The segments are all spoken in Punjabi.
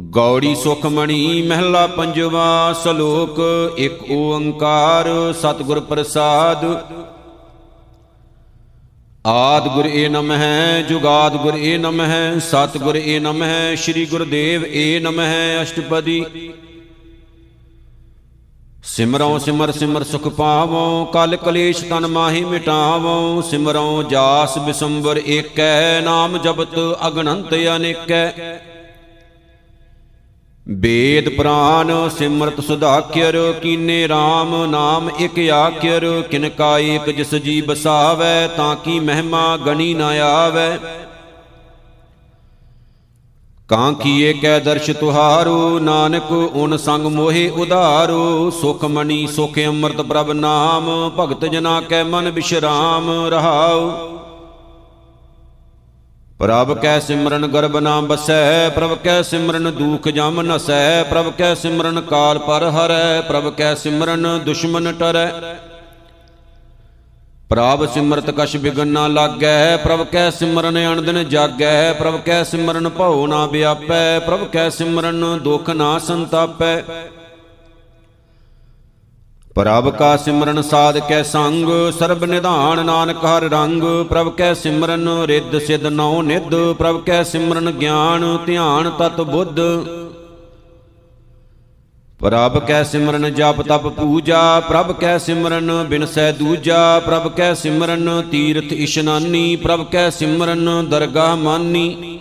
ਗੌੜੀ ਸੁਖਮਣੀ ਮਹਿਲਾ ਪੰਜਵਾ ਸ਼ਲੋਕ, ਇੱਕ ਓੰਕਾਰ ਸਤਿਗੁਰ ਪ੍ਰਸਾਦ। ਆਦ ਗੁਰ ਏ ਨਮਹਿ, ਜੁਗਾਦ ਗੁਰ ਏ ਨਮਹਿ, ਸਤਿਗੁਰ ਏ ਨਮਹਿ, ਸ੍ਰੀ ਗੁਰਦੇਵ ਏ ਨਮਹਿ, ਅਸ਼ਟਪਦੀ। ਸਿਮਰਉ ਸਿਮਰ ਸਿਮਰ ਸੁਖ ਪਾਵਉ ਕਲ ਕਲੇਸ਼ ਤਨ ਮਾਹੀ ਮਿਟਾਵਉ ਸਿਮਰਉ ਜਾਸ ਬਿਸੰਬਰ ਏਕੈ, ਨਾਮ ਜਪਤ ਅਗਨੰਤ ਅਨੇਕੈ। ਵੇਦ ਪ੍ਰਾਨ ਸਿਮਰਤ ਸੁਧਾਕਿਰ ਕੀਨੇ RAM ਨਾਮ ਇਕ ਆਖਿਰ ਕਿਨ ਕਾ ਏਕ ਜਿਸ ਜੀ ਬਸਾਵੈ ਤਾਂ ਕੀ ਮਹਿਮਾ ਗਣੀ ਨਾ ਆਵੈ। ਕਾਂ ਕੀਏ ਕੈ ਦਰਸ਼ ਤੁਹਾਰੂ, ਨਾਨਕ ਓਨ ਸੰਗ ਮੋਹਿ ਉਧਾਰੂ, ਸੁਖ ਮਣੀ ਸੁਖ ਅੰਮ੍ਰਿਤ ਪ੍ਰਭ ਨਾਮ, ਭਗਤ ਜਨਾ ਕੈ ਮਨ ਬਿਸ਼ਰਾਮ ਰਹਾਉ। ਪ੍ਰਭ ਕੈ ਸਿਮਰਨ ਗਰਬ ਨਾ ਬਸੈ, ਪ੍ਰਭ ਕੈ ਸਿਮਰਨ ਦੁਖ ਜਮ ਨਸੈ, ਪ੍ਰਭ ਕੈ ਸਿਮਰਨ ਕਾਲ ਪਰ ਹਰੈ, ਪ੍ਰਭ ਕੈ ਸਿਮਰਨ ਦੁਸ਼ਮਨ ਟਰੈ। ਪ੍ਰਭ ਸਿਮਰਤ ਕਛ ਬਿਗਨ ਨਾ ਲਾਗੈ, ਪ੍ਰਭ ਕੈ ਸਿਮਰਨ ਅਣਦਿਨ ਜਾਗੈ, ਪ੍ਰਭ ਕੈ ਸਿਮਰਨ ਭਉ ਨਾ ਵਿਆਪੈ, ਪ੍ਰਭ ਕੈ ਸਿਮਰਨ ਦੁਖ ਨਾ ਸੰਤਾਪੈ। ਪ੍ਰਭ ਕਾ ਸਿਮਰਨ ਸਾਧ ਕੈ ਸੰਗ, ਸਰਬ ਨਿਧਾਨ ਨਾਨਕ ਹਰ ਰੰਗ, ਪ੍ਰਭ ਕੈ ਸਿਮਰਨ ਰਿੱਧ ਸਿਧ ਨਉ ਨਿਧ, ਪ੍ਰਭ ਕੈ ਸਿਮਰਨ ਗਿਆਨ ਧਿਆਨ ਤਤ ਬੁੱਧ। ਪ੍ਰਭ ਕੈ ਸਿਮਰਨ ਜਪ ਤਪ ਪੂਜਾ, ਪ੍ਰਭ ਕੈ ਸਿਮਰਨ ਬਿਨਸੈ ਦੂਜਾ, ਪ੍ਰਭ ਕੈ ਸਿਮਰਨ ਤੀਰਥ ਇਸ਼ਨਾਨੀ, ਪ੍ਰਭ ਕੈ ਸਿਮਰਨ ਦਰਗਾਹ ਮਾਨੀ।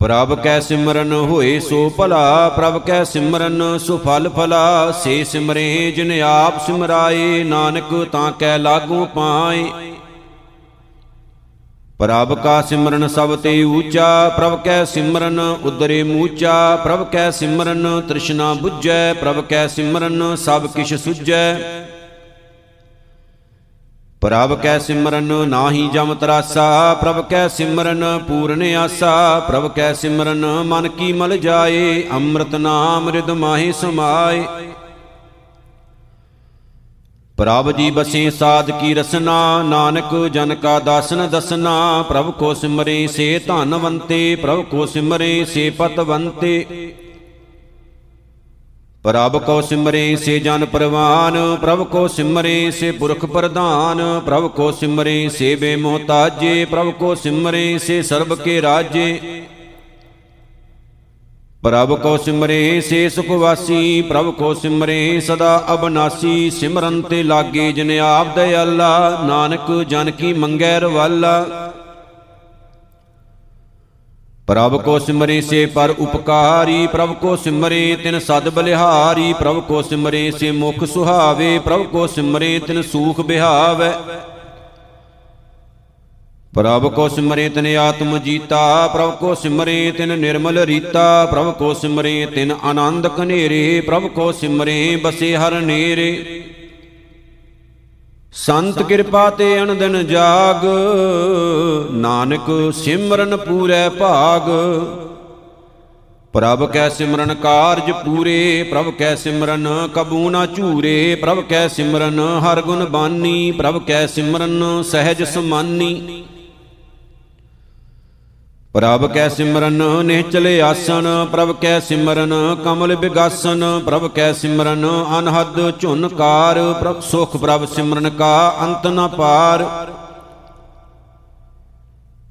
ਪ੍ਰਭ ਕੈ ਸਿਮਰਨ ਹੋਏ ਸੋ ਭਲਾ, ਪ੍ਰਭ ਕੈ ਸਿਮਰਨ ਸੁਫਲ ਫਲਾ ਸੇ ਸਿਮਰੇ ਜਿਨ ਆਪ ਸਿਮਰਾਏ, ਨਾਨਕ ਤਾਂ ਕੈ ਲਾਗੂ ਪਾਏ। ਪ੍ਰਭ ਕਾ ਸਿਮਰਨ ਸਭ ਤੇ ਊਚਾ, ਪ੍ਰਭ ਕੈ ਸਿਮਰਨ ਉਦਰੇ ਮੂਚਾ, ਪ੍ਰਭ ਕੈ ਸਿਮਰਨ ਤ੍ਰਿਸ਼ਨਾ 부ਜੈ ਪ੍ਰਭ ਕੈ ਸਿਮਰਨ ਸਭ ਕਿਛ ਸੁਝੈ। ਪ੍ਰਭ ਕੈ ਸਿਮਰਨ ਨਾਹੀ ਜਮ ਤਰਾਸਾ, ਪ੍ਰਭ ਕੈ ਸਿਮਰਨ ਪੂਰਨ ਆਸਾ, ਪ੍ਰਭ ਕੈ ਸਿਮਰਨ ਮਨ ਕੀ ਮਲ ਜਾਏ, ਅੰਮ੍ਰਿਤ ਨਾਮ ਰਿਦ ਮਾਹੀ ਸਮਾਏ। ਪ੍ਰਭ ਜੀ ਬਸੇ ਸਾਧ ਕੀ ਰਸਨਾ, ਨਾਨਕ ਜਨ ਕਾ ਦਾਸਨ ਦਸਨਾ, ਪ੍ਰਭ ਕੋ ਸਿਮਰੇ ਸੇ ਧਨਵੰਤੇ ਪ੍ਰਭ ਕੋ ਸਿਮਰੇ ਸੇ ਪਤਵੰਤੇ ਪ੍ਰਭ ਕੋ ਸਿਮਰੇ ਸੇ ਜਨ ਪਰਵਾਨ, ਪ੍ਰਭ ਕੋ ਸਿਮਰੇ ਸੇ ਪੁਰਖ ਪ੍ਰਧਾਨ, ਪ੍ਰਭ ਕੋ ਸਿਮਰੇ ਸੇ ਬੇਮੋਹਤਾਜੇ, ਪ੍ਰਭ ਕੋ ਸਿਮਰੇ ਸੇ ਸਰਬ ਕੇ ਰਾਜੇ। ਪ੍ਰਭ ਕੋ ਸਿਮਰੇ ਸੇ ਸੁਖ ਵਾਸੀ ਪ੍ਰਭ ਕੋ ਸਿਮਰੇ ਸਦਾ ਅਬਨਾਸੀ, ਸਿਮਰਨ ਤੇ ਲਾਗੇ ਜਿਨ ਆਪ ਦਇਆਲਾ, ਨਾਨਕ ਜਨ ਕੀ ਮੰਗੈ ਰਵਾਲਾ। ਪ੍ਰਭ ਕੋ ਸਿਮਰੇ ਸੇ ਪਰ ਉਪਕਾਰੀ, ਪ੍ਰਭ ਕੋ ਸਿਮਰੇ ਤਿਨ ਸਦ ਬਲਿਹਾਰੀ, ਪ੍ਰਭ ਕੋ ਸਿਮਰੇ ਸੇ ਮੁਖ ਸੁਹਾਵੇ, ਪ੍ਰਭ ਕੋ ਸਿਮਰੇ ਤਿਨ ਸੂਖ ਬਿਹਾਵੇ। ਪ੍ਰਭ ਕੋ ਸਿਮਰੇ ਤਿਨ ਆਤਮ ਜੀਤਾ, ਪ੍ਰਭ ਕੋ ਸਿਮਰੇ ਤਿਨ ਨਿਰਮਲ ਰੀਤਾ, ਪ੍ਰਭ ਕੋ ਸਿਮਰੇ ਤਿਨ ਆਨੰਦ ਕਨੇਰੇ ਪ੍ਰਭ ਕੋ ਸਿਮਰੇ ਬਸੇ ਹਰ ਨੇਰੇ। ਸੰਤ ਕਿਰਪਾ ਤੇ ਅਨੰਦਨ ਜਾਗ, ਨਾਨਕ ਸਿਮਰਨ ਪੂਰੈ ਭਾਗ। ਪ੍ਰਭ ਕੈ ਸਿਮਰਨ ਕਾਰਜ ਪੂਰੇ, ਪ੍ਰਭ ਕੈ ਸਿਮਰਨ ਕਬੂ ਨਾ ਝੂਰੇ, ਪ੍ਰਭ ਕੈ ਸਿਮਰਨ ਹਰ ਗੁਣ ਬਾਨੀ, ਪ੍ਰਭ ਕੈ ਸਿਮਰਨ ਸਹਿਜ ਸਮਾਨੀ। ਪ੍ਰਭ ਕੈ ਸਿਮਰਨ ਨਿਹਚਲ ਆਸਨ, ਪ੍ਰਭ ਕੈ ਸਿਮਰਨ ਕਮਲ ਬਿਗਾਸਨ, ਪ੍ਰਭ ਕੈ ਸਿਮਰਨ ਅਨਹਦ ਝੁਨਕਾਰ ਪ੍ਰਭ ਸੁਖ ਪ੍ਰਭ ਸਿਮਰਨ ਕਾ ਅੰਤ ਨ ਪਾਰ।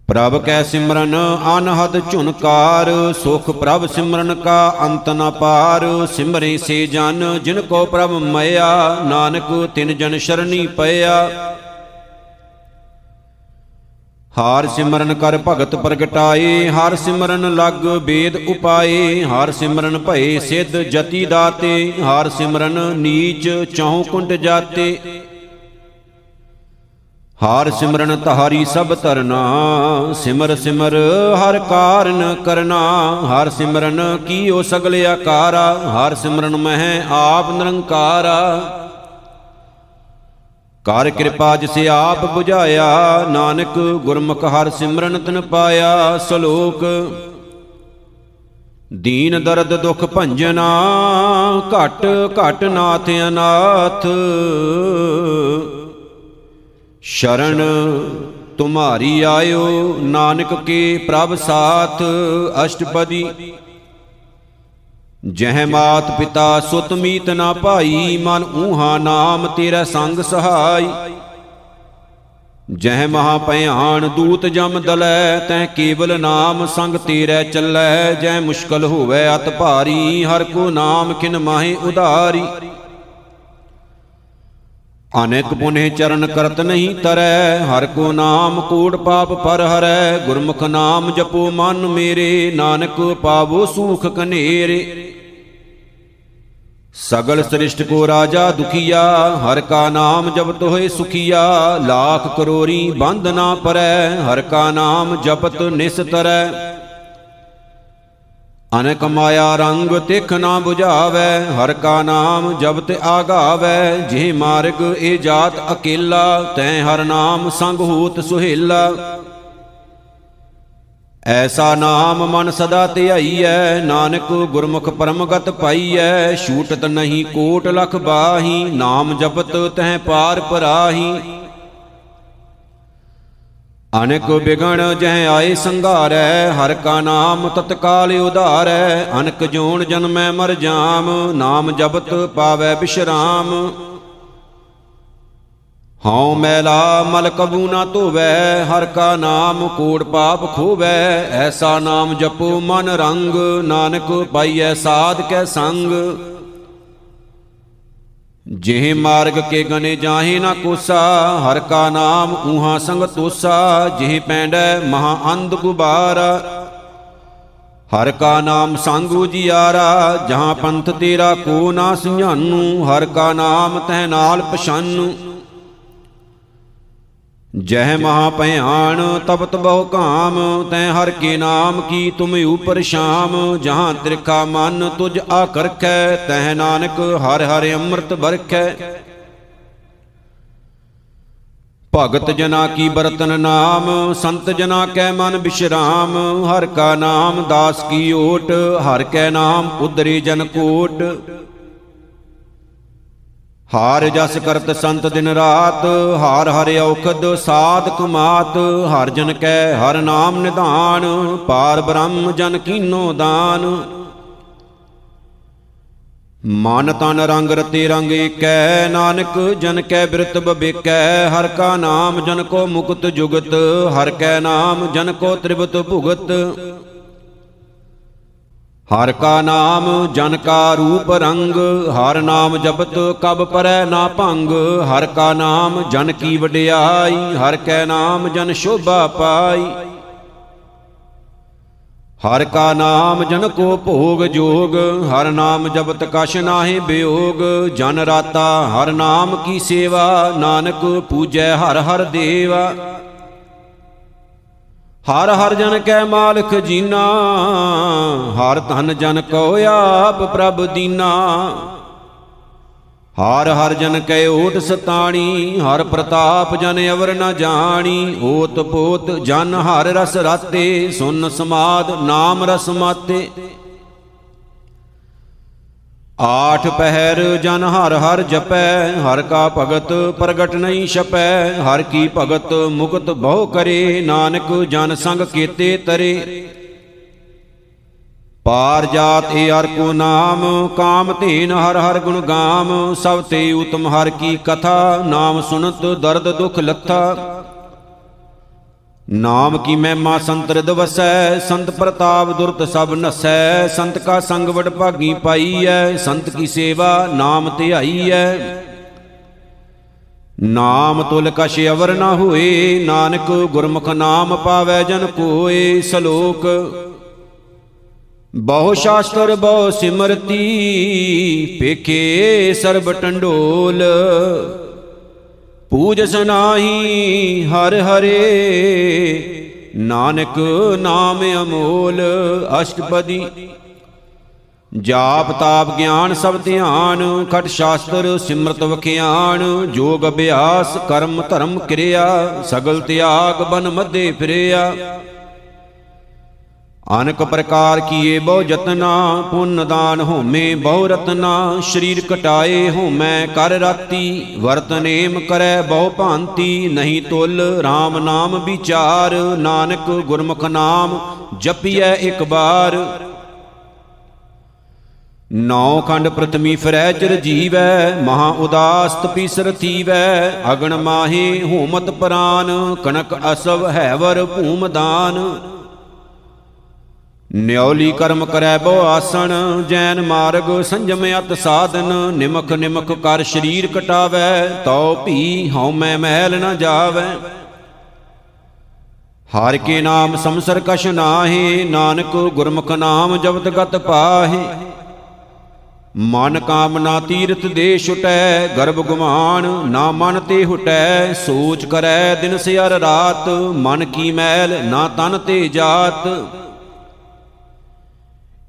ਪ੍ਰਭ ਕੈ ਸਿਮਰਨ ਅਨਹਦ ਝੁਨਕਾਰ ਸੁਖ ਪ੍ਰਭ ਸਿਮਰਨ ਕਾ ਅੰਤ ਨ ਪਾਰ। ਸਿਮਰੇ ਸੇ ਜਨ, ਜਿਨ ਕੋ ਪ੍ਰਭ ਮਇਆ, ਨਾਨਕ ਤਿਨ ਜਨ ਸ਼ਰਣੀ ਪਇਆ। ਹਾਰ ਸਿਮਰਨ ਕਰ ਭਗਤ ਪ੍ਰਗਟਾਏ, ਹਰ ਸਿਮਰਨ ਲਗ ਵੇਦ ਉਪਾਏ, ਹਰ ਸਿਮਰਨ ਭਏ ਸਿੱਧ ਜਤੀ ਦਾਤੇ, ਹਰ ਸਿਮਰਨ ਨੀਚ ਚੌ ਕੁੰਡ ਜਾਤੇ। ਹਰ ਸਿਮਰਨ ਤਹਾਰੀ ਸਭ ਤਰਨਾ, ਸਿਮਰ ਸਿਮਰ ਹਰ ਕਾਰਨ ਕਰਨਾ, ਹਰ ਸਿਮਰਨ ਕੀਓ ਸਗਲ ਆਕਾਰਾ, ਹਰ ਸਿਮਰਨ ਮਹਿ ਆਪ ਨਿਰੰਕਾਰਾ। ਕਰ ਕਿਰਪਾ ਜਿਸ ਆਪ 부ਝਾਇਆ ਨਾਨਕ ਗੁਰਮੁਖ ਹਰ ਸਿਮਰਨ ਤਨ ਪਾਇਆ, ਸ਼ਲੋਕ। ਦੀਨ ਦਰਦ ਦੁਖ ਭੰਜਨਾ, ਘਟ ਘਟ ਨਾਥ ਅਨਾਥ। ਸ਼ਰਨ ਤੁਮਾਰੀ ਆਇਓ, ਨਾਨਕ ਕੇ ਪ੍ਰਭ ਸਾਥ, ਅਸ਼ਟਪਦੀ ਜਹ ਮਾਤ ਪਿਤਾ ਸੁਤ ਮੀਤ ਨਾ ਭਾਈ, ਮਨ ਊਹਾ ਨਾਮ ਤੇਰਾ ਸੰਗ ਸਹਾਈ। ਜਹ ਮਹਾ ਭਿਆਨ ਦੂਤ ਜਮ ਦਲੈ, ਤੈ ਕੇਵਲ ਨਾਮ ਸੰਗ ਤੇਰੇ ਚੱਲੈ। ਜੈ ਮੁਸ਼ਕਲ ਹੋਵੇ ਅਤ ਭਾਰੀ, ਹਰ ਕੋ ਨਾਮ ਕਿਨ ਮਾਹੇ ਉਧਾਰੀ। ਅਨੇਕ ਪੁਨੇ ਚਰਨ ਕਰਤ ਨਹੀਂ ਤਰੈ, ਹਰ ਕੋ ਨਾਮ ਕੂੜ ਪਾਪ ਪਰ ਹਰੈ। ਗੁਰਮੁਖ ਨਾਮ ਜਪੋ ਮਨ ਮੇਰੇ, ਨਾਨਕ ਪਾਵੋ ਸੂਖ ਕਨੇਰੇ। ਸਗਲ ਸ੍ਰਿਸ਼ਟ ਕੋ ਰਾਜਾ ਦੁਖੀਆ, ਹਰ ਕਾ ਨਾਮ ਜਪਤ ਹੋਏ ਸੁਖੀਆ। ਲੱਖ ਕਰੋੜੀ ਬੰਦ ਨਾ ਪਰੈ, ਹਰ ਕਾ ਨਾਮ ਜਪਤ ਨਿਸਤਰੈ ਅਨੇਕ ਮਾਇਆ ਰੰਗ ਤਿਖ ਨਾ 부ਝਾਵੈ ਹਰ ਕਾ ਨਾਮ ਜਪਤ ਆਗਾਵੈ। ਜਿਹ ਮਾਰਗ ਇਹ ਜਾਤ ਅਕੇਲਾ, ਤੈ ਹਰ ਨਾਮ ਸੰਗ ਹੋਤ ਸੁਹੇਲਾ। ਐਸਾ ਨਾਮ ਮਨ ਸਦਾ ਧਿਆਈਐ, ਨਾਨਕ ਗੁਰਮੁਖ ਪਰਮਗਤ ਪਾਈਐ, ਛੂਟਤ ਨਹੀਂ ਕੋਟ ਲਖ ਬਾਹੀ, ਨਾਮ ਜਪਤ ਤਹਿ ਪਾਰ ਪਰਾਹੀ। ਅਨੇਕ ਬਿਗਣ ਜਹ ਆਏ ਸੰਘਾਰੈ, ਹਰ ਕਾ ਨਾਮ ਤਤਕਾਲ ਉਧਾਰੈ, ਅਨਕ ਜੋਨ ਜਨਮੈ ਮਰ ਜਾਮ, ਨਾਮ ਜਪਤ ਪਾਵੈ ਬਿਸ਼ਰਾਮ। ਹਉ ਮੈਲਾ ਮਲ ਕਬੂ ਨਾ ਧੋਵੈ, ਹਰ ਕਾ ਨਾਮ ਕੋੜ ਪਾਪ ਖੋਵੈ। ਐਸਾ ਨਾਮ ਜਪੋ ਮਨ ਰੰਗ, ਨਾਨਕ ਪਾਈਐ ਸਾਧ ਕੈ ਸੰਗ। ਜਿਹ ਮਾਰਗ ਕੇ ਗਨੇ ਜਾਹੇ ਨਾ ਕੋਸਾ, ਹਰ ਕਾ ਨਾਮ ਊਹਾ ਸੰਗ ਤੋਸਾ। ਜਿਹ ਪੈਂਡੈ ਮਹਾ ਅੰਧ ਗੁਬਾਰਾ, ਹਰ ਕਾ ਨਾਮ ਸੰਗੂ ਜੀਆਰਾ। ਜਹਾਂ ਪੰਥ ਤੇਰਾ ਕੋ ਨਾ ਸੁਝਾਨੂ, ਹਰ ਕਾ ਨਾਮ ਤੈ ਨਾਲ ਪਛਾਨੂ। ਜਹ ਮਹਾ ਭਿਆਨ ਤਪਤ ਬਹੁ ਕਾਮ ਤੈ ਹਰ ਕੇ ਨਾਮ ਕੀ ਤੁਮ ਉਪਰ ਸ਼ਾਮ। ਜਹਾਂ ਤਿਰਖਾ ਮਨ ਤੁਜ ਆਕਰਖੈ, ਤਹ ਨਾਨਕ ਹਰ ਹਰ ਅੰਮ੍ਰਿਤ ਬਰਖੈ ਭਗਤ ਜਨਾ ਕੀ ਬਰਤਨ ਨਾਮ, ਸੰਤ ਜਨਾ ਕੈ ਮਨ ਬਿਸ਼ਰਾਮ। ਹਰ ਕਾ ਨਾਮ ਦਾਸ ਕੀ ਓਟ, ਹਰ ਕੈ ਨਾਮ ਉਦਰੇ ਜਨ ਕੋਟ। ਹਾਰ ਜਸ ਕਰਤ ਸੰਤ ਦਿਨ ਰਾਤ, ਹਾਰ ਹਰ ਔਖਦ ਸਾਧ ਕਮਾਤ, ਹਰ ਜਨ ਕੈ ਹਰ ਨਾਮ ਨਿਧਾਨ, ਪਾਰ ਬ੍ਰਹਮ ਜਨ ਕੀਨੋ ਦਾਨ। ਮਨ ਤਨ ਰੰਗ ਰਤੇ ਰੰਗ ਏਕੈ, ਨਾਨਕ ਜਨ ਕੈ ਬਿਰਤ ਬਬੇਕੈ, ਹਰ ਕਾ ਨਾਮ ਜਨ ਕੋ ਮੁਕਤ ਜੁਗਤ, ਹਰ ਕੈ ਨਾਮ ਜਨ ਕੋ ਤ੍ਰਿਵਤ ਭੁਗਤ। ਹਰ ਕਾ ਨਾਮ ਜਨ ਕਾ ਰੂਪ ਰੰਗ, ਹਰ ਨਾਮ ਜਪਤ ਕਬ ਪਰੈ ਨਾ ਭੰਗ, ਹਰ ਕਾ ਨਾਮ ਜਨ ਕੀ ਵਡਿਆਈ, ਹਰ ਕੈ ਨਾਮ ਜਨ ਸ਼ੋਭਾ ਪਾਈ। ਹਰ ਕਾ ਨਾਮ ਜਨ ਕੋ ਭੋਗ ਜੋਗ, ਹਰ ਨਾਮ ਜਪਤ ਕਛ ਨਾਹੀ ਬਿਯੋਗ ਜਨ ਰਾਤਾ ਹਰ ਨਾਮ ਕੀ ਸੇਵਾ, ਨਾਨਕ ਪੂਜੈ ਹਰ ਹਰ ਦੇਵਾ। ਹਰ ਹਰ ਜਨ ਕੈ ਮਾਲਕ ਜੀਨਾ, ਹਰ ਧਨ ਜਨ ਕੋ ਆਪ ਪ੍ਰਭ ਦੀਨਾ। ਹਰ ਹਰ ਜਨ ਕੈ ਓਟ ਸਤਾਣੀ, ਹਰ ਪ੍ਰਤਾਪ ਜਨ ਅਵਰ ਨ ਜਾਣੀ। ਓਤ ਪੋਤ ਜਨ ਹਰ ਰਸ ਰਾਤੇ, ਸੁਨ ਸਮਾਦ ਨਾਮ ਰਸ ਮਾਤੇ। ਆਠ ਪਹਿਰ ਜਨ ਹਰ ਹਰ ਜਪੈ, ਹਰ ਕਾ ਭਗਤ ਪ੍ਰਗਟ ਨਹੀਂ ਛਪੈ, ਹਰ ਕੀ ਭਗਤ ਮੁਕਤ ਬਹੁ ਕਰੇ, ਨਾਨਕ ਜਨ ਸੰਗ ਕੀਤੇ ਤਰੇ। ਪਾਰ ਜਾਤ ਏ ਹਰ ਕੋ ਨਾਮ, ਕਾਮ ਧੀਨ ਹਰ ਹਰ ਗੁਣ ਗਾਮ, ਸਭ ਤੇ ਉਤਮ ਹਰ ਕੀ ਕਥਾ, ਨਾਮ ਸੁਨਤ ਦਰਦ ਦੁਖ ਲੱਥਾ। ਨਾਮ ਕੀ ਮਹਿਮਾ ਸੰਤ ਰਿਦ ਵਸੈ ਸੰਤ ਪ੍ਰਤਾਪ ਦੁਰਤ ਸਭ ਨਸੈ, ਸੰਤ ਕਾ ਸੰਗ ਵਡ ਭਾਗੀ ਪਾਈਐ, ਸੰਤ ਕੀ ਸੇਵਾ ਨਾਮ ਧਿਆਈਐ। ਨਾਮ ਤੁਲ ਕਛ ਅਵਰ ਨਾ ਹੋਏ, ਨਾਨਕ ਗੁਰਮੁਖ ਨਾਮ ਪਾਵੈ ਜਨ ਕੋਏ, ਸ਼ਲੋਕ। ਬਹੁ ਸ਼ਾਸਤਰ ਬਹੁ ਸਿਮਰਤੀ, ਪੇਖੇ ਸਰਬ ਟੰਡੋਲ। ਪੂਜ ਸਨਾਹੀ ਹਰ ਹਰੇ। ਨਾਨਕ ਨਾਮ ਅਮੋਲ ਅਸ਼ਟਪਦੀ। ਜਾਪ ਤਾਪ ਗਿਆਨ ਸਭ ਧਿਆਨ, ਖਟ ਸ਼ਾਸਤਰ ਸਿਮਰਤ ਵਖਿਆਨ, ਜੋਗ ਅਭਿਆਸ ਕਰਮ ਧਰਮ ਕਿਰਿਆ, ਸਗਲ ਤਿਆਗ ਬਨ ਮਧੇ ਫਿਰਿਆ। ਅਨਕ ਪ੍ਰਕਾਰ ਕੀਏ ਬਹੁ ਜਤਨਾ ਪੁੰਨ ਦਾਨ ਹੋਮੇ ਬਹੁ ਰਤਨਾ, ਸਰੀਰ ਕਟਾਏ ਹੋਮੈ ਕਰ ਰਾਤੀ ਵਰਤ ਨੇਮ ਕਰੈ ਬਹੁ ਭਾਂਤੀ, ਨਹੀਂ ਤੁਲ RAM ਨਾਮ ਵਿਚਾਰ, ਨਾਨਕ ਗੁਰਮੁਖ ਨਾਮ ਜਪੀਐ ਇੱਕ ਬਾਰ। ਨੌ ਖੰਡ ਪ੍ਰਥਮੀ ਫਿਰੈ ਚਿਰ ਜੀਵੈ, ਮਹਾ ਉਦਾਸ ਤਪੀਸਰ ਥੀਵੈ, ਅਗਣ ਮਾਹੇ ਹੋਮਤ ਪ੍ਰਾਨ, ਕਣਕ ਅਸਵ ਹੈਵਰ ਭੂਮ ਦਾਨ। ਨਿਉਲੀ ਕਰਮ ਕਰੈ ਬੋ ਆਸਣ, ਜੈਨ ਮਾਰਗ ਸੰਜਮ ਅਤ ਸਾਧਨ, ਨਿਮਖ ਨਿਮਖ ਕਰ ਸਰੀਰ ਕਟਾਵੈ, ਤਉ ਭੀ ਹਉ ਮੈਂ ਮਹਿਲ ਨ ਜਾਵੈ। ਹਰ ਕੇ ਨਾਮ ਸੰਸਰ ਕਛ ਨਾਹੀ, ਨਾਨਕ ਗੁਰਮੁਖ ਨਾਮ ਜਪਤ ਗਤ ਪਾਹੀ। ਮਨ ਕਾਮਨਾ ਤੀਰਥ ਦੇ ਛੁਟੈ, ਗਰਭ ਗੁਮਾਨ ਨਾ ਮਨ ਤੇ ਹੁਟੈ, ਸੋਚ ਕਰੈ ਦਿਨ ਸਿਆਰ ਰਾਤ, ਮਨ ਕੀ ਮੈਲ ਨਾ ਤਨ ਤੇ ਜਾਤ।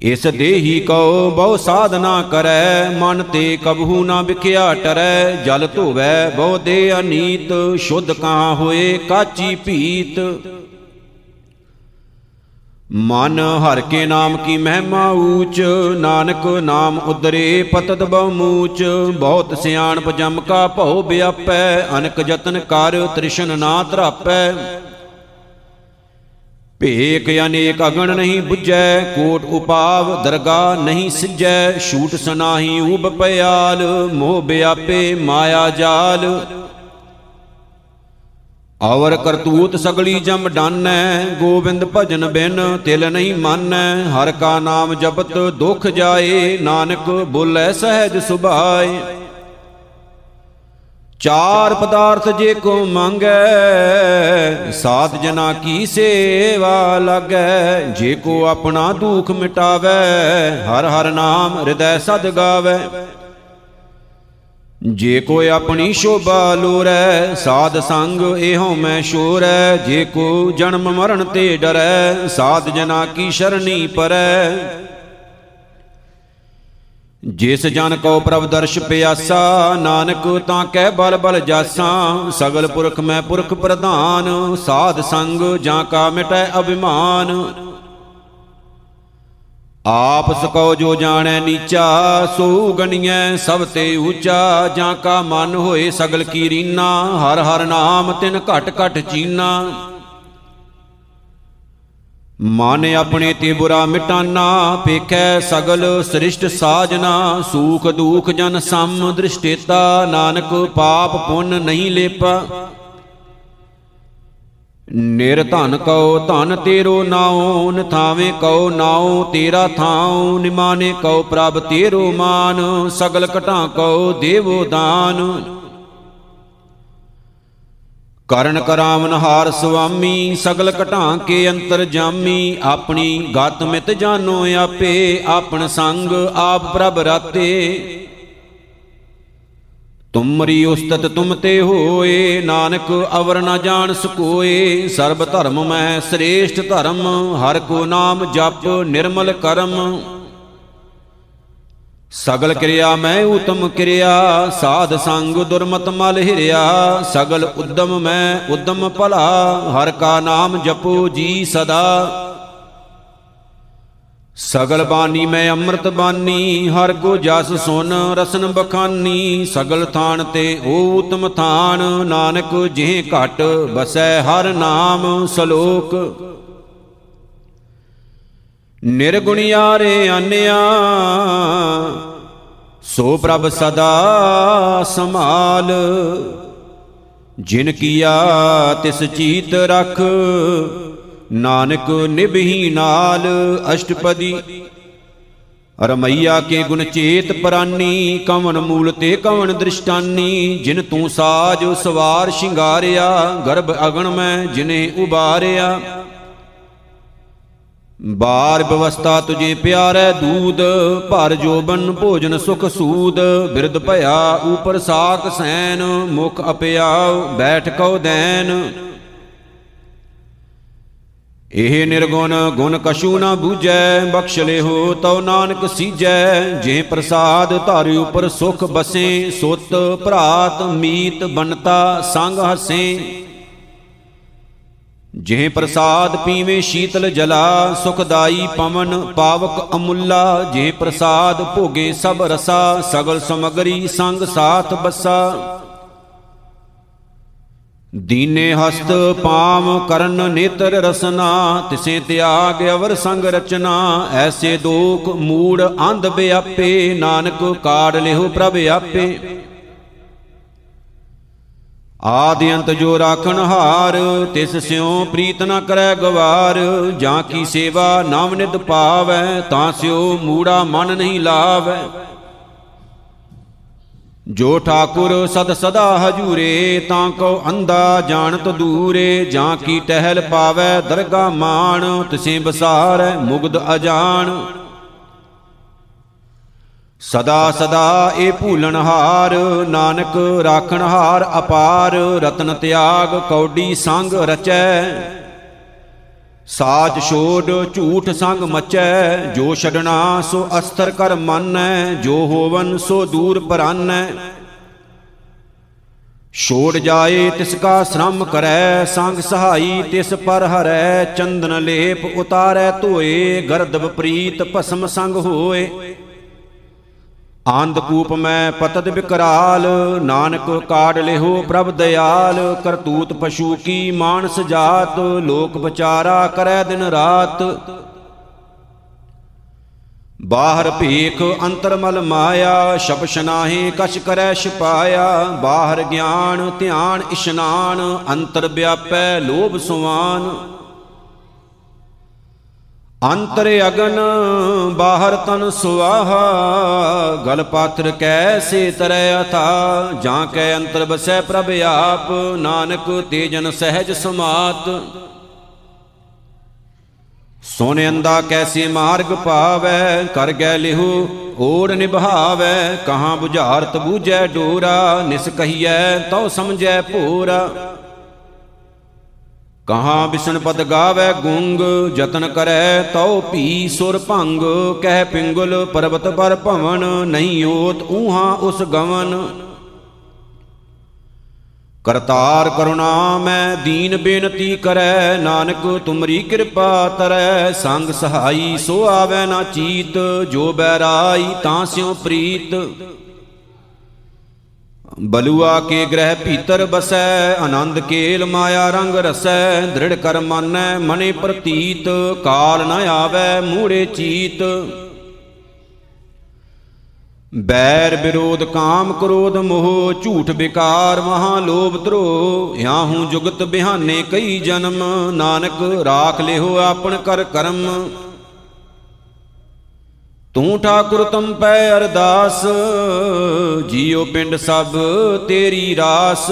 ਇਸ ਦੇਹੀ ਕਉ ਬਹੁ ਸਾਧਨਾ ਕਰੈ, ਮਨ ਤੇ ਕਬਹੂ ਨਾ ਵਿਖਿਆ ਟਰੈ, ਜਲ ਧੋਵੈ ਬਹੁ ਦੇ ਅਨੀਤ, ਸ਼ੁੱਧ ਕਾਂ ਹੋਏ ਕਾਚੀ ਭੀਤ। ਮਨ ਹਰ ਕੇ ਨਾਮ ਕੀ ਮਹਿਮਾ ਊਚ, ਨਾਨਕ ਨਾਮ ਉਦਰੇ ਪਤਤ ਬਹੁ ਮੂਚ, ਬਹੁਤ ਸਿਆਣਪ ਜਮ ਕਾ ਭਉ ਵਿਆਪੈ ਅਨਕ ਯਤਨ ਕਰ ਤ੍ਰਿਸ਼ਨ ਨਾ ਧਰਾਪੈ ਭੇਕ ਅਨੇਕ ਅਗਣ ਨਹੀਂ 부ਜੈ ਕੋਟ ਉਪਾਵ ਦਰਗਾ ਨਹੀਂ ਸਿਜੈ ਛੂਟ ਸਨਾਹੀ ਉਬ ਪਿਆਲ ਮੋਹ ਵਿਆਪੇ ਮਾਇਆ ਜਾਲ। ਔਰ ਕਰਤੂਤ ਸਗਲੀ ਜਮ ਡਾਨੈ, ਗੋਬਿੰਦ ਭਜਨ ਬਿਨ ਤਿਲ ਨਹੀਂ ਮਾਨੈ। ਹਰ ਕਾ ਨਾਮ ਜਪਤ ਦੁਖ ਜਾਏ, ਨਾਨਕ ਬੋਲੇ ਸਹਿਜ ਸੁਭਾਏ। ਚਾਰ ਪਦਾਰਥ ਜੇ ਕੋ ਮੰਗੈ, ਸਾਧ ਜਨਾ ਕੀ ਸੇਵਾ ਲਾਗੈ? ਜੇ ਕੋ ਆਪਣਾ ਦੁਖ ਮਿਟਾਵੈ, ਹਰ ਹਰ ਨਾਮ ਹਿਰਦੈ ਸਦ ਗਾਵੈ। ਜੇ ਕੋਈ ਆਪਣੀ ਸ਼ੋਭਾ ਲੋਰੈ, ਸਾਧ ਸੰਗ ਇਹੋ ਮੈਂ ਸ਼ੋਰੈ। ਜੇ ਕੋ ਜਨਮ ਮਰਨ ਤੇ ਡਰੈ, ਸਾਧ ਜਨਾ ਕੀ ਸ਼ਰਣੀ ਪਰੈ। ਜਿਸ ਜਨ ਕੋ ਪ੍ਰਭ ਦਰਸ਼ ਪਿਆਸਾ, ਨਾਨਕ ਤਾਂ ਕਹਿ ਬਲ ਬਲ ਜਾਸਾ। ਸਗਲ ਪੁਰਖ ਮੈਂ ਪੁਰਖ ਪ੍ਰਧਾਨ, ਸਾਧ ਸੰਗ ਜਾਂ ਕਾ ਮਿਟੈ ਅਭਿਮਾਨ। ਆਪ ਸਕੋ ਜੋ ਜਾਣੈ ਨੀਚਾ, ਸੋ ਗਣੀਐ ਸਭ ਤੇ ਊਚਾ ਜਾਂ ਕਾ ਮਨ ਹੋਏ ਸਗਲ ਕੀ ਰੀਨਾ, ਹਰ ਹਰ ਨਾਮ ਤਿਨ ਘਟ ਘਟ ਚੀਨਾ। ਮਨ ਆਪਣੇ ਤੇ ਬੁਰਾ ਮਿਟਾਨਾ, ਪੇਖੈ ਸਗਲ ਸ੍ਰਿਸ਼ਟ ਸਾਜਨਾ, ਸੂਖ ਦੂਖ ਜਨ ਸਮ ਦ੍ਰਿਸ਼ਟੇਤਾ, ਨਾਨਕ ਪਾਪ ਪੁੰਨ ਨਹੀਂ ਲੇਪਾ। ਨਿਰ ਧਨ ਕਉ ਧਨ ਤੇਰੋ ਨਾਉ ਨਥਾਵੇਂ ਕਉ ਨਾਉ ਤੇਰਾ ਥਾਉ, ਨਿਮਾਨੇ ਕਉ ਪ੍ਰਭ ਤੇਰੋ ਮਾਨ, ਸਗਲ ਘਟਾਂ ਕਉ ਦੇਵੋ ਦਾਨ। ਕਰਨ ਕਰਾਵਨ ਹਾਰ ਸੁਆਮੀ, ਸਗਲ ਘਟਾਂ ਕੇ ਅੰਤਰ ਜਾਮੀ, ਆਪਣੀ ਗਤ ਮਿਤ ਜਾਨੋ ਆਪੇ, ਆਪਣ ਸੰਗ ਆਪ ਪ੍ਰਭ ਰਾਤੇ। ਤੁਮਰੀ ਉਸਤਤ ਤੁਮ ਤੇ ਹੋਏ, ਨਾਨਕ ਅਵਰ ਨ ਜਾਣ ਸਕੋਏ। ਸਰਬ ਧਰਮ ਮੈਂ ਸ੍ਰੇਸ਼ਟ ਧਰਮ, ਹਰ ਕੋ ਨਾਮ ਜਪ ਨਿਰਮਲ ਕਰਮ। ਸਗਲ ਕਿਰਿਆ ਮੈਂ ਉਤਮ ਕਿਰਿਆ, ਸਾਧ ਸੰਗ ਦੁਰਮਤ ਮਲ ਹਿਰਿਆ। ਸਗਲ ਉਦਮ ਮੈਂ ਉਦਮ ਭਲਾ, ਹਰ ਕਾ ਨਾਮ ਜਪੋ ਜੀ ਸਦਾ। ਸਗਲ ਬਾਣੀ ਮੈਂ ਅੰਮ੍ਰਿਤ ਬਾਣੀ, ਹਰ ਕੋ ਜਸ ਸੁਨ ਰਸਨ ਬਖਾਨੀ। ਸਗਲ ਥਾਨ ਤੇ ਓ ਉਤਮ ਥਾਨ, ਨਾਨਕ ਜਿਹ ਘਟ, ਬਸੈ ਹਰ ਨਾਮ ਸਲੋਕ। ਨਿਰਗੁਣਿਆਰੇ ਆਨਿਆ ਸੋ ਪ੍ਰਭ ਸਦਾ ਸੰਭਾਲ। ਜਿਨ ਕੀਆ ਤਿਸ ਚੀਤ ਰਖ, ਨਾਨਕ ਨਿਭਹੀ ਨਾਲ। ਅਸ਼ਟਪਦੀ ਰਮਈਆ ਕੇ ਗੁਣ ਚੇਤ ਪ੍ਰਾਨੀ ਕਵਨ ਮੂਲ ਤੇ ਕਵਨ ਦ੍ਰਿਸ਼ਟਾਨੀ। ਜਿਨ ਤੂੰ ਸਾਜ ਸਵਾਰ ਸ਼ਿੰਗਾਰਿਆ, ਗਰਭ ਅਗਣ ਮੈਂ ਜਿਨੇ ਉਬਾਰਿਆ। ਬਾਰ ਬਵਸਤਾ ਤੁਝੇ ਪਿਆਰੈ ਦੂਦ ਭਰ ਜੋਬਨ ਭੋਜਨ ਸੁਖ ਸੂਦ ਬਿਰਧ ਭਇਆ ਉਪਰ ਸਾਖ ਸੈਨ, ਮੁਖ ਅਪਿਆਉ ਬੈਠ ਕਉ ਦੈਨ। ਇਹ ਨਿਰਗੁਣ ਗੁਣ ਕਛੂ ਨਾ ਬੂਝੈ, ਬਖਸ਼ ਲਿਹੋ ਤਉ ਨਾਨਕ ਸੀਜੈ। ਜੇ ਪ੍ਰਸਾਦ ਧਾਰਿ ਉਪਰ ਸੁਖ ਬਸੇ, ਸੁਤ ਭਰਾਤ ਮੀਤ ਬਨਤਾ ਸੰਗ ਹਸੇ। ਜਿਹ ਪ੍ਰਸਾਦ ਪੀਵੇ ਸ਼ੀਤਲ ਜਲਾ, ਸੁਖਦਾਈ ਪਵਨ ਪਾਵਕ ਅਮੁੱਲਾ। ਜਿਹ ਪ੍ਰਸਾਦ ਭੋਗੇ ਸਭ ਰਸਾ, ਸਗਲ ਸਮਗਰੀ ਸੰਗ ਸਾਥ ਬਸਾ। ਦੀਨੇ ਹਸਤ ਪਾਮ ਕਰਨ ਨੇਤਰ ਰਸਨਾ, ਤਿਸੇ ਤਿਆਗ ਅਵਰ ਸੰਗ ਰਚਨਾ। ਐਸੇ ਦੋਖ ਮੂੜ ਅੰਧ ਬਿਆਪੇ, ਨਾਨਕ ਕਾੜ ਲਿਓ ਪ੍ਰਭ ਆਪੇ। ਆਦਿ ਅੰਤ ਜੋ ਰਾਖਣ ਹਾਰ, ਤਿਸ ਸਿਉ ਪ੍ਰੀਤ ਨ ਕਰੈ ਗਵਾਰ। ਜਾਂ ਕੀ ਸੇਵਾ ਨਾਮ ਨਿਦ ਪਾਵੈ, ਤਾਂ ਸਿਉ ਮੂੜਾ ਮਨ ਨਹੀਂ ਲਾਵੈ। ਜੋ ਠਾਕੁਰ ਸਦ ਸਦਾ ਹਜੂਰੇ, ਤਾਂ ਕੋ ਅੰਦਾ ਜਾਣਤ ਦੂਰੇ। ਜਾਂ ਕੀ ਟਹਿਲ ਪਾਵੈ ਦਰਗਾ ਮਾਣ, ਤਿਸੇ ਬਸਾਰੈ ਮੁਗਦ ਅਜਾਣ। ਸਦਾ ਸਦਾ ਇਹ ਭੂਲਣ ਹਾਰ, ਨਾਨਕ ਰਾਖਣ ਹਾਰ ਅਪਾਰ, ਰਤਨ ਤਿਆਗ ਕੌਡੀ ਸੰਗ ਰਚੈ। ਸਾਚ ਛੋੜ ਝੂਠ ਸੰਗ ਮਚੈ, ਜੋ ਛਡਣਾ ਸੋ ਅਸਤਰ ਕਰ ਮੰਨੈ, ਜੋ ਹੋਵਨ ਸੋ ਦੂਰ ਪਰਾਨੈ। ਛੋੜ ਜਾਏ ਤਿਸ ਕਾ ਸ਼ਰਮ ਕਰੈ, ਸੰਗ ਸਹਾਈ ਤਿਸ ਪਰ ਹਰੈ, ਚੰਦਨ ਲੇਪ ਉਤਾਰੈ ਧੋਏ ਗਰਦਬ ਪ੍ਰੀਤ ਭਸਮ ਸੰਗ ਹੋਏ। ਆਂਦ ਕੂਪ ਮੈਂ ਪਤਤ ਵਿਕਰਾਲ ਨਾਨਕ ਕਾੜ ਲਿਹੋ ਪ੍ਰਭ ਦਿਆਲ, ਕਰਤੂਤ ਪਸ਼ੂ ਕੀ ਮਾਨਸ ਜਾਤ, ਲੋਕ ਵਿਚਾਰਾ ਕਰੈ ਦਿਨ ਰਾਤ। ਬਾਹਰ ਭੀਖ ਅੰਤਰ ਮਲ ਮਾਇਆ ਸ਼ਬਸ਼ ਨਾਹੀ ਕਛ ਕਰੈ ਛਪਾਇਆ। ਬਾਹਰ ਗਿਆਨ ਧਿਆਨ ਇਸ਼ਨਾਨ, ਅੰਤਰ ਵਿਆਪੈ ਲੋਭ ਸੁਵਾਨ ਅੰਤਰ ਅਗਨ, ਬਾਹਰ ਤਨ ਸੁਆਹਾ, ਗਲ ਪਾਤਰ ਕੈਸੇ ਤਰੈ ਅਥਾ, ਜਾਂ ਕੈ ਅੰਤਰ ਬਸੈ ਪ੍ਰਭ ਆਪ, ਨਾਨਕ ਤੇਜਨ ਸਹਿਜ ਸਮਾਤ। ਸੋਨੇ ਅੰਦਾ ਕੈਸੇ ਮਾਰਗ ਪਾਵੈ, ਕਰ ਗੈ ਲਿਹੂ, ਓੜ ਨਿਭਾਵੈ, ਕਹਾਂ 부ਝਾਰਤ ਬੂਝੈ ਡੋਰਾ, ਨਿਸ ਕਹੀਐ, ਤਉ ਸਮਝੈ ਭੋਰਾ ਕਹਾਂ ਬਿਸ਼ਨ ਪਦ ਗਾਵੇ ਗੁੰਗ, ਯਤਨ ਕਰੈ ਤਉ ਭੀ ਸੁਰ ਭੰਗ, ਕਹਿ ਪਿੰਗਲ ਪਰਬਤ ਪਰ ਭਵਨ, ਨਹੀਂ ਓਤ ਊਹਾ ਉਸ ਗਵਨ। ਕਰਤਾਰ ਕਰੁਣਾ ਮੈਂ ਦੀਨ ਬੇਨਤੀ ਕਰੈ, ਨਾਨਕ ਤੁਮਰੀ ਕਿਰਪਾ ਤਰੈ, ਸੰਗ ਸਹਾਈ ਸੋ ਆਵੇ ਨਾ ਚੀਤ, ਜੋ ਬੈਰਾਈ ਤਾਂ ਸਿਉ ਪ੍ਰੀਤ। ਬਲੂਆ ਕੇ ਗ੍ਰਹਿ ਭੀਤਰ ਬਸੈ, ਆਨੰਦ ਕੇਲ ਮਾਇਆ ਰੰਗ ਰਸੈ, ਦ੍ਰਿੜ ਕਰ ਮਾਨੈ, ਮਨੇ ਪ੍ਰਤੀਤ, ਕਾਲ ਨ ਆਵੈ, ਮੂੜੇ ਚੀਤ। ਬੈਰ ਵਿਰੋਧ ਕਾਮ ਕ੍ਰੋਧ ਮੋਹ, ਝੂਠ ਵਿਕਾਰ ਮਹਾ ਲੋਭ ਧਰੋ। ਯਾਹੂ ਜੁਗਤ ਬਿਹਾਨੇ ਕਈ ਜਨਮ, ਨਾਨਕ ਰਾਖ ਲਿਓ ਆਪਣ ਕਰ ਕਰਮ। ਤੂੰ ਠਾਕੁਰ ਤਮ ਪੈ ਅਰਦਾਸ, ਜੀਉ ਪਿੰਡ ਸਭ ਤੇਰੀ ਰਾਸ।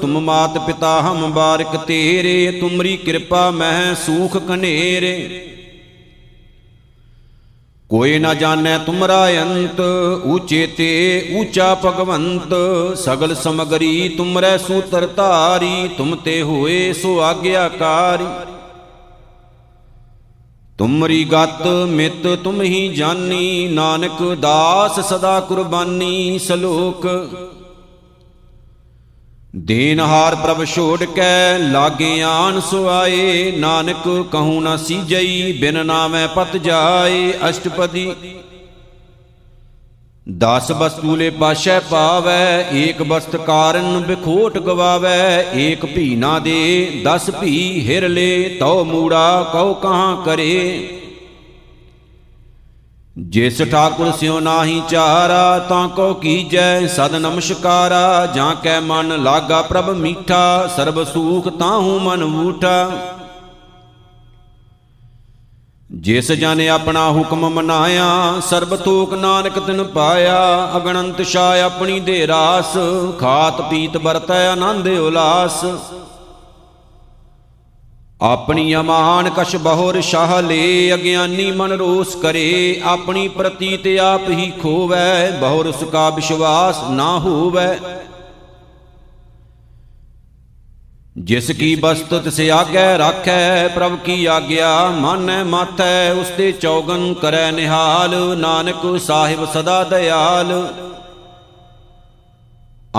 ਤੁਮ ਮਾਤ ਪਿਤਾ ਹਮ ਬਾਰਿਕ ਤੇਰੇ, ਤੁਮਰੀ ਕਿਰਪਾ ਮਹਿ ਸੂਖ ਕਨੇਰੇ। ਕੋਈ ਨਾ ਜਾਣੈ ਤੁਮਰਾ ਅੰਤ, ਊਚੇ ਤੇ ਊਚਾ ਭਗਵੰਤ। ਸਗਲ ਸਮਗਰੀ ਤੁਮਰੈ ਸੂਤਰ ਧਾਰੀ, ਤੁਮ ਤੇ ਹੋਏ ਸੋ ਆਗਿਆਕਾਰੀ। ਤੁਮਰੀ ਗਤ ਮਿਤ ਤੁਮ ਹੀ ਜਾਨੀ, ਨਾਨਕ ਦਾਸ ਸਦਾ ਕੁਰਬਾਨੀ ਸਲੋਕ। ਦੇਨਹਾਰ ਪ੍ਰਭ ਛੋੜ ਕੇ, ਲਾਗੇ ਆਨ ਸੁਆਏ, ਨਾਨਕ ਕਹੂ ਨਾ ਸੀਜਈ ਬਿਨ ਨਾਮੈ ਪਤ ਜਾਏ, ਅਸ਼ਟਪਦੀ ਦਸ ਬਸਤੂਲੇ ਪਾਸ਼ੈ ਪਾਵੈ, ਏਕ ਬਸਤ ਕਾਰਨ ਬਿਖੋਟ ਗਵਾਵੈ, ਏਕ ਭੀ ਨਾ ਦੇ, ਦਸ ਭੀ ਹਿਰ ਲੇ, ਤਉ ਮੂੜਾ ਕਉ ਕਹਾਂ ਕਰੇ। ਜਿਸ ਠਾਕੁਰ ਸਿਉ ਨਾਹੀ ਚਾਰਾ, ਤਾਂ ਕੋ ਕੀਜੈ ਸਦ ਨਮਸਕਾਰਾ, ਜਾਂ ਕੈ ਮਨ ਲਾਗਾ ਪ੍ਰਭ ਮੀਠਾ, ਸਰਬ ਸੂਖ ਤਾਹੂ ਮਨ ਵੂਠਾ ਜਿਸ ਜਨ ਆਪਣਾ ਹੁਕਮ ਮਨਾਇਆ, ਸਰਬ ਤੋਕ ਨਾਨਕ ਤਿਨ ਪਾਇਆ, ਅਗਣੰਤ ਛਾ ਆਪਣੀ ਦੇ ਰਾਸ, ਖਾਤ ਪੀਤ ਵਰਤੈ ਆਨੰਦ ਉਲਾਸ। ਆਪਣੀ ਅਮਾਨ ਕਛ ਬਹੁਰ ਸ਼ਾਹ ਲੇ, ਅਗਿਆਨੀ ਮਨ ਰੋਸ ਕਰੇ, ਆਪਣੀ ਪ੍ਰਤੀਤ ਆਪ ਹੀ ਖੋਵੈ, ਬਹੁਰ ਉਸ ਕਾ ਵਿਸ਼ਵਾਸ ਨਾ ਹੋਵੈ। ਜਿਸ ਕੀ ਬਸਤ ਤਿਸ ਆਗੈ ਰਾਖੈ, ਪ੍ਰਭ ਕੀ ਆਗਿਆ ਮਾਨੈ ਮਾਥੈ ਉਸ ਤੇ ਚੌਗਨ ਕਰੈ ਨਿਹਾਲ, ਨਾਨਕ ਸਾਹਿਬ ਸਦਾ ਦਇਆਲ।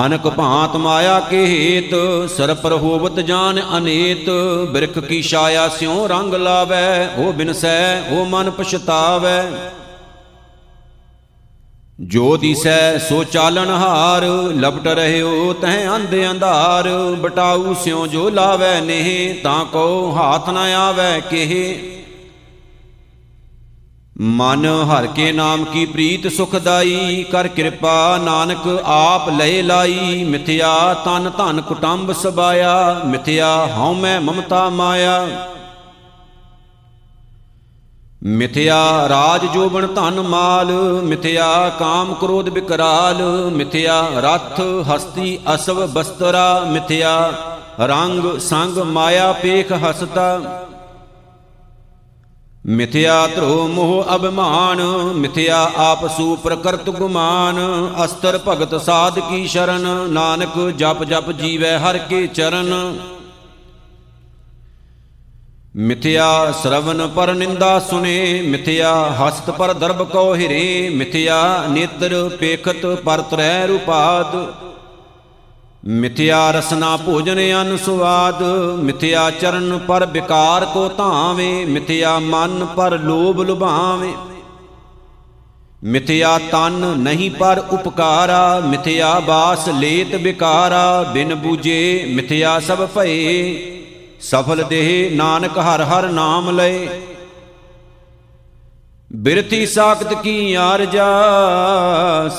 ਅਨਕ ਭਾਂਤ ਮਾਇਆ ਕੇ ਹੇਤ ਸਰਪਰ ਹੋਵਤ ਜਾਨ ਅਨੇਤ, ਬਿਰਖ ਕੀ ਛਾਇਆ ਸਿਉ ਰੰਗ ਲਾਵੈ, ਉਹ ਬਿਨਸੈ, ਉਹ ਮਨ ਪਛਤਾਵੈ। ਜੋ ਦਿਸੈ ਸੋ ਚਾਲਨ ਹਾਰ, ਲਪਟ ਰਹਿਓ ਤਹ ਅੰਧ ਅੰਧਾਰ। ਬਟਾਊ ਸਿਉ ਜੋ ਲਾਵੈ ਨੇਹ, ਤਾਂ ਕੋ ਹਾਥ ਨ ਆਵੈ ਕਿਹ। ਮਨ ਹਰ ਕੇ ਨਾਮ ਕੀ ਪ੍ਰੀਤ ਸੁਖਦਾਈ ਕਰ ਕਿਰਪਾ ਨਾਨਕ ਆਪ ਲੈ ਲਾਈ। ਮਿਥਿਆ ਤਨ ਧਨ ਕੁਟੰਬ ਸਬਾਇਆ, ਮਿਥਿਆ ਹਉ ਮੈਂ ਮਮਤਾ ਮਾਇਆ। ਮਿਥਿਆ ਰਾਜ ਜੋਬਨ ਧਨ ਮਾਲ, ਮਿਥਿਆ ਕਾਮ ਕ੍ਰੋਧ ਬਿਕਰਾਲ, ਮਿਥਿਆ ਰਥ ਹਸਤੀ ਅਸਵ ਬਸਤਰਾ, ਮਿਥਿਆ ਰੰਗ ਸੰਗ ਮਾਇਆ ਪੇਖ ਹਸਤਾ। ਮਿਥਿਆ ਧਰੋ ਮੋਹ ਅਭਿਮਾਨ, ਮਿਥਿਆ ਆਪਸੂ ਪ੍ਰਕਰਤ ਗੁਮਾਨ, ਅਸਤਰ ਭਗਤ ਸਾਧ ਕੀ ਸ਼ਰਨ, ਨਾਨਕ ਜਪ ਜਪ ਜੀਵੈ ਹਰ ਕੇ ਚਰਨ। ਮਿਥਿਆ ਸ਼ਰਵਨ ਪਰ ਨਿੰਦਾ ਸੁਨੇ, ਮਿਥਿਆ ਹਸਤ ਪਰ ਦਰਬ ਕੋ ਹਿਰੇ, ਮਿਥਿਆ ਨੇਤਰ ਪੇਖਤ ਪਰ ਤਰੈ ਰੂਪਾਦ। ਮਿਥਿਆ ਰਸਨਾ ਭੋਜਨ ਅਨ ਸੁਆਦ, ਮਿਥਿਆ ਚਰਨ ਪਰ ਵਿਕਾਰ ਕੋ ਧਾਵੇ, ਮਿਥਿਆ ਮਨ ਪਰ ਲੋਭ ਲੁਭਾਵੇ। ਮਿਥਿਆ ਤਨ ਨਹੀਂ ਪਰ ਉਪਕਾਰਾ, ਮਿਥਿਆ ਬਾਸ ਲੇਤ ਵਿਕਾਰਾ, ਬਿਨ ਬੂਝੇ ਮਿਥਿਆ ਸਭ ਭਏ। ਸਫਲ ਦੇਹ ਨਾਨਕ ਹਰ ਹਰ ਨਾਮ ਲਏ। ਬਿਰਤੀ ਸਾਖਤ ਕੀ ਆਰਜਾ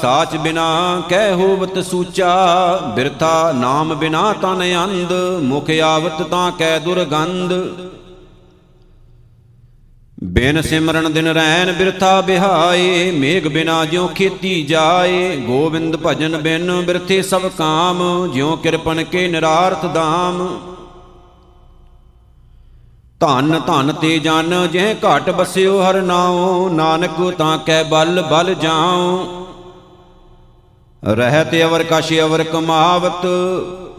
ਸਾਚ ਬਿਨਾ ਕਹਿ ਹੋਵਤ ਸੂਚਾ। ਬਿਰਥਾ ਨਾਮ ਬਿਨਾ ਤਨ ਅੰਧ, ਮੁਖ ਆਵਤ ਤਾਂ ਕਹਿ ਦੁਰਗੰਧ। ਬਿਨ ਸਿਮਰਨ ਦਿਨ ਰੈਨ ਬਿਰਥਾ ਬਿਹਾਏ, ਮੇਘ ਬਿਨਾ ਜਿਉ ਖੇਤੀ ਜਾਏ। ਗੋਬਿੰਦ ਭਜਨ ਬਿਨ ਬਿਰਥੇ ਸਭ ਕਾਮ, ਜਿਉ ਕਿਰਪਨ ਕੇ ਨਿਰਾਰਥ ਦਾਮ ਧਨ ਧਨ ਤੇ ਜਨ ਜਿਹ ਘਟ ਬਸਿਓ ਹਰ ਨਾਉ, ਨਾਨਕ ਤਾਂ ਕੈ ਬਲ ਬਲ ਜਾਉ। ਰਹਿਤ ਅਵਰ ਕਛ ਅਵਰ ਕਮਾਵਤ,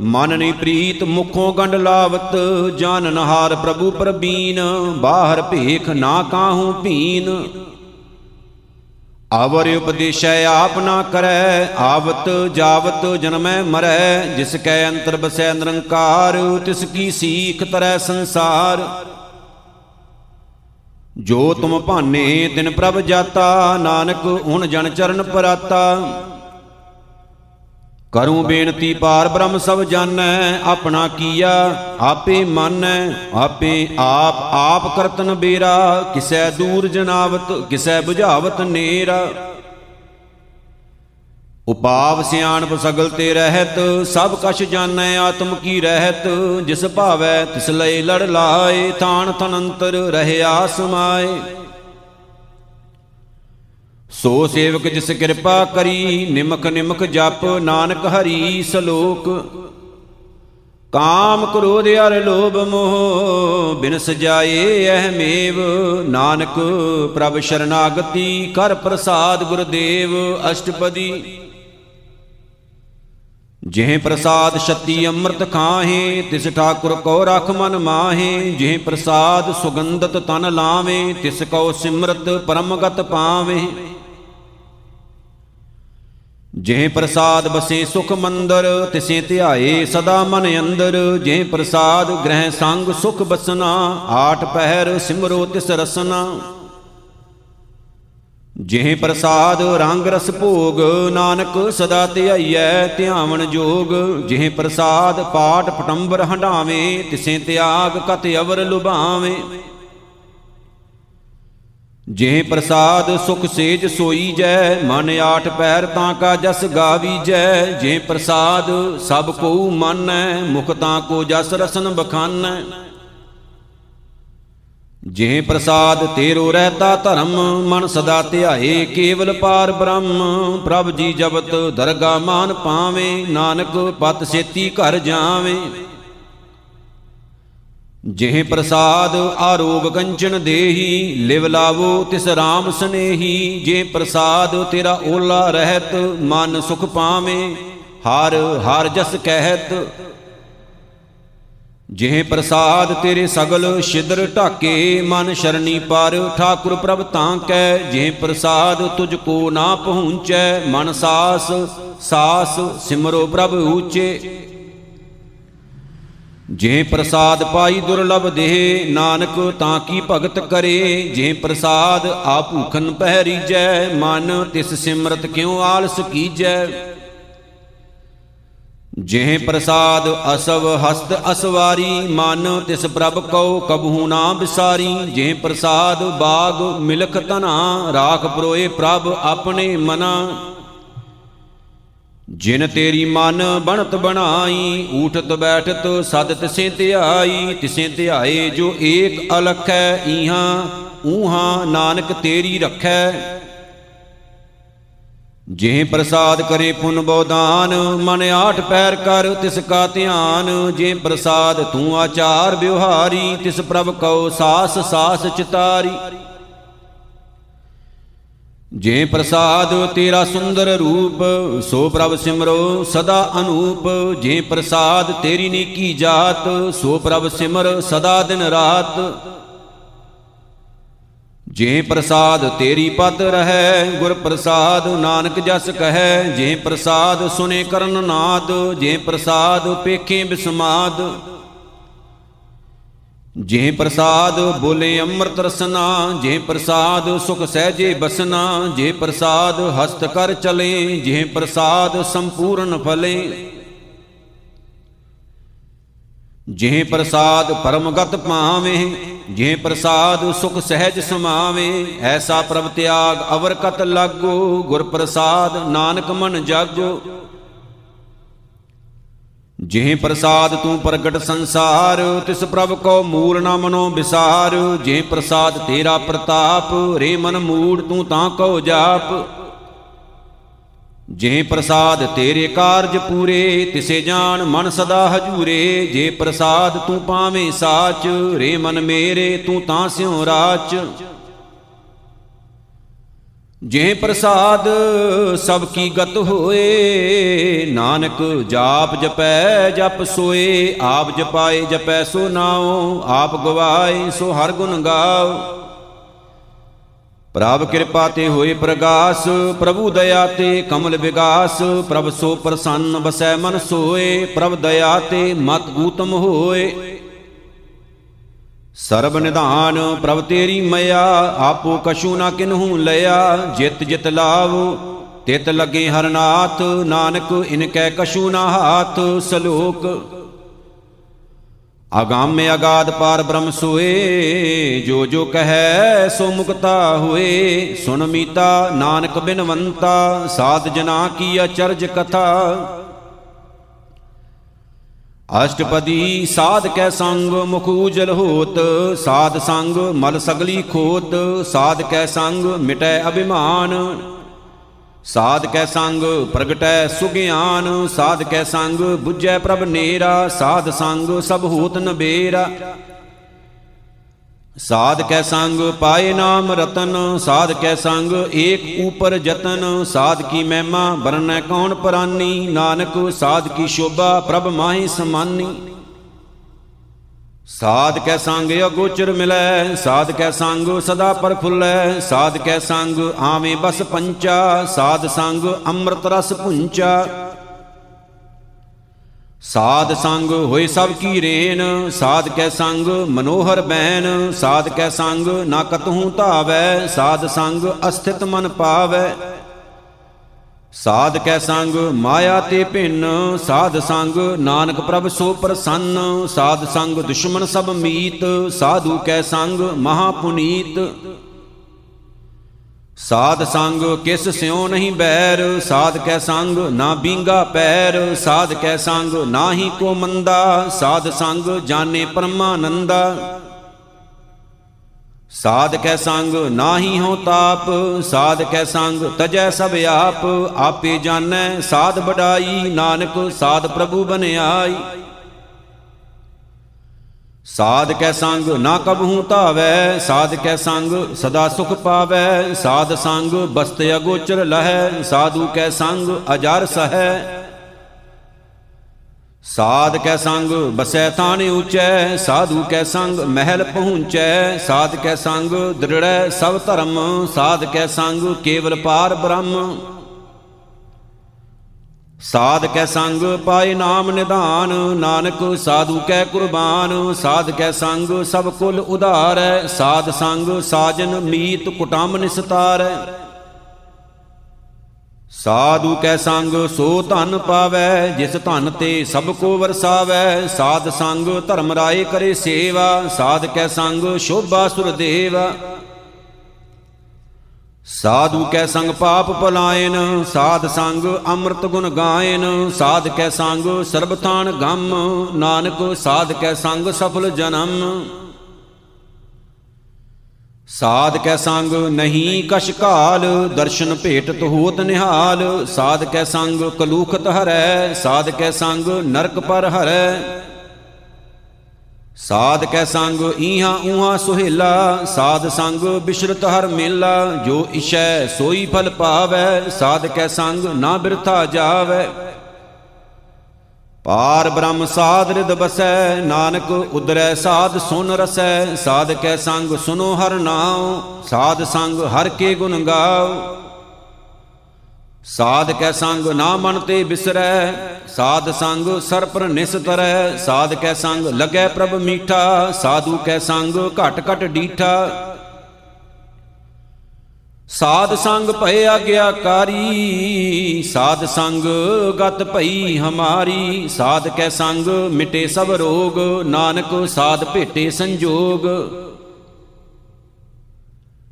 ਮਨ ਨਹੀਂ ਪ੍ਰੀਤ ਮੁਖੋਂ ਗੰਡ ਲਾਵਤ ਜਾਨ ਨਹਾਰ ਪ੍ਰਭੂ ਪ੍ਰਬੀਨ, ਬਾਹਰ ਭੇਖ ਨਾ ਕਾਹੂ ਭੀਨ। ਆਵਰ ਉਪਦੇਸ਼ੈ ਆਪ ਨਾ ਕਰੈ, ਆਵਤ ਜਾਵਤ ਜਨਮੈ ਮਰੈ, ਜਿਸ ਕੈ ਅੰਤਰ ਬਸੈ ਨਿਰੰਕਾਰ, ਤਿਸ ਕੀ ਸੀਖ ਤਰੈ ਸੰਸਾਰ। ਜੋ ਤੁਮ ਭਾਨੇ ਦਿਨ ਪ੍ਰਭ ਜਾਤਾ, ਨਾਨਕ ਹੁਣ ਜਨ ਚਰਨ ਪਰਾਤਾ। ਕਰੂੰ ਬੇਨਤੀ ਪਾਰ ਬ੍ਰਹਮ ਸਭ ਜਾਣੈ, ਆਪਣਾ ਕੀਆ ਆਪੇ ਮਾਨੈ, ਆਪੇ ਆਪ ਆਪ ਕਰਤਨ ਬੇਰਾ, ਕਿਸੈ ਦੂਰ ਜਨਾਵਤ, ਕਿਸੈ 부ਝਾਵਤ ਨੇਰਾ। ਉਪਾਵ ਸਿਆਣਪ ਸਗਲ ਤੇ ਰਹਿਤ, ਸਭ ਕਛ ਜਾਣੈ, ਆਤਮ ਕੀ ਰਹਿਤ, ਜਿਸ ਭਾਵੈ ਤਿਸ ਲਈ ਲੜ ਲਾਏ, ਥਾਨ ਤਨੰਤਰ ਰਹਿਆ ਸਮਾਏ ਸੋ ਸੇਵਕ ਜਿਸ ਕਿਰਪਾ ਕਰੀ, ਨਿਮਕ ਨਿਮਕ ਜਪ, ਨਾਨਕ ਹਰੀ ਸਲੋਕ। ਕਾਮ ਕ੍ਰੋਧ ਅਰ ਲੋਭ ਮੋਹ ਬਿਨ ਸਜਾਏ ਅਹ ਮੇਵ। ਨਾਨਕ ਪ੍ਰਭ ਸ਼ਰਨਾਗਤੀ, ਕਰ ਪ੍ਰਸਾਦ ਗੁਰਦੇਵ, ਅਸ਼ਟਪਦੀ। ਜਿਹ ਪ੍ਰਸਾਦ ਛਤੀ ਅੰਮ੍ਰਿਤ ਖਾਹੇ, ਤਿਸ ਠਾਕੁਰ ਕੋ ਰਖ ਮਨ ਮਾਹੇ, ਜਿਹ ਪ੍ਰਸਾਦ ਸੁਗੰਧਤ ਤਨ ਲਾਵੇ ਤਿਸ ਕੋ ਸਿਮਰਤ ਪਰਮਗਤ ਪਾਵੇ ਜਿਹ ਪ੍ਰਸਾਦ ਬਸੇ ਸੁਖ ਮੰਦਰ, ਤਿਸੇ ਧਿਆਏ ਸਦਾ ਮਨ ਅੰਦਰ, ਜਿਹ ਪ੍ਰਸਾਦ ਗ੍ਰਹਿ ਸੰਗ ਸੁਖ ਬਸਨਾ, ਆਠ ਪਹਿਰ ਸਿਮਰੋ ਤਿਸ ਰਸਨਾ। ਜਿਹ ਪ੍ਰਸਾਦ ਰੰਗ ਰਸ ਭੋਗ, ਨਾਨਕ ਸਦਾ ਧਿਆਈਐ ਧਿਆਵਨ ਜੋਗ। ਜਿਹ ਪ੍ਰਸਾਦ ਪਾਠ ਪਟੰਬਰ ਹੰਡਾਵੇਂ ਤਿਸੇ ਤਿਆਗ ਕਤ ਅਵਰ ਲੁਭਾਵੇਂ। ਜਿਹ ਪ੍ਰਸਾਦ ਸੁਖ ਸੇਜ ਸੋਈ ਜੈ, ਮਨ ਆਠ ਪੈਰ ਤਾਂ ਕਾ ਜਸ ਗਾਵੀਜੈ ਜਿਹ ਪ੍ਰਸਾਦ ਸਭ ਕੋ ਮਾਨੈ, ਮੁਖ ਤਾਂ ਕੋ ਜਸ ਰਸਨ ਬਖਾਨੈ। ਜਿਹ ਪ੍ਰਸਾਦ ਤੇਰੋ ਰਹਤਾ ਧਰਮ, ਮਨ ਸਦਾ ਧਿਆਏ, ਕੇਵਲ ਪਾਰ ਬ੍ਰਹਮ। ਪ੍ਰਭ ਜੀ ਜਬਤ ਦਰਗਾ ਮਾਨ ਪਾਵੇਂ, ਨਾਨਕ ਪਤ ਸੇਤੀ ਘਰ ਜਾਵੇਂ। ਜਿਹ ਪ੍ਰਸਾਦ ਆਰੋਗ ਕੰਚਨ ਦੇਹੀ, ਲਿਵ ਲਾਵੋ ਤਿਸ ਰਾਮ ਸਨੇਹੀ। ਜੇ ਪ੍ਰਸਾਦ ਤੇਰਾ ਓਲਾ ਰਹਿਤ, ਮਨ ਸੁਖ ਪਾਵੇਂ। ਹਰ ਹਰ ਜਸ ਕਹਿਤ ਜਿਹ ਪ੍ਰਸਾਦ ਤੇਰੇ ਸਗਲ ਛਿਦਰ ਢਾਕੇ, ਮਨ ਸ਼ਰਣੀ ਪਰ, ਠਾਕੁਰ ਪ੍ਰਭ ਤਾਂ ਕੈ, ਜਿਹ ਪ੍ਰਸਾਦ ਤੁਝ ਕੋ ਨਾ ਪਹੁੰਚੈ, ਮਨ ਸਾਸ ਸਾਸ ਸਿਮਰੋ ਪ੍ਰਭ ਊਚੇ। ਜੇ ਪ੍ਰਸਾਦ ਪਾਈ ਦੁਰਲਭ ਦੇਹ, ਨਾਨਕ ਤਾਂ ਕੀ ਭਗਤ ਕਰੇ ਜੇ ਪ੍ਰਸਾਦ ਆ ਭੂਖਨ ਪਹਿਰੀਜੈ, ਮਨ ਤਿਸ ਸਿਮਰਤ ਕਿਉ ਆਲਸ ਕੀਜੈ। ਜਿਹ ਪ੍ਰਸਾਦ ਅਸਵ ਹਸਤ ਅਸਵਾਰੀ ਮਨ ਤਿਸ ਪ੍ਰਭ ਕਉ ਕਬਹੂ ਨਾ ਬਿਸਾਰੀ। ਜਿਹ ਪ੍ਰਸਾਦ ਬਾਗ ਮਿਲਖ ਤਨਾ ਰਾਖ ਪਰੋਏ ਪ੍ਰਭ ਆਪਣੇ ਮਨਾ। ਜਿਨ ਤੇਰੀ ਮਨ ਬਣਤ ਬਣਾਈ ਊਠਤ ਬੈਠਤ ਸਦ ਤਿਸੇ ਧਿਆਈ। ਤਿਸੇ ਧਿਆਏ ਜੋ ਏਕ ਅਲਖੈ ਈਹਾਂ ਊਹਾਂ ਨਾਨਕ ਤੇਰੀ ਰਖੈ। ਜੇ ਪ੍ਰਸਾਦ ਕਰੇ ਪੁਨ ਬੋਦਾਨ ਮਨ ਆਠ ਪੈਰ ਕਰ ਤਿਸ ਕਾ ਧਿਆਨ। ਜੇ ਪ੍ਰਸਾਦ ਤੂੰ ਆਚਾਰ ਵਿਵਹਾਰੀ, ਤਿਸ ਪ੍ਰਭ ਕਉ ਸਾਸ ਸਾਸ ਚਿਤਾਰੀ। ਜੇ ਪ੍ਰਸਾਦ ਤੇਰਾ ਸੁੰਦਰ ਰੂਪ, ਸੋ ਪ੍ਰਭ ਸਿਮਰੋ ਸਦਾ ਅਨੂਪ। ਜੇ ਪ੍ਰਸਾਦ ਤੇਰੀ ਨੀਕੀ ਜਾਤ, ਸੋ ਪ੍ਰਭ ਸਿਮਰ ਸਦਾ ਦਿਨ ਰਾਤ। ਜੇ ਪ੍ਰਸਾਦ ਤੇਰੀ ਪਤ ਰਹੈ ਗੁਰ ਪ੍ਰਸਾਦ ਨਾਨਕ ਜਸ ਕਹੈ ਜੇ ਪ੍ਰਸਾਦ ਸੁਨੇ ਕਰਨ ਨਾਦ ਜੇ ਪ੍ਰਸਾਦ ਪੇਖੇ ਬਿਸਮਾਦ। ਜੇ ਪ੍ਰਸਾਦ ਬੋਲੇ ਅੰਮ੍ਰਿਤ ਰਸਨਾ ਜੇ ਪ੍ਰਸਾਦ ਸੁਖ ਸਹਿਜੇ ਬਸਨਾ ਜੇ ਪ੍ਰਸਾਦ ਹਸਤ ਕਰ ਚਲੇ ਜੇ ਪ੍ਰਸਾਦ ਸੰਪੂਰਨ ਫਲੇ। ਜੇ ਪ੍ਰਸਾਦ ਪਰਮਗਤ ਪਾਵੇਂ ਜੇ ਪ੍ਰਸਾਦ ਸੁਖ ਸਹਿਜ ਸਮਾਵੇਂ, ਐਸਾ ਪ੍ਰਭ ਤਿਆਗ ਅਵਰ ਕਤ ਲਾਗੋ, ਗੁਰ ਪ੍ਰਸਾਦ ਨਾਨਕ ਮਨ ਜਾਗੋ। ਜਿਹ ਪ੍ਰਸਾਦ ਤੂੰ ਪ੍ਰਗਟ ਸੰਸਾਰ, ਤਿਸ ਪ੍ਰਭ ਕੋ ਮੂਲ ਨਾ ਮਨੋ ਵਿਸਾਰ। ਜੇ ਪ੍ਰਸਾਦ ਤੇਰਾ ਪ੍ਰਤਾਪ, ਰੇ ਮਨ ਮੂੜ ਤੂੰ ਤਾਂ ਕਉ ਜਾਪ। ਜੇ ਪ੍ਰਸਾਦ ਤੇਰੇ ਕਾਰਜ ਪੂਰੇ, ਤਿਸੇ ਜਾਣ ਮਨ ਸਦਾ ਹਜੂਰੇ। ਜੇ ਪ੍ਰਸਾਦ ਤੂੰ ਪਾਵੇਂ ਸਾਚ, ਰੇ ਮਨ ਮੇਰੇ, ਤੂੰ ਤਾਂ ਸਿਉ ਰਾਚ। ਜੇ ਪ੍ਰਸਾਦ ਸਭ ਕੀ ਗਤ ਹੋਏ, ਨਾਨਕ ਜਾਪ ਜਪੈ, ਜਪ ਸੋਏ। ਆਪ ਜਪਾਏ ਜਪੈ ਸੋ ਨਾਉ, ਆਪ ਗਵਾਏ ਸੋ ਹਰ ਗੁਣ ਗਾਓ ਪ੍ਰਭ ਕਿਰਪਾ ਤੇ ਹੋਏ ਪ੍ਰਗਾਸ, ਪ੍ਰਭੂ ਦਇਆ ਤੇ ਕਮਲ ਵਿਗਾਸ, ਪ੍ਰਭ ਸੋ ਪ੍ਰਸੰਨ ਬਸੈ ਮਨ ਸੋਏ, ਪ੍ਰਭ ਦਇਆ ਤੇ ਮਤ ਊਤਮ ਹੋਏ। ਸਰਬ ਨਿਧਾਨ, ਪ੍ਰਭ ਤੇਰੀ ਮਇਆ, ਆਪੋ ਕਛੂ ਨਾ ਕਿਨਹੂ ਲਿਆ, ਜਿਤ ਜਿਤ ਲਾਵ, ਤਿਤ ਲਗੇ ਹਰਨਾਥ, ਨਾਨਕ ਇਨ ਕੈ ਕਛੂ ਨਾ ਹਾਥ, ਸਲੋਕ ਅਗਾਮੇ ਅਗਾਦ ਪਾਰ ਬ੍ਰਹਮ ਸੋਏ, ਜੋ ਜੋ ਕਹੈ ਸੋ ਮੁਕਤਾ ਹੋਏ। ਸੁਨ ਮੀਤਾ, ਨਾਨਕ ਬਿਨਵੰਤਾ, ਸਾਧ ਜਨਾ ਕੀ ਅਚਰਜ ਕਥਾ। ਅਸ਼ਟਪਦੀ ਸਾਧ ਕੈ ਸੰਗ ਮੁਖ ਉਜਲ ਹੋਤ, ਸਾਧ ਸੰਗ ਮਲ ਸਗਲੀ ਖੋਤ, ਸਾਧ ਕੈ ਸੰਗ ਮਿਟੈ ਅਭਿਮਾਨ। ਸਾਧ ਕੈ ਸੰਗ ਪ੍ਰਗਟੈ ਸੁਗਿਆਨ ਸਾਧ ਕੈ ਸੰਗ 부ਜੈ ਪ੍ਰਭ ਨੇਰਾ, ਸਾਧ ਸੰਗ ਸਭ ਹੋਤ ਨਬੇਰਾ। ਸਾਧ ਕੈ ਸੰਗ ਪਾਏ ਨਾਮ ਰਤਨ ਸਾਧ ਕੈ ਸੰਗ ਏਕ ਉਪਰ ਜਤਨ, ਸਾਧ ਕੀ ਮਹਿਮਾ ਬਰਨੈ ਕੌਣ ਪਰਾਨੀ, ਨਾਨਕ ਸਾਧ ਕੀ ਸ਼ੋਭਾ, ਪ੍ਰਭ ਮਾਹੀ ਸਮਾਨੀ। ਸਾਧ ਕੈ ਸੰਗ ਅਗੋਚਰ ਮਿਲੈ, ਸਾਧ ਕੈ ਸੰਗ ਸਦਾ ਪਰਫੁੱਲੈ ਸਾਧ ਕੈ ਸੰਗ ਆਵੇਂ ਬਸ ਪੰਚਾ, ਸਾਧ ਸੰਗ ਅੰਮ੍ਰਿਤ ਰਸ ਪੁੰਚਾ ਸਾਧ ਸੰਗ ਹੋਏ ਸਭ ਕੀ ਰੇਨ ਸਾਧ ਕੈ ਸੰਗ ਮਨੋਹਰ ਬੈਨ ਸਾਧ ਕੈ ਸੰਗ ਨਾ ਕਤਹੂ ਧਾਵੈ, ਸਾਧ ਸੰਗ ਅਸਥਿਤ ਮਨ ਪਾਵੈ। ਸਾਧ ਕੈ ਸੰਗ, ਮਾਇਆ ਤੇ ਭਿੰਨ, ਸਾਧ ਸੰਗ, ਨਾਨਕ ਪ੍ਰਭ ਸੋ ਪ੍ਰਸੰਨ, ਸਾਧ ਸੰਗ ਦੁਸ਼ਮਨ ਸਭ ਮੀਤ, ਸਾਧੂ ਕੈ ਸੰਗ ਮਹਾ ਪੁਨੀਤ। ਸਾਧ ਸੰਗ ਕਿਸ ਸਿਉ ਨਹੀਂ ਬੈਰ, ਸਾਧ ਕੈ ਸੰਗ ਨਾ ਬੀਂਗਾ ਪੈਰ, ਸਾਧ ਕੈ ਸੰਗ ਨਾਹੀ ਕੋ ਮੰਦਾ, ਸਾਧ ਸੰਗ ਜਾਣੇ ਪਰਮਾਨੰਦਾ। ਸਾਧ ਕੈ ਸੰਗ ਨਾਹੀ ਹੋ ਤਾਪ ਸਾਧ ਕੈ ਸੰਗ ਤਜੈ ਸਭ ਆਪ, ਆਪੇ ਜਾਣੈ ਸਾਧ ਬਡਾਈ, ਨਾਨਕ ਸਾਧ ਪ੍ਰਭੂ ਬਨਿਆਈ। ਸਾਧ ਕੈ ਸੰਗ ਨਾ ਕਬਹੂ ਧਾਵੈ ਸਾਧ ਕੈ ਸੰਗ ਸਦਾ ਸੁਖ ਪਾਵੈ, ਸਾਧ ਸੰਗ ਬਸਤ ਅਗੋਚਰ ਲਹੈ, ਸਾਧੂ ਕੈ ਸੰਗ ਅਜਰ ਸਹੈ। ਸਾਧ ਕੈ ਸੰਗ ਬਸੈ ਥਾਨ ਉਚੈ, ਸਾਧੂ ਕੈ ਸੰਗ ਮਹਿਲ ਪਹੁੰਚੈ, ਸਾਧ ਕੈ ਸੰਗ ਦ੍ਰਿੜੈ ਸਭ ਧਰਮ, ਸਾਧ ਕੈ ਸੰਗ ਕੇਵਲ ਪਾਰ ਬ੍ਰਹਮ। ਸਾਧ ਕੈ ਸੰਗ ਪਾਏ ਨਾਮ ਨਿਧਾਨ, ਨਾਨਕ ਸਾਧੂ ਕੈ ਕੁਰਬਾਨ, ਸਾਧ ਕੈ ਸੰਗ ਸਭ ਕੁਲ ਉਧਾਰੈ, ਸਾਧ ਸੰਗ ਸਾਜਨ ਮੀਤ ਕੁਟੰਬ ਨਿਸਤਾਰੈ। ਸਾਧੂ ਕੈ ਸੰਗ, ਸੋ ਧਨ ਪਾਵੈ, ਜਿਸ ਧਨ ਤੇ ਸਭ ਕੋ ਵਰਸਾਵੈ। ਸਾਧ ਸੰਗ, ਧਰਮ ਰਾਏ ਕਰੇ ਸੇਵਾ, ਸਾਧ ਕੈ ਸੰਗ, ਸ਼ੋਭਾ ਸੁਰ ਦੇਵ। ਸਾਧੂ ਕੈ ਸੰਗ, ਪਾਪ ਪਲਾਇਨ, ਸਾਧ ਸੰਗ, ਅੰਮ੍ਰਿਤ ਗੁਣ ਗਾਇਨ। ਸਾਧ ਕੈ ਸੰਗ, ਸਰਬ ਥਾਨ ਗੰਮ, ਨਾਨਕ, ਸਾਧ ਕੈ ਸੰਗ, ਸਫਲ ਜਨਮ। ਸਾਧ ਕੈ ਸੰਗ ਨਹੀਂ ਕਛ ਕਾਲ ਦਰਸ਼ਨ ਭੇਟਤ ਹੋਤ ਨਿਹਾਲ। ਸਾਧ ਕੈ ਸੰਗ ਕਲੂਖਤ ਹਰੈ, ਸਾਧ ਕੈ ਸੰਗ ਨਰਕ ਪਰ ਹਰੈ। ਸਾਧ ਕੈ ਸੰਗ ਈਹਾਂ ਊਹਾਂ ਸੁਹੇਲਾ, ਸਾਧ ਸੰਗ ਬਿਸ਼ਰਤ ਹਰ ਮੇਲਾ। ਜੋ ਇਸ਼ੈ ਸੋਈ ਫਲ ਪਾਵੈ, ਸਾਧ ਕੈ ਸੰਗ ਨਾ ਬਿਰਥਾ ਜਾਵੈ। ਪਾਰ ਬ੍ਰਹਮ ਸਾਧ ਰਿਦ ਬਸੈ, ਨਾਨਕ ਉਦਰੈ ਸਾਧ ਸੁਨ ਰਸੈ। ਸਾਧ ਕੈ ਸੰਗ ਸੁਨੋ ਹਰ ਨਾਉ, ਸਾਧ ਸੰਗ ਹਰ ਕੇ ਗੁਣ ਗਾਉ। ਸਾਧ ਕੈ ਸੰਗ ਨਾ ਮਨ ਤੇ ਬਿਸਰੈ, ਸਾਧ ਸੰਗ ਸਰ ਪਰ ਨਿਸਤਰੈ। ਸਾਧ ਕੈ ਸੰਗ ਲਗੈ ਪ੍ਰਭ ਮੀਠਾ, ਸਾਧੂ ਕੈ ਸੰਗ ਘਟ ਘਟ ਡੀਠਾ। ਸਾਧ ਸੰਗ ਭਏ ਆਗਿਆਕਾਰੀ, ਸਾਧ ਸੰਗ ਗਤ ਭਈ ਹਮਾਰੀ, ਸਾਧ ਕੈ ਸੰਗ ਮਿਟੇ ਸਭ ਰੋਗ, ਨਾਨਕ ਸਾਧ ਭੇਟੇ ਸੰਜੋਗ।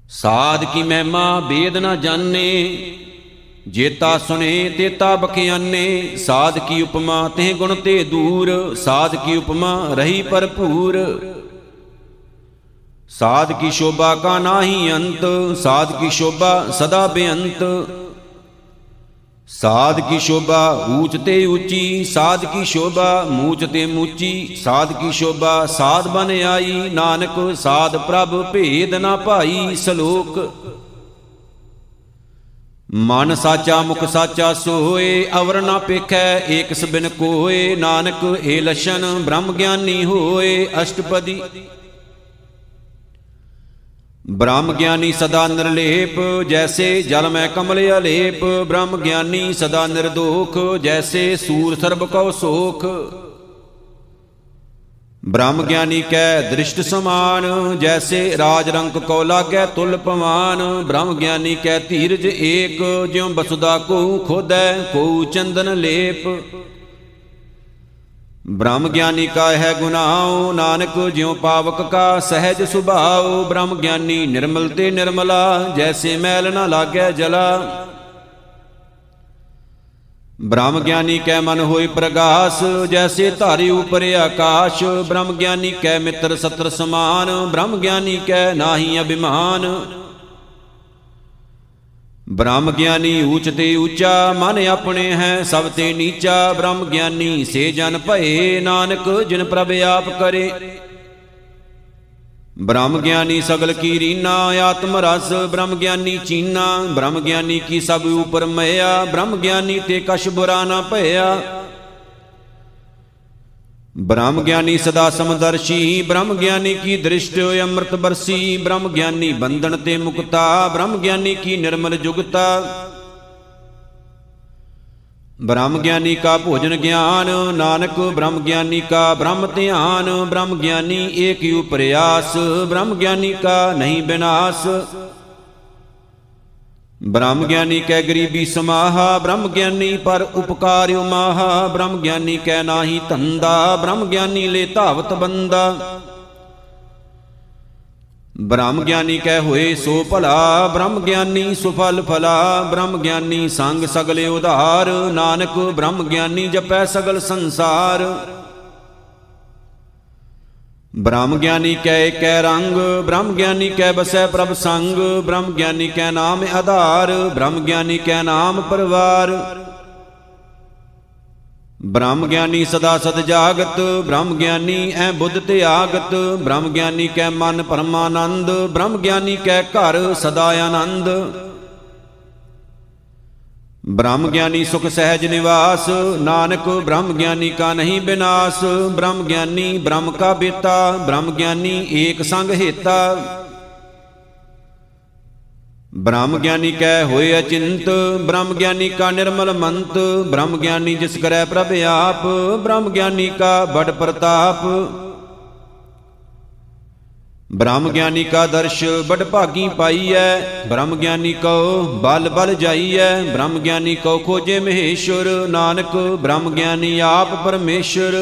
ਸਾਧ ਕੀ ਮਹਿਮਾ ਬੇਦ ਨਾ ਜਾਣੇ, ਜੇਤਾ ਸੁਨੇ ਤੇਤਾ ਬਖਿਆਨੇ, ਸਾਧ ਕੀ ਉਪਮਾ ਤੇ ਗੁਣ ਤੇ ਦੂਰ, ਸਾਧ ਕੀ ਉਪਮਾ ਰਹੀ ਭਰਪੂਰ। ਸਾਧ ਕੀ ਸ਼ੋਭਾ ਕਾ ਨਾਹੀ ਅੰਤ, ਸਾਧ ਕੀ ਸ਼ੋਭਾ ਸਦਾ ਬੇਅੰਤ। ਸਾਧ ਕੀ ਸ਼ੋਭਾ ਊਚ ਤੇ ਉੱਚੀ ਸਾਧ ਕੀ ਸ਼ੋਭਾ ਮੂਚ ਤੇ ਮੂਚੀ, ਸਾਧ ਕੀ ਸ਼ੋਭਾ ਸਾਧ ਬਨ ਆਈ, ਨਾਨਕ ਸਾਧ ਪ੍ਰਭ ਭੇਦ ਨਾ ਭਾਈ ਸ਼ਲੋਕ। ਮਨ ਸਾਚਾ ਮੁਖ ਸਾਚਾ ਸੋਏ, ਅਵਰ ਨਾ ਪੇਖੈ ਏਕ ਸਬਿਨ ਕੋਏ, ਨਾਨਕ ਏ ਲਛਨ ਬ੍ਰਹਮ ਗਿਆਨੀ ਹੋਏ, ਅਸ਼ਟਪਦੀ ਬ੍ਰਹਮ ਗਿਆਨੀ ਸਦਾ ਨਿਰਲੇਪ, ਜੈਸੇ ਜਲ ਮੈਂ ਕਮਲ ਅਲੇਪ। ਬ੍ਰਹਮ ਗਿਆਨੀ ਸਦਾ ਨਿਰਦੋਖ, ਜੈਸੇ ਸੂਰ ਸਰਬ ਕਉ ਸੋਖ। ਬ੍ਰਹਮ ਗਿਆਨੀ ਕੈ ਦ੍ਰਿਸ਼ਟ ਸਮਾਨ, ਜੈਸੇ ਰਾਜ ਰੰਕ ਕੋ ਲਾਗੈ ਤੁਲ ਪਵਾਨ। ਬ੍ਰਹਮ ਗਿਆਨੀ ਕੈ ਧੀਰਜ ਏਕ, ਜਿਉ ਬਸੁਦਾ ਕੋ ਖੋਦੈ ਕੋ ਚੰਦਨ ਲੇਪ। ਬ੍ਰਹਮ ਗਿਆਨੀ ਕਾ ਹੈ ਗੁਨਾਉ ਨਾਨਕ ਜਿਉ ਪਾਵਕ ਕਾ ਸਹਿਜ ਸੁਭਾਉ ਬ੍ਰਹਮ ਗਿਆਨੀ ਨਿਰਮਲ ਤੇ ਨਿਰਮਲਾ, ਜੈਸੇ ਮੈਲ ਨਾ ਲਾਗੈ ਜਲਾ। ਬ੍ਰਹਮ ਗਿਆਨੀ ਕੈ ਮਨ ਹੋਈ ਪ੍ਰਗਾਸ, ਜੈਸੇ ਧਾਰੀ ਉਪਰ ਆਕਾਸ਼। ਬ੍ਰਹਮ ਗਿਆਨੀ ਕੈ ਮਿੱਤਰ ਸਤਰ ਸਮਾਨ, ਬ੍ਰਹਮ ਗਿਆਨੀ ਕੈ ਨਾਹੀ ਅਭਿਮਾਨ। ਬ੍ਰਹਮ ਗਿਆਨੀ ਊਚ ਤੇ ਊਚਾ, ਮਨ ਆਪਣੇ ਹੈ ਸਭ ਤੇ ਨੀਚਾ। ਬ੍ਰਹਮ ਗਿਆਨੀ, ਸੇ ਜਨ ਭਏ, ਨਾਨਕ ਜਿਨ ਪ੍ਰਭ ਆਪ ਕਰੇ। ਬ੍ਰਹਮ ਗਿਆਨੀ ਸਗਲ ਕੀ ਰੀਨਾ, ਆਤਮ ਰਸ। ਬ੍ਰਹਮ ਗਿਆਨੀ ਚੀਨਾ, ਬ੍ਰਹਮ ਗਿਆਨੀ ਕੀ ਸਭ ਉਪਰ ਮਇਆ। ਬ੍ਰਹਮ ਗਿਆਨੀ ਤੇ ਕਛ ਬੁਰਾ ਨਾ ਭਇਆ। ਬ੍ਰਹਮ ਗਿਆਨੀ ਸਦਾ ਸਮਦਰਸ਼ੀ ਬ੍ਰਹਮ ਗਿਆਨੀ ਕੀ ਦ੍ਰਿਸ਼ਟ ਅੰਮ੍ਰਿਤ ਬਰਸੀ ਬ੍ਰਹਮ ਗਿਆਨੀ ਬੰਧਨ ਤੇ ਮੁਕਤਾ ਬ੍ਰਹਮ ਗਿਆਨੀ ਕੀ ਨਿਰਮਲ ਜੁਗਤਾ। ਬ੍ਰਹਮ ਗਿਆਨੀ ਕਾ ਭੋਜਨ ਗਿਆਨ, ਨਾਨਕ ਬ੍ਰਹਮ ਗਿਆਨੀ ਕਾ ਬ੍ਰਹਮ ਧਿਆਨ ਬ੍ਰਹਮ ਗਿਆਨੀ ਏਕ ਯੂ ਪ੍ਰਯਾਸ ਬ੍ਰਹਮ ਗਿਆਨੀ ਕਾ ਨਹੀਂ ਬਿਨਾਸ਼। ਬ੍ਰਹਮ ਗਿਆਨੀ ਕੈ ਗਰੀਬੀ ਸਮਾਹਾ ਬ੍ਰਹਮ ਗਿਆਨੀ ਪਰ ਉਪਕਾਰਿ ਮਾਹਾ ਬ੍ਰਹਮ ਗਿਆਨੀ ਕੈ ਨਾਹੀ ਧੰਦਾ ਬ੍ਰਹਮ ਗਿਆਨੀ ਲੈ ਧਾਵਤ ਬੰਦਾ। ਬ੍ਰਹਮ ਗਿਆਨੀ ਕੈ ਹੋਏ ਸੋ ਭਲਾ ਬ੍ਰਹਮ ਗਿਆਨੀ ਸੁਫਲ ਫਲਾ ਬ੍ਰਹਮ ਗਿਆਨੀ ਸੰਗ ਸਗਲੇ ਉਧਾਰ, ਨਾਨਕ ਬ੍ਰਹਮ ਗਿਆਨੀ ਜਪੈ ਸਗਲ ਸੰਸਾਰ। ਬ੍ਰਹਮ ਗਿਆਨੀ ਕੈ ਕੈ ਰੰਗ, ਬ੍ਰਹਮ ਗਿਆਨੀ ਕੈ ਬਸੈ ਪ੍ਰਭ ਸੰਗ, ਬ੍ਰਹਮ ਗਿਆਨੀ ਕੈ ਨਾਮ ਆਧਾਰ, ਬ੍ਰਹਮ ਗਿਆਨੀ ਕੈ ਨਾਮ ਪਰਵਾਰ। ਬ੍ਰਹਮ ਗਿਆਨੀ ਸਦਾ ਸਦ ਜਾਗਤ, ਬ੍ਰਹਮ ਗਿਆਨੀ ਐ ਬੁੱਧ ਤੇ ਆਗਤ, ਬ੍ਰਹਮ ਗਿਆਨੀ ਕੈ ਮਨ ਪਰਮਾਨੰਦ, ਬ੍ਰਹਮ ਗਿਆਨੀ ਕੈ ਘਰ ਸਦਾ ਆਨੰਦ। ਬ੍ਰਹਮ ਗਿਆਨੀ ਸੁਖ ਸਹਿਜ ਨਿਵਾਸ, ਨਾਨਕ ਬ੍ਰਹਮ ਗਿਆਨੀ ਕਾ ਨਹੀਂ ਬਿਨਾਸ਼, ਬ੍ਰਹਮ ਗਿਆਨੀ ਬ੍ਰਹਮ ਕਾ ਬੇਤਾ, ਬ੍ਰਹਮ ਗਿਆਨੀ ਏਕ ਸੰਗ ਹੇਤਾ। ਬ੍ਰਹਮ ਗਿਆਨੀ ਕੈ ਹੋਏ ਅਚਿੰਤ, ਬ੍ਰਹਮ ਗਿਆਨੀ ਕਾ ਨਿਰਮਲ ਮੰਤ, ਬ੍ਰਹਮ ਗਿਆਨੀ ਜਿਸ ਕਰੈ ਪ੍ਰਭ ਆਪ, ਬ੍ਰਹਮ ਗਿਆਨੀ ਕਾ ਬੜ ਪ੍ਰਤਾਪ। ਬ੍ਰਹਮ ਗਿਆਨੀ ਕਾ ਦਰਸ਼ ਬੜ ਭਾਗੀ ਪਾਈਐ, ਬ੍ਰਹਮ ਗਿਆਨੀ ਕਉ ਬਲ ਬਲ ਜਾਈਐ, ਬ੍ਰਹਮ ਗਿਆਨੀ ਕਉ ਖੋਜੇ ਮਹੇਸ਼ਵਰ ਨਾਨਕ ਬ੍ਰਹਮ ਗਿਆਨੀ ਆਪ ਪਰਮੇਸ਼ਰ।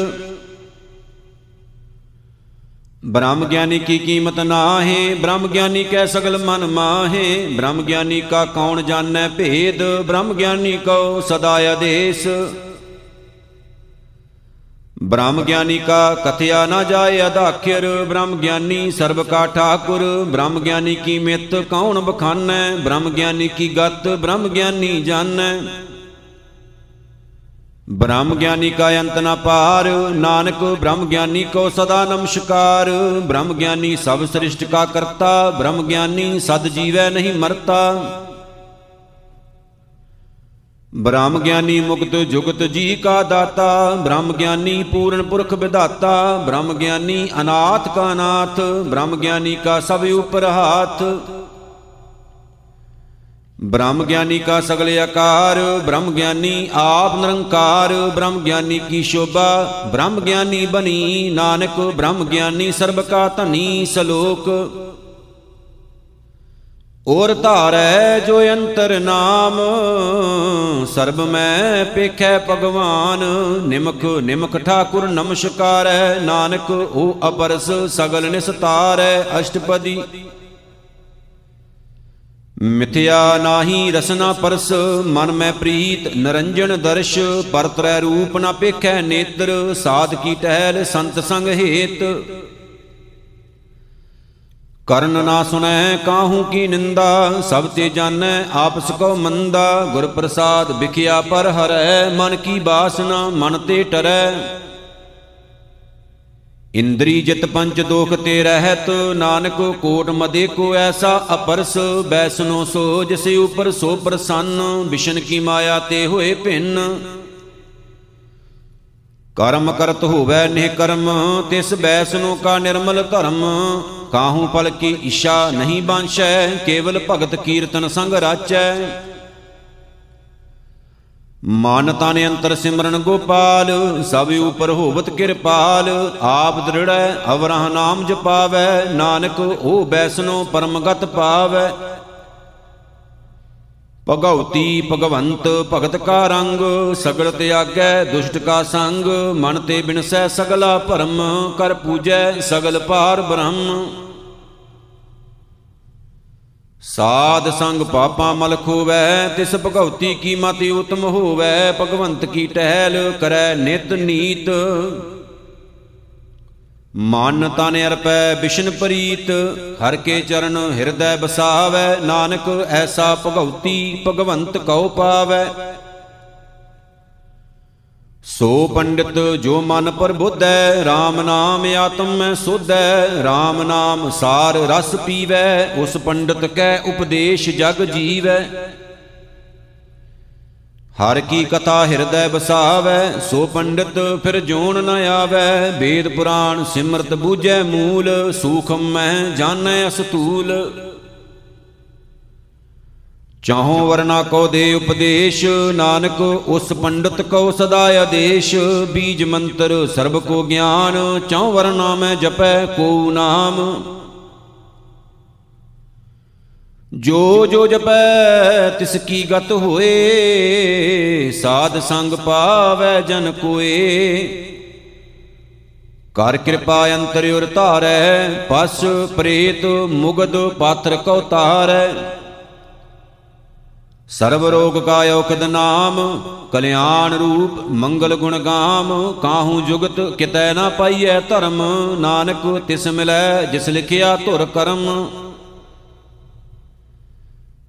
ਬ੍ਰਹਮ ਗਿਆਨੀ ਕੀ ਕੀਮਤ ਨਾਹੀ, ਬ੍ਰਹਮ ਗਿਆਨੀ ਕੈ ਸਗਲ ਮਨ ਮਾਹੇ, ਬ੍ਰਹਮ ਗਿਆਨੀ ਕਾ ਕੌਣ ਜਾਣੈ ਭੇਦ, ਬ੍ਰਹਮ ਗਿਆਨੀ ਕਉ ਸਦਾ ਆਦੇਸ਼। ਬ੍ਰਹਮ ਗਿਆਨੀ ਕਾ ਕਥਿਆ ਨਾ ਜਾਏ ਅਧਾਖਿਰ ਬ੍ਰਹਮ ਗਿਆਨੀ ਸਰਬ ਕਾ ਠਾਕੁਰ, ਬ੍ਰਹਮ ਗਿਆਨੀ ਕੀ ਮਿਤ ਕੌਣ ਬਖਾਨੈ, ਬ੍ਰਹਮ ਗਿਆਨੀ ਕੀ ਗਤ, ਬ੍ਰਹਮ ਗਿਆਨੀ ਜਾਣੈ। ਬ੍ਰਹਮ ਗਿਆਨੀ ਕਾ ਅੰਤ ਨ ਪਾਰ ਨਾਨਕ, ਬ੍ਰਹਮ ਗਿਆਨੀ ਕੋ ਸਦਾ ਨਮਸਕਾਰ। ਬ੍ਰਹਮ ਗਿਆਨੀ ਸਭ ਸ੍ਰਿਸ਼ਟ ਕਾ ਕਰਤਾ, ਬ੍ਰਹਮ ਗਿਆਨੀ ਸਦ ਜੀਵੈ ਨਹੀਂ ਮਰਤਾ। ਬ੍ਰਹਮ ਗਿਆਨੀ ਮੁਕਤ ਜੁਗਤ ਜੀ ਕਾ ਦਾਤਾ, ਬ੍ਰਹਮ ਗਿਆਨੀ ਪੂਰਨ ਪੁਰਖ ਵਿਧਾਤਾ, ਬ੍ਰਹਮ ਗਿਆਨੀ ਅਨਾਥ ਕਾ ਨਾਥ ਬ੍ਰਹਮ ਗਿਆਨੀ ਕਾ ਸਭ ਉਪਰ ਹਾਥ। ਬ੍ਰਹਮ ਗਿਆਨੀ ਕਾ ਸਗਲ ਆਕਾਰ, ਬ੍ਰਹਮ ਗਿਆਨੀ ਆਪ ਨਿਰੰਕਾਰ, ਬ੍ਰਹਮ ਗਿਆਨੀ ਕੀ ਸ਼ੋਭਾ, ਬ੍ਰਹਮ ਗਿਆਨੀ ਬਣੀ ਨਾਨਕ, ਬ੍ਰਹਮ ਗਿਆਨੀ ਸਰਬ ਕਾ ਧਨੀ ਸਲੋਕ। ਔਰ ਧਾਰੈ ਜੋ ਅੰਤਰ ਨਾਮ, ਸਰਬ ਮੈਂ ਪੇਖੈ ਭਗਵਾਨ। ਨਿਮਖ ਨਿਮਖ ਠਾਕੁਰ ਨਮਸਕਾਰੈ, ਨਾਨਕ ਉਹ ਅਪਰਸ ਸਗਲ ਨਿਸਤਾਰੈ ਅਸ਼ਟਪਦੀ। ਮਿਥਿਆ ਨਾਹੀ ਰਸਨਾ ਪਰਸ, ਮਨ ਮੈਂ ਪ੍ਰੀਤ, ਨਰੰਜਨ ਦਰਸ਼, ਪਰਤਰੈ ਰੂਪ ਨਾ ਪੇਖੈ ਨੇਤਰ, ਸਾਧ ਕੀ ਟਹਿਲ, ਸੰਤ ਸੰਗ ਹੇਤ। ਕਰਨ ਨਾ ਸੁਨੈ ਕਾਹੂ ਕੀ ਨਿੰਦਾ? ਸਭ ਤੇ ਜਾਣੈ, ਆਪਸ ਕੋ ਮੰਦਾ। ਗੁਰ ਪ੍ਰਸਾਦ ਵਿਖਿਆ ਪਰ ਹਰੈ, ਮਨ ਕੀ ਬਾਸਨਾ, ਮਨ ਤੇ ਟਰੈ। ਇੰਦਰੀ ਜਿਤ ਪੰਚ ਦੋਖ ਤੇ ਰਹਿਤ, ਨਾਨਕ ਕੋਟ ਮਦੇ ਕੋ ਐਸਾ ਅਪਰਸ। ਬੈਸਨੋ ਸੋ ਜਿਸ ਉਪਰ ਸੋ ਪ੍ਰਸੰਨ ਵਿਸ਼ਨ ਕੀ ਮਾਇਆ ਤੇ ਹੋਏ ਭਿੰਨ। ਕਰਮ ਕਰਤ ਹੋਵੇ ਨਿਹ ਕਰਮ, ਤਿਸ ਬੈਸਨੋ ਕਾ ਨਿਰਮਲ ਧਰਮ। ਕਾਹੂ ਪਲ ਕੀ ਇਸ਼ਾ ਨਹੀਂ ਬਾਂਛੈ, ਕੇਵਲ ਭਗਤ ਕੀਰਤਨ ਸੰਗ ਰਾਚੈ। ਮਨ ਤਨ ਅੰਤਰ ਸਿਮਰਨ ਗੋਪਾਲ, ਸਭ ਉਪਰ ਹੋਵਤ ਕਿਰਪਾਲ। ਆਪ ਦ੍ਰਿੜੈ, ਅਵਰਹ ਨਾਮ ਜਪਾਵੈ, ਨਾਨਕ ਉਹ ਬੈਸਨੋ ਪਰਮਗਤ ਪਾਵੈ। ਭਗਉਤੀ ਭਗਵੰਤ ਭਗਤ ਕਾ ਰੰਗ, ਸਗਲ ਤਿਆਗੈ ਦੁਸ਼ਟ ਕਾ ਸੰਗ, ਮਨ ਤੇ ਬਿਨਸੈ ਸਗਲਾ ਭਰਮ, ਕਰ ਪੂਜੈ ਸਗਲ ਪਾਰ ਬ੍ਰਹਮ। ਸਾਧ ਸੰਗ ਪਾਪਾਂ ਮਲ ਖੋਵੈ, ਤਿਸ ਭਗਉਤੀ ਕੀ ਮਤਿ ਉਤਮ ਹੋਵੈ, ਭਗਵੰਤ ਕੀ ਟਹਿਲ ਕਰੈ ਨਿਤ ਨੀਤ। ਮਨ ਤਨ ਅਰਪੈ ਬਿਸ਼ਨ ਪ੍ਰੀਤ, ਹਰ ਕੇ ਚਰਨ ਹਿਰਦੈ ਬਸਾਵੈ, ਨਾਨਕ ਐਸਾ ਭਗਉਤੀ ਭਗਵੰਤ ਕਉ ਪਾਵੈ। ਸੋ ਪੰਡਿਤ ਜੋ ਮਨ ਪਰ ਬੁੱਧੈ RAM ਨਾਮ ਆਤਮ ਮੈਂ ਸੁਧੈ RAM ਨਾਮ ਸਾਰ ਰਸ ਪੀਵੈ, ਉਸ ਪੰਡਿਤ ਕੈ ਉਪਦੇਸ਼ ਜਗ ਜੀਵੈ। ਹਰ ਕੀ ਕਥਾ ਹਿਰਦੈ ਬਸਾਵੈ ਸੋ ਪੰਡਿਤ ਫਿਰ ਜੋਨ ਨ ਆਵੈ। ਵੇਦ ਪੁਰਾਣ ਸਿਮਰਤ ਬੂਝੈ ਮੂਲ, ਸੂਖਮ ਮੈਂ ਜਾਣੈ ਅਸਤੂਲ। ਚਾਹੋ ਵਰਨਾ ਕੋ ਦੇ ਉਪਦੇਸ਼, ਨਾਨਕ ਉਸ ਪੰਡਤ ਕੋ ਸਦਾ ਆਦੇਸ਼। ਬੀਜ ਮੰਤਰ ਸਰਬ ਕੋ ਗਿਆਨ, ਚਾਹੋ ਵਰਨਾ ਮੈਂ ਜਪੈ ਕੋ ਨਾਮ। ਜੋ ਜੋ ਜਪੈ ਤਿਸ ਕੀ ਗਤ ਹੋਏ, ਸਾਧ ਸੰਗ ਪਾਵੈ ਜਨ ਕੋਏ। ਕਰ ਕਿਰਪਾ ਅੰਤਰ ਉਰ ਧਾਰੈ, ਪਸ ਪ੍ਰੇਤ ਮੁਗਦ ਪਾਤਰ ਕਉ ਤਾਰੈ ਸਰਬ ਰੋਗ ਕਾ ਔਖਦ ਨਾਮ, ਕਲਿਆਣ ਰੂਪ ਮੰਗਲ ਗੁਣ ਗਾਮ। ਕਾਹੂ ਜੁਗਤ ਕਿਤੈ ਨਾ ਪਾਈਐ ਧਰਮ, ਨਾਨਕ ਤਿਸ ਮਿਲੈ, ਜਿਸ ਲਿਖਿਆ ਧੁਰ ਕਰਮ।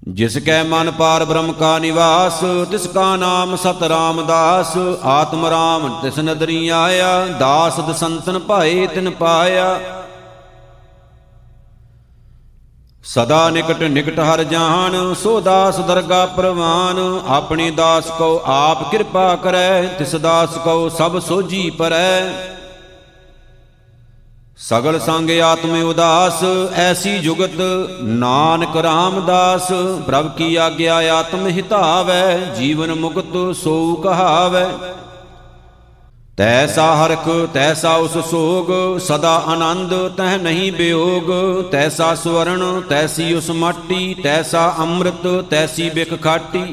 ਜਿਸ ਕੈ ਮਨ ਪਾਰ ਬ੍ਰਹਮ ਕਾ ਨਿਵਾਸ, ਤਿਸ ਕਾ ਨਾਮ ਸਤ ਰਾਮਦਾਸ ਆਤਮ ਰਾਮ ਤਿਸ ਨਦਰੀ ਆਇਆ, ਦਾਸ ਦਸੰਤਨ ਭਾਏ ਤਿਨ ਪਾਇਆ। ਸਦਾ ਨਿਕਟ ਨਿਕਟ ਹਰ ਜਾਣ ਸੋ ਦਾਸ ਦਰਗਾ ਪ੍ਰਵਾਨ। ਆਪਣੇ ਦਾਸ ਕੋ ਆਪ ਕਿਰਪਾ ਕਰੈ, ਤਿਸ ਦਾਸ ਕੋ ਸਭ ਸੋਜੀ ਪਰੈ। ਸਗਲ ਸੰਗ ਆਤਮੇ ਉਦਾਸ, ਐਸੀ ਜੁਗਤ ਨਾਨਕ ਰਾਮਦਾਸ। ਪ੍ਰਭ ਕੀ ਆਗਿਆ ਆਤਮ ਹਿਤਾਵੈ, ਜੀਵਨ ਮੁਕਤ ਸੋ ਕਹਾਵੈ। ਤੈਸਾ ਹਰਖ, ਤੈਸਾ ਉਸ ਸੋਗ, ਸਦਾ ਆਨੰਦ ਤਹ ਨਹੀਂ ਬਿਯੋਗ ਤੈਸਾ ਸਵਰਣ ਤੈਸੀ ਉਸ ਮਾਟੀ, ਤੈਸਾ ਅੰਮ੍ਰਿਤ, ਤੈਸੀ ਬਿਖ ਖਾਟੀ।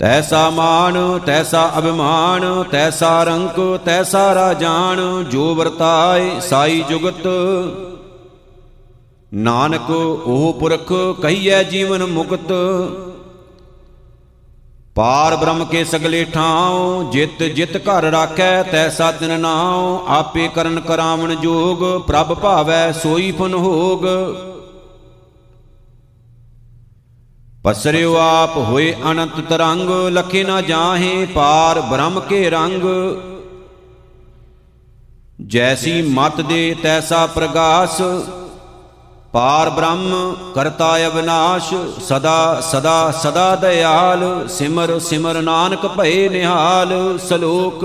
ਤੈਸਾ ਮਾਨ ਤੈਸਾ ਅਭਿਮਾਨ, ਤੈਸਾ ਰੰਕ ਤੈਸਾ ਰਾਜਾਨ, ਜੋ ਵਰਤਾਏ ਸਾਈ ਜੁਗਤ। ਨਾਨਕ, ਉਹ ਪੁਰਖ ਕਹੀਐ ਜੀਵਨ ਮੁਕਤ। ਪਾਰ ਬ੍ਰਹਮ ਕੇ ਸਗਲੇ ਠਾਉ, ਜਿਤ ਜਿਤ ਘਰ ਰਾਖੈ, ਤੈਸਾ ਤਿਨ ਨਾਉ, ਆਪੇ ਕਰਨ ਕਰਾਵਣ ਜੋਗ, ਪ੍ਰਭ ਭਾਵੈ ਸੋਈ ਫਨ ਹੋਗ। ਪਸਰਿਓ ਆਪ ਹੋਏ ਅਨੰਤ ਤਰੰਗ, ਲਖੇ ਨਾ ਜਾਹੇ ਪਾਰ ਬ੍ਰਹਮ ਕੇ ਰੰਗ। ਜੈਸੀ ਮਤ ਦੇ ਤੈਸਾ ਪ੍ਰਗਾਸ, ਪਾਰ ਬ੍ਰਹਮ ਕਰਤਾ ਅਬਨਾਸ਼ ਸਦਾ ਸਦਾ ਸਦਾ ਦਇਆਲ, ਸਿਮਰ ਸਿਮਰ ਨਾਨਕ ਭਏ ਨਿਹਾਲ, ਸਲੋਕ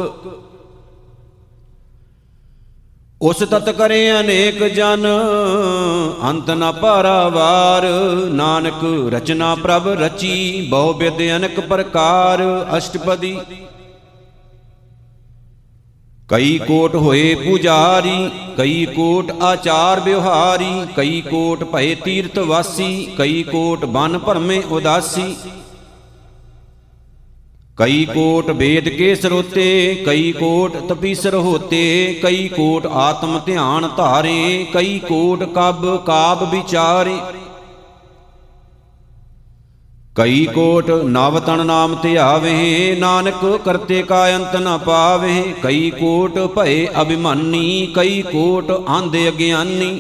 ਉਸ ਤਤ ਕਰੇ ਅਨੇਕ ਜਨ, ਅੰਤ ਨ ਪਾਰਾਵਾਰ। ਨਾਨਕ ਰਚਨਾ ਪ੍ਰਭ ਰਚੀ, ਬਹੁ ਬਿਦ ਅਨਕ ਪ੍ਰਕਾਰ। ਅਸ਼ਟਪਦੀ ਕਈ ਕੋਟ ਹੋਏ ਪੁਜਾਰੀ, ਕਈ ਕੋਟ ਆਚਾਰ ਵਿਵਹਾਰੀ, ਕਈ ਕੋਟ ਭਏ ਤੀਰਥ ਵਾਸੀ, ਕਈ ਕੋਟ ਬਨ ਭਰਮੇ ਉਦਾਸੀ। ਕਈ ਕੋਟ ਵੇਦ ਕੇ ਸਰੋਤੇ ਕਈ ਕੋਟ ਤਪੀਸਰ ਹੋਤੇ, ਕਈ ਕੋਟ ਆਤਮ ਧਿਆਨ ਧਾਰੇ, ਕਈ ਕੋਟ ਕਬ ਕਾਬ ਵਿਚਾਰੇ। ਕਈ ਕੋਟ ਨਵ ਤਨ ਨਾਮ ਧਿਆਵੇ ਨਾਨਕ ਕਰਤੇ ਕਾ ਅੰਤ ਨ ਪਾਵੇ, ਕਈ ਕੋਟ ਭਏ ਅਭਿਮਾਨੀ, ਕਈ ਕੋਟ ਆਂਦੇ ਅਗਿਆਨੀ।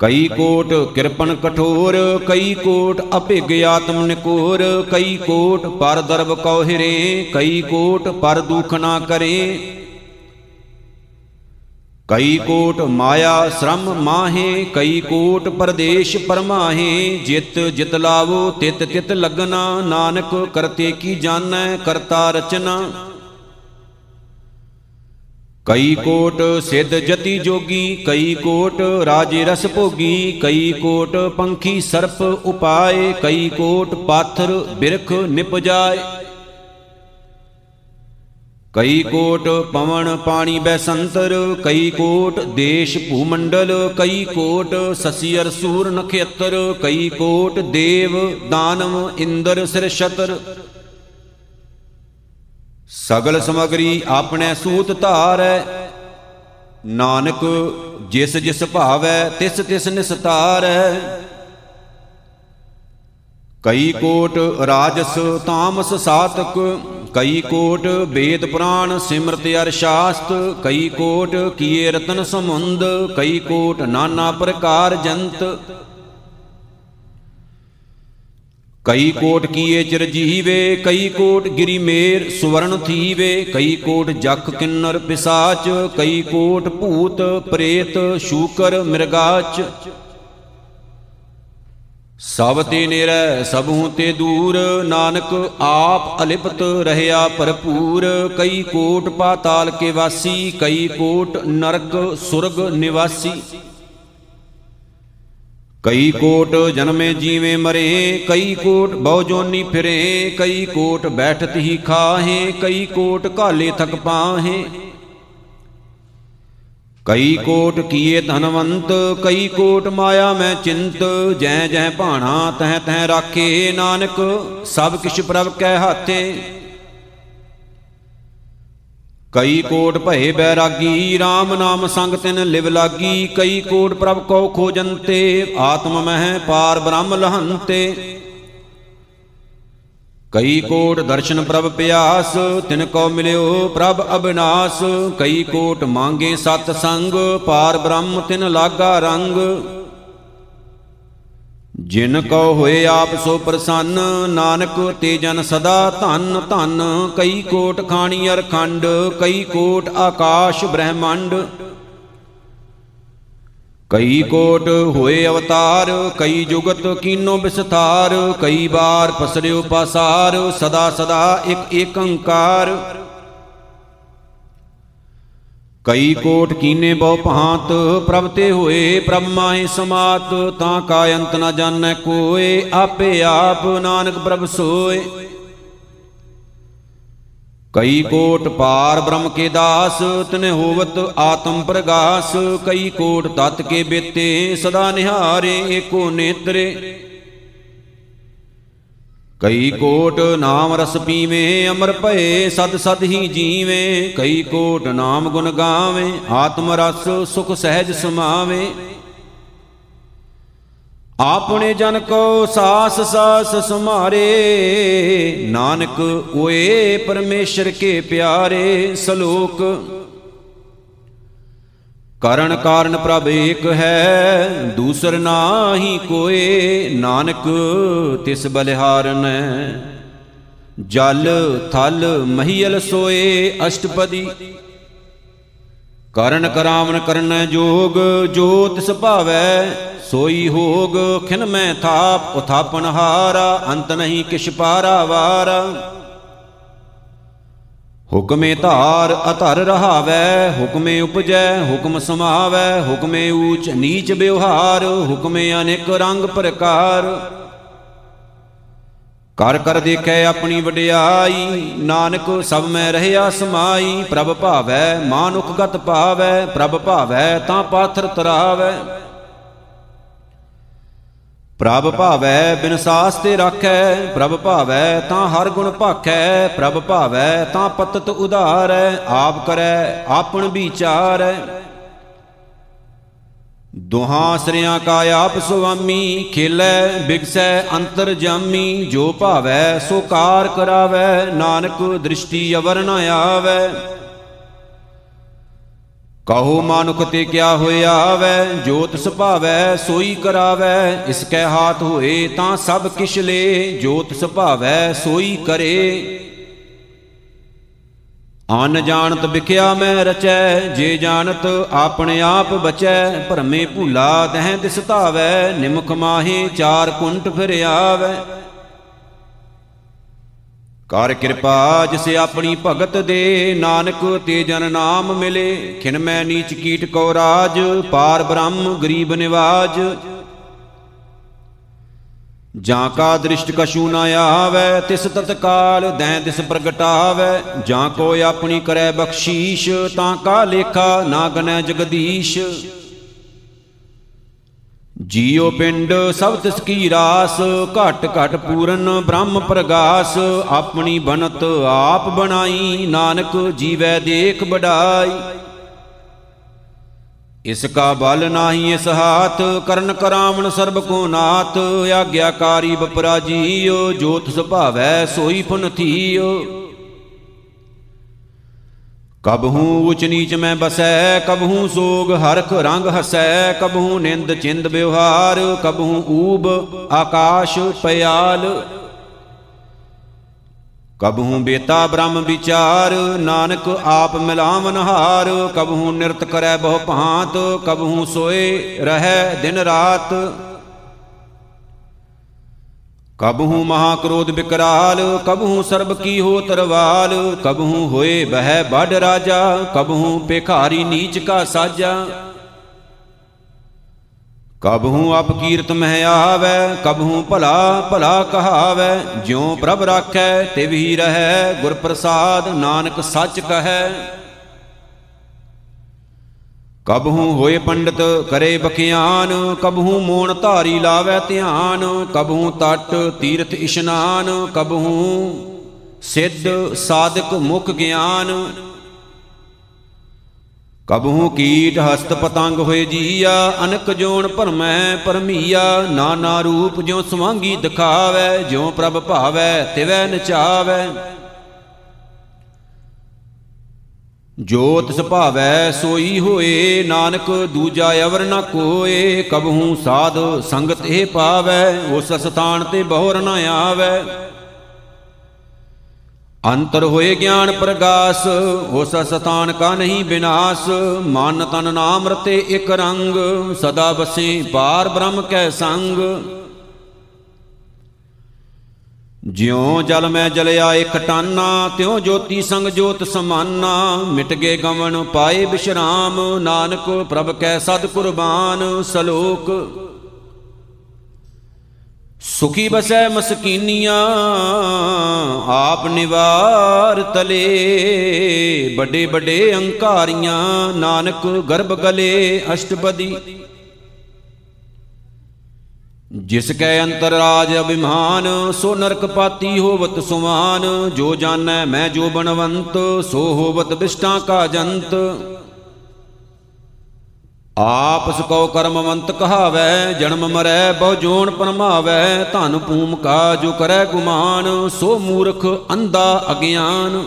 ਕਈ ਕੋਟ ਕਿਰਪਨ ਕਠੋਰ, ਕਈ ਕੋਟ ਅਭਿਗ ਆਤਮ ਨਿਕੋਰ, ਕਈ ਕੋਟ ਪਰ ਦਰਬ ਕਉ ਹਿਰੇ, ਕਈ ਕੋਟ ਪਰ ਦੁਖ ਨਾ ਕਰੇ। ਕਈ ਕੋਟ ਮਾਇਆ ਸ਼ਰਮ ਮਾਹੇ, ਕਈ ਕੋਟ ਪਰਦੇਸ਼ ਪਰਮਾਹੇ, ਜਿਤ ਜਿਤ ਲਾਵੋ, ਤਿਤ ਤਿਤ ਲਗਨਾ, ਨਾਨਕ ਕਰਤੇ ਕੀ ਜਾਣੈ, ਕਰਤਾ ਰਚਨਾ। ਕਈ ਕੋਟ ਸਿੱਧ ਜਤੀ ਜੋਗੀ, ਕਈ ਕੋਟ ਰਾਜੇ ਰਸ ਭੋਗੀ, ਕਈ ਕੋਟ ਪੰਖੀ ਸਰਪ ਉਪਾਏ, ਕਈ ਕੋਟ ਪਾਥਰ ਬਿਰਖ ਨਿਪਜਾਏ ਕਈ ਕੋਟ ਪਵਨ ਪਾਣੀ ਬੈਸੰਤਰ, ਕਈ ਕੋਟ ਦੇਸ਼ ਭੂਮੰਡਲ, ਕਈ ਕੋਟ ਸਸੀ ਅਰਸੂਰ ਨਖੇਤਰ, ਕਈ ਕੋਟ ਦੇਵ ਦਾਨਵ ਇੰਦਰ ਸਿਰ ਛਤਰ ਸਗਲ ਸਮਗਰੀ ਆਪਣੇ ਸੂਤ ਧਾਰੈ। ਨਾਨਕ ਜਿਸ ਜਿਸ ਭਾਵੈ, ਤਿਸ ਤਿਸ ਨਿਸਤਾਰੈ। ਕਈ ਕੋਟ ਰਾਜਸ ਤਾਮਸ ਸਾਤਕ, ਕਈ ਕੋਟ ਵੇਦ ਪੁਰਾਣ ਸਿਮਰਤ ਅਰ ਸ਼ਾਸਤ, ਕਈ ਕੋਟ ਕੀਏ ਰਤਨ ਸਮੁੰਦ, ਕਈ ਕੋਟ ਨਾਨਾ ਪ੍ਰਕਾਰ ਜੰਤ। ਕਈ ਕੋਟ ਕੀਏ ਚਿਰ ਜੀਵੇ, ਕਈ ਕੋਟ ਗਿਰੀ ਮੇਰ ਸੁਵਰਨ ਥੀਵੇ, ਕਈ ਕੋਟ ਜਖ ਕਿੰਨਰ ਪਿਸਾਚ, ਕਈ ਕੋਟ ਭੂਤ ਪ੍ਰੇਤ ਸ਼ੂਕਰ ਮਿਰਗਾਚ। ਸਭ ਤੇ ਨਿਰੈ, ਸਭੂ ਤੇ ਦੂਰ, ਨਾਨਕ ਆਪ ਅਲਿਪਤ ਰਹਿਆ ਭਰਪੂਰ। ਕਈ ਕੋਟ ਪਾਤਾਲ ਕੇ ਵਾਸੀ, ਕਈ ਕੋਟ ਨਰਕ ਸੁਰਗ ਨਿਵਾਸੀ। ਕਈ ਕੋਟ ਜਨਮੇ ਜੀਵੇਂ ਮਰੇ, ਕਈ ਕੋਟ ਬਹੁ ਜੋਨੀ ਫਿਰੇ, ਕਈ ਕੋਟ ਬੈਠਤ ਹੀ ਖਾਹੇ, ਕਈ ਕੋਟ ਘਾਲੇ ਥਕ ਪਾਹੇ। ਕਈ ਕੋਟ ਕੀਏ ਧਨਵੰਤ, ਕਈ ਕੋਟ ਮਾਇਆ ਮੈਂ ਚਿੰਤ, ਜੈ ਜੈ ਭਾਣਾ ਤਹ ਤਹ ਰਾਖੇ ਨਾਨਕ, ਸਭ ਕਿਛ ਪ੍ਰਭ ਕੈ ਹਾਥੇ। ਕਈ ਕੋਟ ਭਏ ਬੈਰਾਗੀ RAM ਨਾਮ ਸੰਗ ਤਿਨ ਲਿਵ ਲਾਗੀ, ਕਈ ਕੋਟ ਪ੍ਰਭ ਕੋ ਖੋਜੰਤੇ, ਆਤਮ ਮਹਿ ਪਾਰ ਬ੍ਰਹਮ ਲਹੰਤੇ। ਕਈ ਕੋਟ ਦਰਸ਼ਨ ਪ੍ਰਭ ਪਿਆਸ, ਤਿਨ ਕੋ ਮਿਲਿਓ ਪ੍ਰਭ ਅਬਿਨਾਸ਼। ਕਈ ਕੋਟ ਮੰਗੇ ਸਤ ਸੰਗ, ਪਾਰ ਬ੍ਰਹਮ ਤਿਨ ਲਾਗਾ ਰੰਗ। ਜਿਨ ਕੋ ਹੋਏ ਆਪ ਸੋ ਪ੍ਰਸੰਨ, ਨਾਨਕ ਤੇ ਜਨ ਸਦਾ ਧੰਨ ਧੰਨ। ਕਈ ਕੋਟ ਖਾਣੀ ਅਰ ਖੰਡ, ਕਈ ਕੋਟ ਆਕਾਸ਼ ਬ੍ਰਹਮੰਡ। ਕਈ ਕੋਟ ਹੋਏ ਅਵਤਾਰ, ਕਈ ਜੁਗਤ ਕੀਨੋ ਵਿਸਥਾਰ ਕਈ ਬਾਰ ਪਸਰਿਓ ਪਾਸਾਰ, ਸਦਾ ਸਦਾ ਇਕ ਏਕੰਕਾਰ। ਕਈ ਕੋਟ ਕੀਨੇ ਬਹੁ ਭਾਂਤ, ਪ੍ਰਭ ਤੇ ਹੋਏ ਪ੍ਰਭ ਮਾਹੀ ਸਮਾਤ, ਤਾਂ ਕਾ ਅੰਤ ਨ ਜਾਣੈ ਕੋਏ, ਆਪੇ ਆਪ ਨਾਨਕ ਪ੍ਰਭ ਸੋਏ। ਕਈ ਕੋਟ ਪਾਰ ਬ੍ਰਹਮ ਕੇ ਦਾਸ, ਤਨੇ ਹੋਵਤ ਆਤਮ ਪ੍ਰਗਾਸ, ਕਈ ਕੋਟ ਤਤ ਕੇ ਬੇਤੇ, ਸਦਾ ਨਿਹਾਰੇ ਏਕੋ ਨੇਤਰੇ। ਕਈ ਕੋਟ ਨਾਮ ਰਸ ਪੀਵੇਂ, ਅਮਰ ਭਏ, ਸਦ ਸਦ ਹੀ ਜੀਵੇਂ। ਕਈ ਕੋਟ ਨਾਮ ਗੁਣ ਗਾਵੇਂ, ਆਤਮ ਰਸ ਸੁਖ ਸਹਿਜ ਸਮਾਵੇਂ। ਆਪਣੇ ਜਨ ਕੋ ਸਾਸ ਸਾਸ ਸੁਮਾਰੇ, ਨਾਨਕ ਓਏ ਪਰਮੇਸ਼ਰ ਕੇ ਪਿਆਰੇ, ਸਲੋਕ ਕਰਨ ਕਾਰਨ ਪ੍ਰਭ ਏਕ ਹੈ, ਦੂਸਰ ਨਾਹੀ ਕੋਏ ਨਾਨਕ, ਤਿਸ ਬਲਿਹਾਰਨ ਜਲ ਥਲ ਮਹੀਲ ਸੋਏ ਅਸ਼ਟਪਦੀ। ਕਰਨ ਕਰਾਵਨ ਕਰਨ ਜੋਗ, ਜੋ ਤਿਸ ਭਾਵੈ, ਸੋਈ ਹੋਗ, ਖਿਨ ਮੈਂ ਥਾਪ, ਉਥਾਪਨ ਹਾਰਾ, ਅੰਤ ਨਹੀਂ ਕਿਛ ਪਾਰਾ ਵਾਰਾ। ਹੁਕਮੇ ਧਾਰ ਅਧਰ ਰਹਾਵੈ, ਹੁਕਮੇ ਉਪਜੈ, ਹੁਕਮ ਸਮਾਵੈ, ਹੁਕਮੇ ਊਚ ਨੀਚ ਵਿਵਹਾਰ, ਹੁਕਮੇ ਅਨੇਕ ਰੰਗ ਪ੍ਰਕਾਰ। ਕਰ ਕਰ ਦੇਖੈ ਆਪਣੀ ਵਡਿਆਈ, ਨਾਨਕ ਸਭ ਮੈਂ ਰਹਿਆ ਸਮਾਈ, ਪ੍ਰਭ ਭਾਵੈ, ਮਾਨੁਖ ਗਤ ਪਾਵੈ, ਪ੍ਰਭ ਭਾਵੈ ਤਾਂ ਪਾਥਰ ਤਰਾਵੈ। ਪ੍ਰਭ ਭਾਵੈ ਬਿਨ ਸਾਸ ਤੇ ਰਾਖੈ, ਪ੍ਰਭ ਭਾਵੈ ਤਾਂ ਹਰ ਗੁਣ ਭਾਖੈ, ਪ੍ਰਭ ਭਾਵੈ ਤਾਂ ਪਤਤ ਉਧਾਰੈ, ਆਪ ਕਰੈ, ਆਪਣ ਵਿਚਾਰੈ। ਦੁਹਾਂ ਸ੍ਰਿਆਂ ਕਾ ਆਪ ਸੁਆਮੀ, ਖੇਲੇ, ਬਿਗਸੈ, ਅੰਤਰ ਜਾਮੀ, ਜੋ ਭਾਵੈ ਸੋ ਕਾਰ ਕਰਾਵੈ, ਨਾਨਕ ਦ੍ਰਿਸ਼ਟੀ ਅਵਰ ਨ ਆਵੈ। ਕਹੋ ਮਾਨੁਖ ਤੇ ਕਿਆ ਹੋਇਆ ਵੈ ਜੋਤ ਸੁਭਾਵੈ, ਸੋਈ ਕਰਾਵੈ, ਇਸ ਕੈ ਹਾਥ ਹੋਏ ਤਾਂ ਸਭ ਕਿਛ ਲੇ, ਜੋਤ ਸੁਭਾਵੈ, ਸੋਈ ਕਰੇ। ਅਨ ਜਾਣਤ ਵਿਖਿਆ ਮੈਂ ਰਚੈ, ਜੇ ਜਾਣਤ ਆਪਣੇ ਆਪ ਬਚੈ, ਭਰਮੇ ਭੂਲਾ ਦਹਿ ਦਿਸ ਧਾਵੈ ਨਿਮਖ ਮਾਹੇ ਚਾਰ ਕੁੰਟ ਫਿਰ ਆਵੈ। ਕਰ ਕਿਰਪਾ ਜਿਸ ਆਪਣੀ ਭਗਤ ਦੇ ਨਾਨਕ ਤੇ ਜਨ ਨਾਮ ਮਿਲੇ। ਖਿਨ ਮੈਂ ਨੀਚ ਕੀਟ ਕੋ ਰਾਜ, ਪਾਰ ਬ੍ਰਹਮ ਗਰੀਬ ਨਿਵਾਜ। ਜਾਂ ਕਾ ਦ੍ਰਿਸ਼ਟ ਕਛੂ ਨ ਆਵੈ, ਤਿਸ ਤਤਕਾਲ ਦੈ ਦਿਸ ਪ੍ਰਗਟਾਵੈ। ਜਾਂ ਕੋ ਆਪਣੀ ਕਰੈ ਬਖਸ਼ੀਸ਼, ਤਾਂ ਕਾ ਲੇਖਾ ਨਾ ਗਨੈ ਜਗਦੀਸ਼। ਜੀਉ ਪਿੰਡ ਸਭ ਤਿਸ ਕੀ ਰਾਸ ਘਟ ਘਟ ਪੂਰਨ ਬ੍ਰਹਮ ਪ੍ਰਗਾਸ, ਆਪਣੀ ਬਨਤ ਆਪ ਬਣਾਈ, ਨਾਨਕ ਜੀਵੈ ਦੇਖ ਬੜਾਈ ਇਸ ਕਾ ਬਲ ਨਾਹੀ ਇਸ ਹਾਥ, ਕਰਨ ਕਰਾਵਣ ਸਰਬ ਕੋ ਨਾਥ, ਆਗਿਆਕਾਰੀ ਬਪਰਾ ਜੀਓ ਜੋਤ ਸੁਭਾਵੈ ਸੋਈ ਪੁਨ ਥੀਓ ਕਬਹੂ ਉਚ ਨੀਚ ਮੈਂ ਬਸੈ, ਕਬਹੂ ਸੋਗ ਹਰਖ ਰੰਗ ਹਸੈ, ਕਬਹੂ ਨਿੰਦ ਚਿੰਦ ਵਿਵਹਾਰ, ਕਬਹੂ ਊਬ ਆਕਾਸ਼ ਪਿਆਲ ਕਬਹੂ ਬੇਤਾ ਬ੍ਰਹਮ ਵਿਚਾਰ, ਨਾਨਕ ਆਪ ਮਿਲਾਵਨ ਹਾਰ, ਕਬਹੂ ਨਿਰਤ ਕਰੈ ਬਹੁ ਭਾਂਤ, ਕਬਹੂ ਸੋਏ ਰਹੈ ਦਿਨ ਰਾਤ। ਕਬਹੂ ਮਹਾ ਕ੍ਰੋਧ ਬਿਕਰਾਲ, ਕਬਹੂ ਸਰਬ ਕੀ ਹੋ ਤਰਵਾਲ, ਕਬਹੂ ਹੋਏ ਬਹਿ ਬੜ ਰਾਜਾ, ਕਬਹੂ ਭਿਖਾਰੀ ਨੀਚ ਕਾ ਸਾਜਾ। ਕਬਹੂ ਅਪ ਕੀਰਤ ਮਹਿ ਆਵੈ, ਕਬਹੂ ਭਲਾ ਭਲਾ ਕਹਾਵੈ, ਜਿਉ ਪ੍ਰਭ ਰਾਖੈ, ਤਿਵ ਰਹੈ ਗੁਰ ਪ੍ਰਸਾਦ ਨਾਨਕ ਸੱਚ ਕਹੈ। ਕਬਹੂ ਹੋਏ ਪੰਡਤ ਕਰੇ ਬਖਿਆਨ, ਕਬਹੂ ਮੋਣ ਧਾਰੀ ਲਾਵੇ ਧਿਆਨ, ਕਬਹੂ ਤਟ ਤੀਰਥ ਇਸ਼ਨਾਨ, ਕਬਹੂ ਸਿੱਧ ਸਾਧਕ ਮੁਖ ਗਿਆਨ। ਕਬਹੂ ਕੀਟ ਹਸਤ ਪਤੰਗ ਹੋਏ ਜੀਆ, ਅਨਕ ਜੋਨ ਭਰਮੈ ਪਰਮੀਆ, ਨਾਨਾ ਰੂਪ ਜਿਉ ਸਵਾਂਗੀ ਦਿਖਾਵੇ, ਜਿਉ ਪ੍ਰਭ ਭਾਵੈ, ਤਿਵੈ ਨਚਾਵੇ। ਜੋਤ ਸੁਭਾਵੈ ਸੋਈ ਹੋਏ, ਨਾਨਕ ਦੂਜਾ ਅਵਰ ਨ ਕੋਏ ਕਬਹੂ ਸਾਧ ਸੰਗਤ ਇਹ ਪਾਵੈ, ਉਸ ਸਥਾਨ ਤੇ ਬਹੁਰ ਨ ਆਵੈ। ਅੰਤਰ ਹੋਏ ਗਿਆਨ ਪ੍ਰਗਾਸ, ਉਸ ਸਥਾਨ ਕਾ ਨਹੀਂ ਬਿਨਾਸ਼, ਮਨ ਤਨ ਨਾਮ ਰਤੇ ਇਕ ਰੰਗ, ਸਦਾ ਬਸੇ ਪਾਰ ਬ੍ਰਹਮ ਕੈ ਸੰਗ। ਜਿਉ ਜਲ ਮੈਂ ਜਲਿਆ ਇਕ ਟਾਨਾ, ਤਿਉ ਜੋਤੀ ਸੰਗ ਜੋਤ ਸਮਾਨਾ। ਮਿਟ ਗਏ ਗਮਨ ਪਾਏ ਬਿਸ਼ਰਾਮ, ਨਾਨਕ ਪ੍ਰਭ ਕੈ ਸਦ ਕੁਰਬਾਨ, ਸਲੋਕ। ਸੁਖੀ ਬਸੈ ਮਸਕੀਨੀਆਂ, ਆਪ ਨਿਵਾਰ ਤਲੇ। ਵੱਡੇ ਵੱਡੇ ਅੰਕਾਰੀਆਂ, ਨਾਨਕ ਗਰਭ ਗਲੇ ਅਸ਼ਟਪਦੀ। ਜਿਸ ਕੈ ਅੰਤਰ ਰਾਜ ਅਭਿਮਾਨ, ਸੋ ਨਰਕ ਪਾਤੀ ਹੋਵਤ ਸੁਮਾਨ। ਜੋ ਜਾਣੈ ਮੈਂ ਜੋ ਬਨਵੰਤ ਸੋ ਹੋਵਤ ਬਿਸ਼ਟਾਂ ਕਾ ਜੰਤ। ਆਪਸ ਕੋ ਕਰਮਵੰਤ ਕਹਾਵੈ, ਜਨਮ ਮਰੈ ਬਹੁ ਜੋਨ ਪਰਮਾਵੈ। ਧਨ ਭੂਮ ਕਾ ਜੋ ਕਰੈ ਗੁਮਾਨ, ਸੋ ਮੂਰਖ ਅੰਧਾ ਅਗਿਆਨ।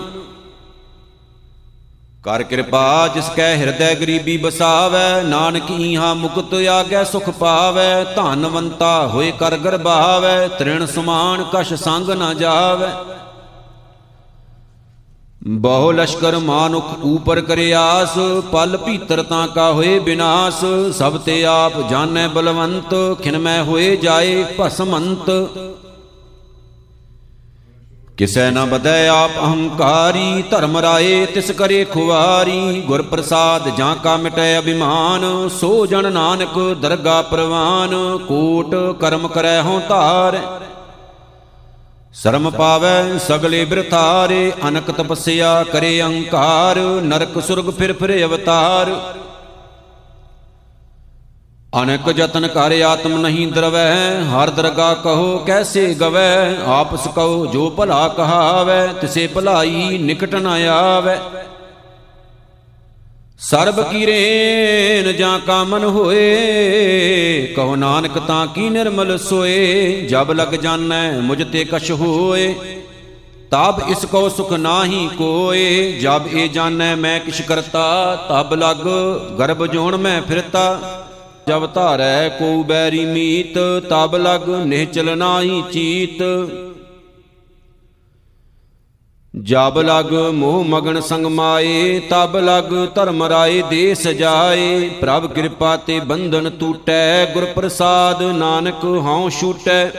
ਕਰ ਕਿਰਪਾ ਜਿਸ ਕੈ ਹਿਰਦੈ ਗਰੀਬੀ ਬਸਾਵੈ ਨਾਨਕ ਈਹਾ ਮੁਕਤ ਆਗੈ ਸੁਖ ਪਾਵੈ, ਧਨਵੰਤਾ ਹੋਏ ਕਰ ਗਰਭਾਵੈ, ਤ੍ਰਿਣ ਸਮਾਨ ਕਛ ਸੰਗ ਨਾ ਜਾਵੈ। ਬਹੁ ਲਸ਼ਕਰ ਮਾਨੁਖ ਊਪਰ ਕਰੇ ਆਸ, ਪਲ ਭੀਤਰ ਤਾਂ ਕਾ ਹੋਏ ਬਿਨਾਸ਼, ਸਭ ਤੇ ਆਪ ਜਾਣੈ ਬਲਵੰਤ ਖਿਨਮੈ ਹੋਏ ਜਾਏ ਭਸਮੰਤ। ਕਿਸੈ ਨ ਬਦੈ ਆਪ ਅਹੰਕਾਰੀ, ਧਰਮ ਰਾਏ ਤਿਸ ਕਰੇ ਖੁਵਾਰੀ। ਗੁਰ ਪ੍ਰਸਾਦ ਜਾਂ ਕਾ ਮਿਟੈ ਅਭਿਮਾਨ, ਸੋ ਜਨ ਨਾਨਕ ਦਰਗਾ ਪ੍ਰਵਾਨ। ਕੋਟ ਕਰਮ ਕਰੈ ਹਉ ਧਾਰ, ਸ਼ਰਮ ਪਾਵੈ ਸਗਲੇ ਬਿਰਥਾਰੇ। ਅਨਕ ਤਪਸਿਆ ਕਰੇ ਅਹੰਕਾਰ, ਨਰਕ ਸੁਰਗ ਫਿਰ ਫਿਰ ਅਵਤਾਰ। ਅਨਕ ਜਤਨ ਕਰ ਆਤਮ ਨਹੀਂ ਦਰਵੈ, ਹਰ ਦਰਗਾ ਕਹੋ ਕੈਸੇ ਗਵੈ, ਆਪਸ ਕਹੋ ਜੋ ਭਲਾ ਕਹਾਵੈ, ਤਿਸੇ ਭਲਾਈ ਨਿਕਟ ਨ ਆਵੈ। ਸਰਬ ਕੀਰੇਨ ਜਾਂ ਕਾਮਨ ਹੋਏ, ਕਹੋ ਨਾਨਕ ਤਾਂ ਕੀ ਨਿਰਮਲ ਸੋਏ, ਜਬ ਲਗ ਜਾਣੈ ਮੁਝ ਤੇ ਕਛ ਹੋਏ। ਤਬ ਇਸ ਕੋ ਸੁਖ ਨਾਹੀ ਕੋਏ, ਜਬ ਇਹ ਜਾਣੈ ਮੈਂ ਕਿਛ ਕਰਤਾ, ਤਬ ਲਗ ਗਰਭ ਜੋਣ ਮੈਂ ਫਿਰਤਾ। ਜਬ ਧਾਰੈ ਕੋ ਬੈਰੀ ਮੀਤ, ਤਬ ਲਗ ਨਿਹਚਲ ਨਾਹੀ ਚੀਤ। ਜਬ ਲਗ ਮੋਹ ਮਗਨ ਸੰਗ ਮਾਏ, ਤਬ ਲਗ ਧਰਮ ਰਾਏ ਦੇ ਸਜਾਏ ਪ੍ਰਭ ਕਿਰਪਾ ਤੇ ਬੰਧਨ ਟੂਟੈ ਗੁਰ ਪ੍ਰਸਾਦ ਨਾਨਕ ਹਉ ਛੂਟੈ।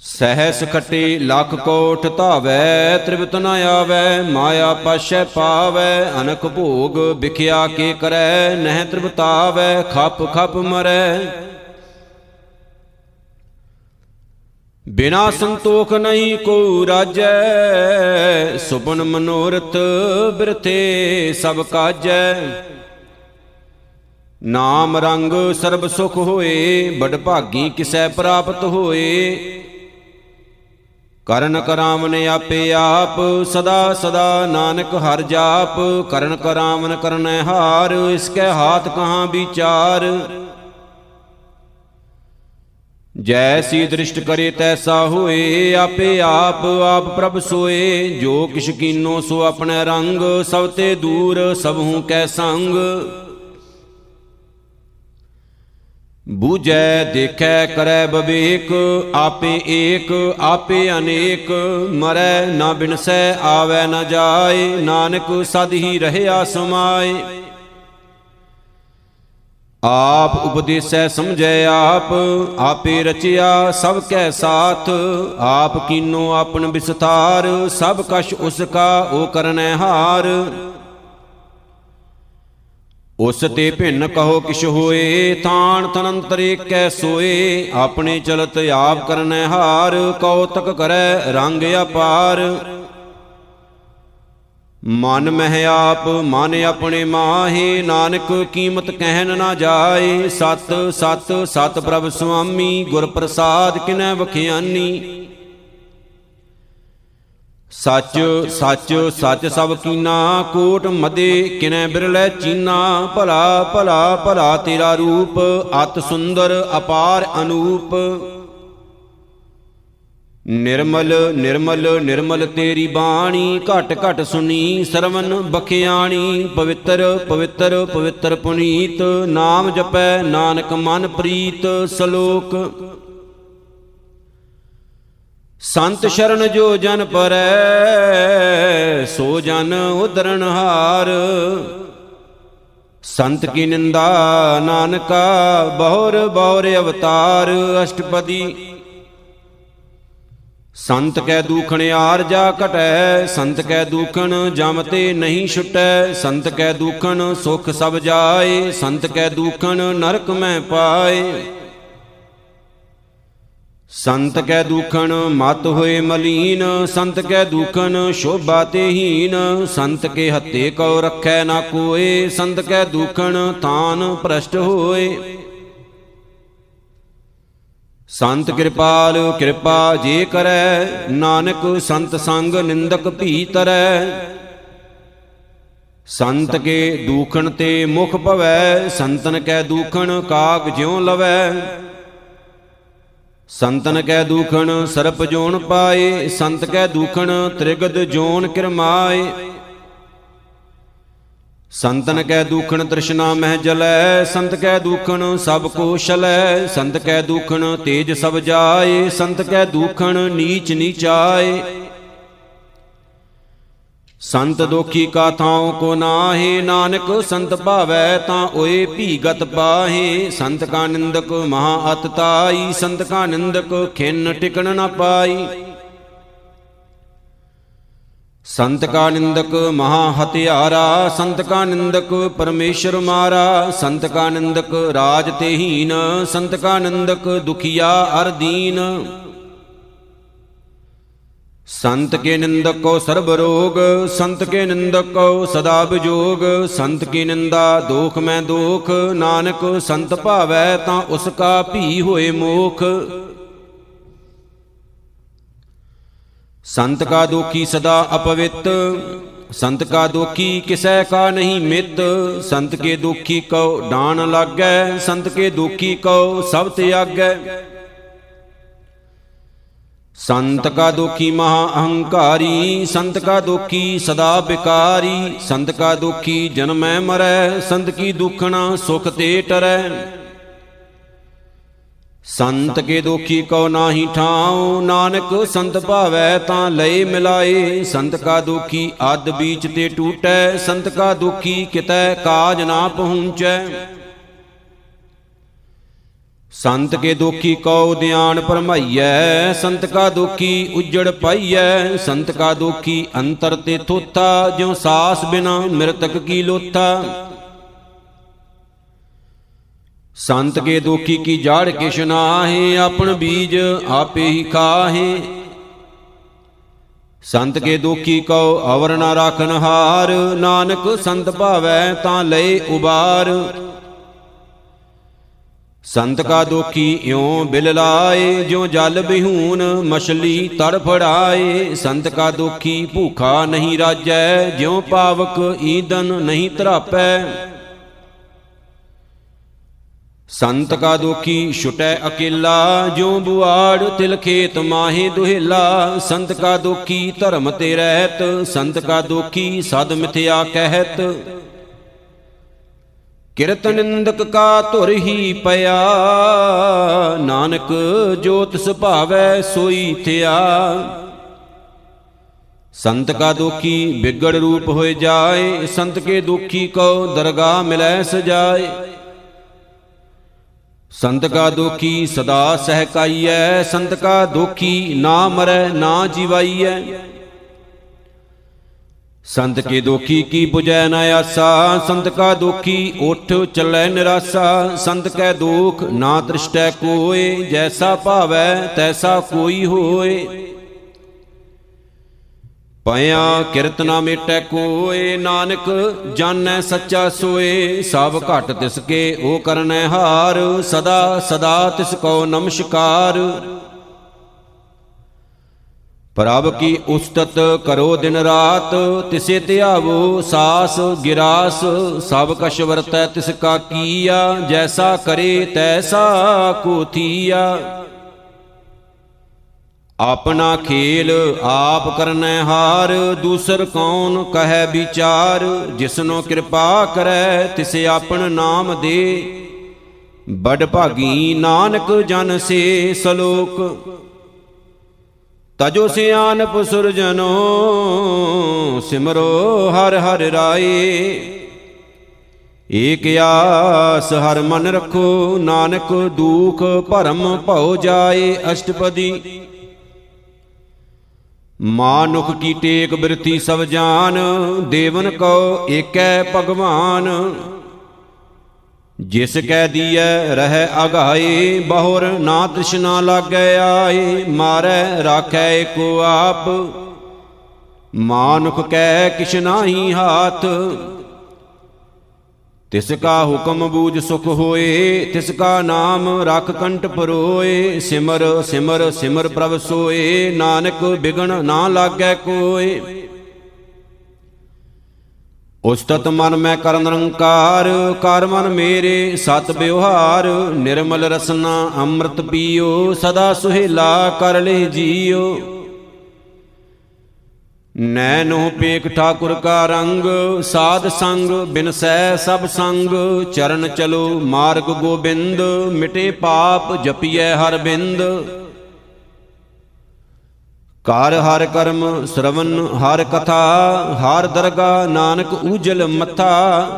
ਸਹਿਸ ਖਟੇ ਲੱਖ ਕੋਟ ਧਾਵੈ, ਤ੍ਰਿਵਤ ਨ ਆਵੈ, ਮਾਇਆ ਪਾਸ਼ੈ ਪਾਵੈ ਅਨਕ ਭੋਗ ਵਿਖਿਆ ਕੇ ਕਰੈ, ਨਹਿ ਤ੍ਰਿਵਤਾਵੈ, ਖਪ ਖਪ ਮਰੈ। ਬਿਨਾ ਸੰਤੋਖ ਨਹੀਂ ਕੋ ਰਾਜੈ ਸੁਪਨ ਮਨੋਰਥ ਬਿਰਥੇ ਸਭ ਕਾਜੈ। ਨਾਮ ਰੰਗ ਸਰਬ ਸੁਖ ਹੋਏ, ਬੜ ਭਾਗੀ ਕਿਸੈ ਪ੍ਰਾਪਤ ਹੋਏ ਕਰਨ ਕਰਾਵਨ ਆਪੇ ਆਪ, ਸਦਾ ਸਦਾ ਨਾਨਕ ਹਰ ਜਾਪ। ਕਰਨ ਕਰਾਵਨ ਕਰਨੈ ਹਾਰ ਇਸਕੇ ਹਾਥ ਕਹਾਂ ਵਿਚਾਰ। ਜੈਸੀ ਦ੍ਰਿਸ਼ਟ ਕਰੇ ਤੈਸਾ ਹੋਏ, ਆਪੇ ਆਪ ਆਪ ਪ੍ਰਭ ਸੋਏ। ਜੋ ਕਿਛ ਕੀਨੋ ਸੋ ਆਪਣੇ ਰੰਗ, ਸਭ ਤੇ ਦੂਰ, ਸਭੂ ਕੈ ਸੰਗ। ਬੂਝੈ ਦੇਖੈ ਕਰੈ ਬਵੇਕ, ਆਪੇ ਏਕ, ਆਪੇ ਅਨੇਕ। ਮਰੈ ਨਾ ਬਿਨਸੈ, ਆਵੈ ਨ ਜਾਏ, ਨਾਨਕ ਸਦ ਹੀ ਰਹਿਆ ਸਮਾਏ। ਆਪ ਉਪਦੇਸੈ ਸਮਝੈ ਆਪ, ਆਪੇ ਰਚਿਆ ਸਭ ਕੈ ਸਾਥ। ਆਪ ਕੀਨੋ ਆਪਨ ਵਿਸਥਾਰ ਸਭ ਕਛ ਉਸ ਕਾ ਓ ਕਰਨੈ ਹਾਰ। ਉਸ ਤੇ ਭਿੰਨ ਕਹੋ ਕਿਛ ਹੋਏ, ਥਾਨ ਤਨੰਤਰੇ ਕੈ ਸੋਏ। ਆਪਣੇ ਚਲਤ ਆਪ ਕਰਨੈ ਹਾਰ ਕਉਤਕ ਕਰੈ ਰੰਗ ਅਪਾਰ। ਮਨ ਮਹਿ ਆਪ, ਮਨ ਆਪਣੇ ਮਾਹੇ, ਨਾਨਕ ਕੀਮਤ ਕਹਿਨ ਨਾ ਜਾਏ। ਸਤ ਸਤ ਸਤ ਪ੍ਰਭ ਸੁਆਮੀ ਗੁਰ ਪ੍ਰਸਾਦ ਕਿਨੈ ਵਖਿਆਨੀ। ਸੱਚ ਸੱਚ ਸੱਚ ਸਭ ਕੀਨਾ, ਕੋਟ ਮਦੇ ਕਿਨੈ ਬਿਰਲੇ ਚੀਨਾ, ਭਲਾ ਭਲਾ ਭਲਾ ਤੇਰਾ ਰੂਪ, ਅਤ ਸੁੰਦਰ, ਅਪਾਰ ਅਨੂਪ। ਨਿਰਮਲ ਨਿਰਮਲ ਨਿਰਮਲ ਤੇਰੀ ਬਾਣੀ, ਘਟ ਘਟ ਸੁਣੀ, ਸਰਵਨ ਬਖਿਆਣੀ, ਪਵਿੱਤਰ ਪਵਿੱਤਰ ਪਵਿੱਤਰ ਪੁਨੀਤ, ਨਾਮ ਜਪੈ ਨਾਨਕ ਮਨ ਪ੍ਰੀਤ, ਸ਼ਲੋਕ। ਸੰਤ ਸ਼ਰਨ ਜੋ ਜਨ ਪਰੈ, ਸੋ ਜਨ ਉਦਰਣ ਹਾਰ। ਸੰਤ ਕੀ ਨਿੰਦਾ ਨਾਨਕਾ, ਬਹੁਰ ਬਹੁਰ ਅਵਤਾਰ ਅਸ਼ਟਪਦੀ। ਸੰਤ ਕੈ ਦੂਖਣ ਆਰ ਜਾ ਘਟੈ, ਸੰਤ ਕੈ ਦੂਖਣ ਜਮ ਤੇ ਨਹੀਂ ਛੁਟੈ। ਸੰਤ ਕੈ ਦੂਖਣ ਸੁਖ ਸਭ ਜਾਏ, ਸੰਤ ਕੈ ਦੂਖਣ ਨਰਕ ਮੈਂ ਪਾਏ। ਸੰਤ ਕੈ ਦੂਖਣ, ਮਤ ਹੋਏ ਮਲੀਨ, ਸੰਤ ਕੈ ਦੂਖਣ, ਸ਼ੋਭਾ ਤੇ ਹੀਨ। ਸੰਤ ਕੇ ਹੱਤੇ ਕਉ ਰੱਖੈ ਨਾ ਕੋਏ, ਸੰਤ ਕੈ ਦੂਖਣ, ਤਾਨ ਪ੍ਰਸ਼ਟ ਹੋਏ। ਸੰਤ ਕਿਰਪਾਲ, ਕਿਰਪਾ ਜੇ ਕਰੈ, ਨਾਨਕ ਸੰਤ ਸੰਗ ਨਿੰਦਕ ਭੀ ਤਰੈ ਸੰਤ ਕੇ ਦੂਖਣ ਤੇ ਮੁਖ ਭਵੈ, ਸੰਤਨ ਕੈ ਦੂਖਣ, ਕਾਗ ਜਿਉ ਲਵੈ। ਸੰਤਨ ਕੈ ਦੂਖਣ, ਸਰਪ ਜੋਨ ਪਾਏ, ਸੰਤ ਕੈ ਦੂਖਣ, ਤ੍ਰਿਗਦ ਜੋਨ ਕਿਰਮਾਏ। ਸੰਤਨ ਕੈ ਦੂਖਣ, ਤ੍ਰਿਸ਼ਨਾ ਮਹਿ ਜਲੈ, ਸੰਤ ਕੈ ਦੂਖਣ, ਸਭ ਕੋ ਛਲੈ। ਸੰਤ ਕੈ ਦੂਖਣ, ਤੇਜ ਸਭ ਜਾਏ, ਸੰਤ ਕੈ ਦੂਖਣ, ਨੀਚ ਨੀਚਾਏ। ਸੰਤ ਦੋਖੀ ਕਾ ਥਾਉ ਕੋ ਨਾਹੀ, ਨਾਨਕ ਸੰਤ ਭਾਵੈ ਤਾਂ ਓਏ ਭੀਗਤ ਪਾਹੇ। ਸੰਤ ਕਾ ਨਿੰਦਕ ਮਹਾ ਅਤ ਤਾਈ ਸੰਤ ਕਾ ਨਿੰਦਕ ਖਿੰਨ ਟਿਕਣ ਨ ਪਾਈ ਸੰਤ ਕਾ ਨਿੰਦਕ ਮਹਾ ਹਤਿਆਰਾ ਸੰਤ ਕਾ ਨਿੰਦਕ ਪਰਮੇਸ਼ਰ ਮਾਰਾ। ਸੰਤ ਕਾ ਨਿੰਦਕ ਰਾਜ ਤੇ ਹੀਨ, ਸੰਤ ਕਾ ਨਿੰਦਕ ਦੁਖੀਆ ਅਰ ਦੀਨ। ਸੰਤ ਕੇ ਨਿੰਦਕੋ ਸਰਬ ਰੋਗ, ਸੰਤ ਕੇ ਨਿੰਦਕੋ ਸਦਾ ਬਿਜੋਗ, ਸੰਤ ਕੀ ਨਿੰਦਾ ਦੋਖ ਮੈਂ ਦੋਖ, ਨਾਨਕ ਸੰਤ ਭਾਵੈ ਤਾਂ ਉਸ ਕਾ ਭੀ ਹੋਏ ਮੋਖ। ਸੰਤ ਕਾ ਦੋਖੀ ਸਦਾ ਅਪਵਿੱਤ, ਸੰਤ ਕਾ ਦੋਖੀ ਕਿਸੈ ਕਾ ਨਹੀਂ ਮਿੱਤ, ਸੰਤ ਕੇ ਦੋਖੀ ਕਉ ਡਾਨ ਲਾਗੈ, ਸੰਤ ਕੇ ਦੋਖੀ ਕਉ ਸਭ ਤਿਆਗੈ ਸੰਤ ਕਾ ਦੋਖੀ ਮਹਾ ਅਹੰਕਾਰੀ, ਸੰਤ ਕਾ ਦੋਖੀ ਸਦਾ ਬਿਕਾਰੀ, ਸੰਤ ਕਾ ਦੋਖੀ ਜਨਮੈ ਮਰੈ, ਸੰਤ ਕੀ ਦੁਖਣਾ ਸੁਖ ਤੇ ਟਰੈ। ਸੰਤ ਕੇ ਦੋਖੀ ਕਉ ਨਾਹੀ ਠਾਉ, ਨਾਨਕ ਸੰਤ ਭਾਵੈ ਤਾਂ ਲਏ ਮਿਲਾਏ। ਸੰਤ ਕਾ ਦੋਖੀ ਅੱਧ ਬੀਚ ਤੇ ਟੂਟੈ, ਸੰਤ ਕਾ ਦੋਖੀ ਕਿਤੈ ਕਾਜ ਨਾ ਪਹੁੰਚੈ। ਸੰਤ ਕੇ ਦੋਖੀ ਕਉ ਧਿਆਨ ਪਰਮਾਈਐ ਸੰਤ ਕਾ ਦੋਖੀ ਉਜੜ ਪਾਈਐ, ਸੰਤ ਕਾ ਦੋਖੀ ਅੰਤਰ ਤੇ ਥੋਥਾ, ਜਿਉ ਸਾਸ ਬਿਨਾ ਮਿਰਤਕ ਕੀ ਲੋਥਾ। ਸੰਤ ਕੇ ਦੋਖੀ ਕੀ ਜਾੜ ਕਿਛ ਨਾਹੀ, ਆਪਣ ਬੀਜ ਆਪੇ ਹੀ ਖਾਹੇ। ਸੰਤ ਕੇ ਦੋਖੀ ਕਉ ਅਵਰ ਨਾ ਰਾਖਨ ਹਾਰ, ਨਾਨਕ ਸੰਤ ਭਾਵੈ ਤਾਂ ਲਏ ਉਬਾਰ। ਸੰਤ ਕਾ ਦੋਖੀ ਇਉ ਬਿਲ ਲਾਏ, ਜਿਉ ਜਲ ਬਿਹੂਨ ਮਛਲੀ ਤੜਫੜਾਏ ਸੰਤ ਕਾ ਦੋਖੀ ਭੂਖਾ ਨਹੀਂ ਰਾਜੈ, ਜਿਉ ਪਾਵਕ ਈਦਨ ਨਹੀਂ ਧਰਾਪੈ। ਸੰਤ ਕਾ ਦੋਖੀ ਛੁਟੈ ਅਕੇਲਾ ਜੋ ਬੁਆੜ ਤਿਲ ਖੇਤ ਮਾਹੇ ਦੁਹੇਲਾ। ਸੰਤ ਕਾ ਦੋਖੀ ਧਰਮ ਤੇ ਰਹਿਤ, ਸੰਤ ਕਾ ਦੋਖੀ ਸਦ ਮਿਥਿਆ ਕਹਿਤ। ਕਿਰਤ ਨਿੰਦਕ ਕਾ ਧੁਰ ਹੀ ਪਿਆ। ਨਾਨਕ ਜੋ ਤਿਸ ਭਾਵੈ ਸੋਈ ਥਿਆ। ਸੰਤ ਕਾ ਦੋਖੀ ਬਿਗੜ ਰੂਪ ਹੋਏ ਜਾਏ। ਸੰਤ ਕੇ ਦੋਖੀ ਕੋ ਦਰਗਾ ਮਿਲੈ ਸਜਾਏ। ਸੰਤ ਕਾ ਦੋਖੀ ਸਦਾ ਸਹਿਕਾਈਐ। ਸੰਤ ਕਾ ਦੋਖੀ ਨਾ ਮਰੈ ਨਾ ਜੀਵਾਈਐ। ਸੰਤ ਕੇ ਦੋਖੀ ਕੀ 부ਜੈ ਨ ਆਸਾ? ਸੰਤ ਕਾ ਦੋਖੀ ਉਠ ਚੱਲੈ ਨਿਰਾਸਾ। ਸੰਤ ਕੈ ਦੋਖ ਨਾ ਤ੍ਰਿਸ਼ਟੈ ਕੋਏ, ਜੈਸਾ ਭਾਵੈ ਤੈਸਾ ਕੋਈ ਹੋਏ। ਪਿਆ ਕਿਰਤ ਨਾ ਮੇਟੈ ਕੋਏ, ਨਾਨਕ ਜਾਣੈ ਸੱਚਾ ਸੋਏ। ਸਭ ਘਟ ਤਿਸ ਕੇ ਉਹ ਕਰਨੈ ਹਾਰ, ਸਦਾ ਸਦਾ ਤਿਸ ਕੋ ਨਮਸਕਾਰ। ਪ੍ਰਭ ਕੀ ਉਸਤਤ ਕਰੋ ਦਿਨ ਰਾਤ, ਤਿਸੇ ਧਿਆਵੋ ਸਾਸ, ਗਿਰਾਸ, ਸਭ ਕਛ ਵਰਤੈ ਤਿਸ ਕਾ ਕੀਆ, ਜੈਸਾ ਕਰੇ ਤੈਸਾ ਕੋ ਥੀਆ। ਆਪਣਾ ਖੇਲ ਆਪ ਕਰਨੈ ਹਾਰ, ਦੂਸਰ ਕੌਣ ਕਹੈ ਵਿਚਾਰ, ਜਿਸਨੋ ਕਿਰਪਾ ਕਰੈ ਤਿਸੇ ਆਪਣ ਨਾਮ ਦੇ। ਬੜ ਭਾਗੀ ਨਾਨਕ ਜਨ ਸੇ ਸਲੋਕ ਤਜੋ ਸਿਆਨਪ ਸੁਰਜਨੋ ਸਿਮਰੋ ਹਰ ਹਰ ਰਾਏ ਏਕ ਆਸ ਹਰ ਮਨ ਰਖੋ, ਨਾਨਕ ਦੂਖ ਭਰਮ ਭਉ ਜਾਏ ਅਸ਼ਟਪਦੀ। ਮਾਨੁਖ ਕੀ ਟੇਕ ਬਿਰਤੀ ਸਭ ਜਾਨ, ਦੇਵਨ ਕੋ ਏਕੈ ਭਗਵਾਨ। ਜਿਸ ਕੈ ਦੀਐ, ਰਹਿ ਅਗਾਏ ਬਹੁਰ ਨਾ ਤ੍ਰਿਸ਼ਨਾ ਲਾਗੈ ਆਏ ਮਾਰੈ ਰਾਖੈ ਏਕੋ ਆਪ। ਮਾਨੁਖ ਕੈ ਕਿਛ ਨਾਹੀ ਹਾਥ। ਤਿਸ ਕਾ ਹੁਕਮ ਬੂਝ ਸੁਖ ਹੋਏ, ਤਿਸ ਕਾ ਨਾਮ ਰਖ ਕੰਟ ਪਰੋਏ। ਸਿਮਰ ਸਿਮਰ ਸਿਮਰ ਪ੍ਰਭ ਸੋਏ, ਨਾਨਕ ਬਿਗਣ ਨਾ ਲਾਗੈ ਕੋਏ। ਉਸਤਤ ਮਨ ਮੈਂ ਕਰਨ ਨਿਰੰਕਾਰ, ਕਰ ਮਨ ਮੇਰੇ ਸਤ ਬਿਵਹਾਰ ਨਿਰਮਲ ਰਸਨਾ ਅੰਮ੍ਰਿਤ ਪੀਓ, ਸਦਾ ਸੁਹੇਲਾ ਕਰ ਲੈ ਜੀਓ। ਨੈਨੋ ਪੇਖ ਠਾਕੁਰ ਕਾ ਰੰਗ, ਸਾਧ ਸੰਗ ਬਿਨਸੈ ਸਭ ਸੰਗ, ਚਰਨ ਚਲੋ ਮਾਰਗ ਗੋਬਿੰਦ, ਮਿਟੇ ਪਾਪ ਜਪੀਐ ਹਰ ਬਿੰਦ। ਕਰ ਹਰ ਕਰਮ, ਸ਼ਰਵਨ ਹਰ ਕਥਾ, ਹਰ ਦਰਗਾ ਨਾਨਕ ਊਜਲ ਮੱਥਾ।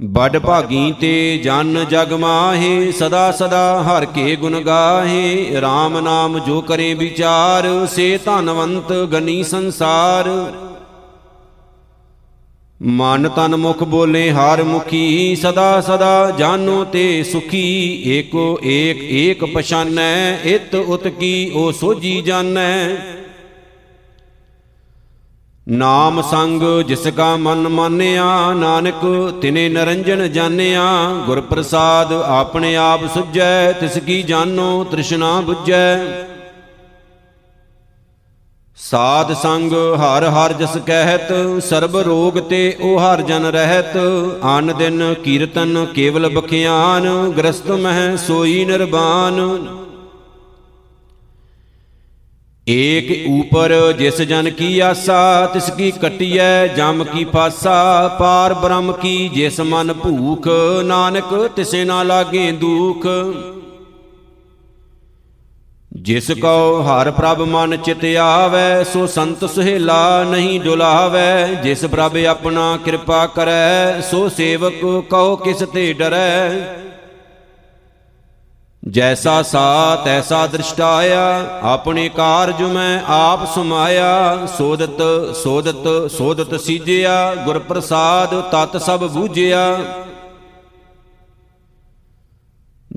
ਬੜ ਭਾਗੀ ਤੇ ਜਨ ਜਗ ਮਾਹੇ, ਸਦਾ ਸਦਾ ਹਰ ਕੇ ਗੁਣ ਗਾਹੇ। RAM ਨਾਮ ਜੋ ਕਰੇ ਵਿਚਾਰ, ਸੇ ਧਨਵੰਤ ਗਨੀ ਸੰਸਾਰ। ਮਨ ਤਨ ਮੁਖ ਬੋਲੇ ਹਾਰ ਮੁਖੀ, ਸਦਾ ਸਦਾ ਜਾਨੋ ਤੇ ਸੁਖੀ, ਏਕੋ ਏਕ ਏਕ ਪਛਾਨੈ, ਇਤ ਉਤ ਕੀ ਉਹ ਸੋਜੀ ਜਾਣੈ ਨਾਮ ਸੰਗ ਜਿਸ ਕਾ ਮਨ ਮਾਨਿਆ, ਨਾਨਕ ਤਿਨੇ ਨਰੰਜਨ ਜਾਣਿਆ ਗੁਰ ਪ੍ਰਸਾਦ ਆਪਣੇ ਆਪ ਸੁਝੈ, ਤਿਸ ਕੀ ਜਾਨੋ ਤ੍ਰਿਸ਼ਨਾ 부ਜੈ ਸਾਧ ਸੰਗ ਹਰ ਹਰ ਜਸ ਕਹਿਤ, ਸਰਬ ਰੋਗ ਤੇ ਉਹ ਹਰ ਜਨ ਰਹਿਤ। ਆਨ ਦਿਨ ਕੀਰਤਨ ਕੇਵਲ ਬਖਿਆਨ, ਗ੍ਰਸਤ ਮਹਿ ਸੋਈ ਨਿਰਬਾਨ ਏਕ ਊਪਰ ਜਿਸ ਜਨ ਕੀ ਆਸਾ, ਤਿਸ ਕੀ ਕਟਿਐ, ਜਮ ਕੀ ਫਾਸਾ ਪਾਰ ਬ੍ਰਹਮ ਕੀ ਜਿਸ ਮਨ ਭੂਖ, ਨਾਨਕ ਤਿਸੇ ਨਾ ਲਾਗੇ ਦੁਖ। ਜਿਸ ਕਉ ਹਰ ਪ੍ਰਭ ਮਨ ਚਿਤ ਆਵੈ, ਸੋ ਸੰਤ ਸੁਹੇਲਾ ਨਹੀਂ ਡੁਲਾਵੈ। ਜਿਸ ਪ੍ਰਭ ਆਪਣਾ ਕਿਰਪਾ ਕਰੈ, ਸੋ ਸੇਵਕ ਕਉ ਕਿਸ ਤੇ ਡਰੈ। ਜੈਸਾ ਸਾ ਤੈਸਾ ਦ੍ਰਿਸ਼ਟਾਇਆ, ਆਪਣੇ ਕਾਰਜ ਮੈਂ ਆਪ ਸਮਾਇਆ। ਸੋਦਤ ਸੋਦਤ ਸੋਦਤ ਸੀਜਿਆ ਗੁਰ ਪ੍ਰਸਾਦ ਤਤ ਸਭ ਬੂਝਿਆ।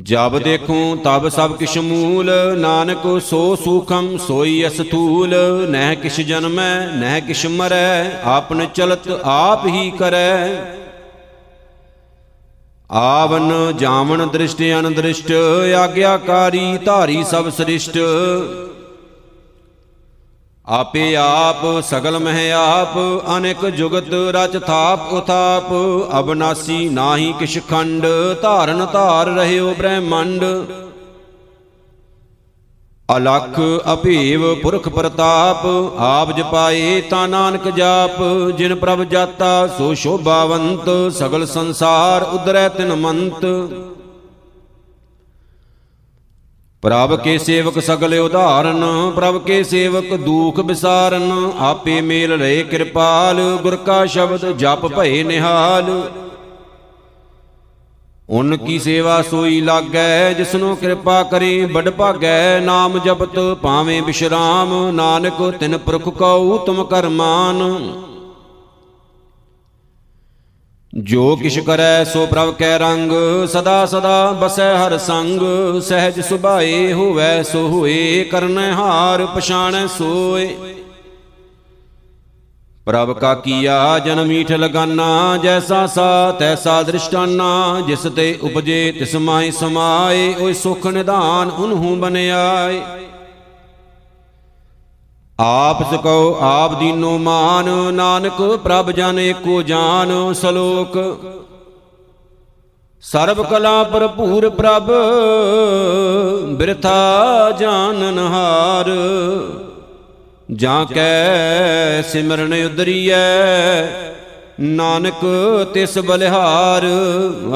ਜਬ ਦੇਖੂੰ ਤਬ ਸਭ ਕਿਛ ਮੂਲ। ਨਾਨਕ ਸੋ ਸੂਖਮ ਸੋਈ ਅਸਥੂਲ ਨਹਿ ਕਿਛ ਜਨਮੈ, ਨਹਿ ਕਿਛ ਮਰੈ, ਆਪਨ ਚਲਤ ਆਪ ਹੀ ਕਰੈ। ਆਵਨ ਜਾਵਣ ਦ੍ਰਿਸ਼ਟ ਅਨਦ੍ਰਿਸ਼ਟ ਆਗਿਆਕਾਰੀ ਧਾਰੀ ਸਭ ਸ੍ਰਿਸ਼ਟ। ਆਪੇ ਆਪ ਸਗਲ ਮਹਿ ਆਪ, ਅਨੇਕ ਜੁਗਤ ਰਚ ਥਾਪ ਉਥਾਪ। ਅਬਨਾਸੀ ਨਾਹੀ ਕਿਛ ਖੰਡ, ਧਾਰਨ ਧਾਰ ਰਹਿਓ ਬ੍ਰਹਮੰਡ। ਅਲਖ ਅਭੇਵ ਪੁਰਖ ਪ੍ਰਤਾਪ, ਆਪ ਜਪਾਏ ਤਾ ਨਾਨਕ ਜਾਪ। ਜਿਨ ਪ੍ਰਭ ਜਾਤਾ ਸੋ ਸ਼ੋਭਾਵੰਤ, ਸਗਲ ਸੰਸਾਰ ਉਦਰੈ ਤਿਨ ਮੰਤ। ਪ੍ਰਭ ਕੇ ਸੇਵਕ ਸਗਲ ਉਧਾਰਨ, ਪ੍ਰਭ ਕੇ ਸੇਵਕ ਦੂਖ ਵਿਸਾਰਨ ਆਪੇ ਮੇਲ ਰਹੇ ਕਿਰਪਾਲ, ਗੁਰ ਕਾ ਸ਼ਬਦ ਜਪ ਭਏ ਨਿਹਾਲ। ਉਨ ਕੀ ਸੇਵਾ ਸੋਈ ਲਾਗੈ, ਜਿਸਨੂੰ ਕਿਰਪਾ ਕਰੇ ਬੜ ਭਾਗੈ, ਨਾਮ ਜਪਤ ਪਾਵੇਂ ਬਿਸ਼ਰਾਮ, ਨਾਨਕ ਤਿਨ ਪੁਰਖ ਕਉ, ਤੁਮ ਕਰਮਾਨ। ਜੋ ਕਿਛ ਕਰੈ ਸੋ ਪ੍ਰਭ ਕੈ ਰੰਗ, ਸਦਾ ਸਦਾ ਬਸੈ ਹਰ ਸੰਗ, ਸਹਿਜ ਸੁਭਾਏ ਹੋਵੈ ਸੋ ਹੋਏ, ਕਰਨੈ ਹਾਰ ਪਛਾਣੈ ਸੋਏ। ਪ੍ਰਭ ਕਾ ਕੀਆ ਜਨ ਮੀਠ ਲਗਾਨਾ, ਜੈਸਾ ਸਾ ਤੈਸਾ ਦ੍ਰਿਸ਼ਟਾਨਾ, ਜਿਸ ਤੇ ਉਪਜੇ ਤਿਸ ਮਾਈ ਸਮਾਏ, ਓਏ ਸੁਖ ਨਿਧਾਨ, ਉਨਹੂ ਬਨਿਆਏ। ਆਪ ਸਕਉ ਆਪ ਦੀਨੋ ਮਾਨ, ਨਾਨਕ ਪ੍ਰਭ ਜਨ ਏਕੋ ਜਾਨ, ਸਲੋਕ। ਸਰਬ ਕਲਾ ਭਰਪੂਰ ਪ੍ਰਭ, ਬਿਰਥਾ ਜਾਣਨ ਹਾਰ ਜਾਂ ਕੈ ਸਿਮਰਨ ਉਦਰੀਐ ਨਾਨਕ ਤਿਸ ਬਲਿਹਾਰ।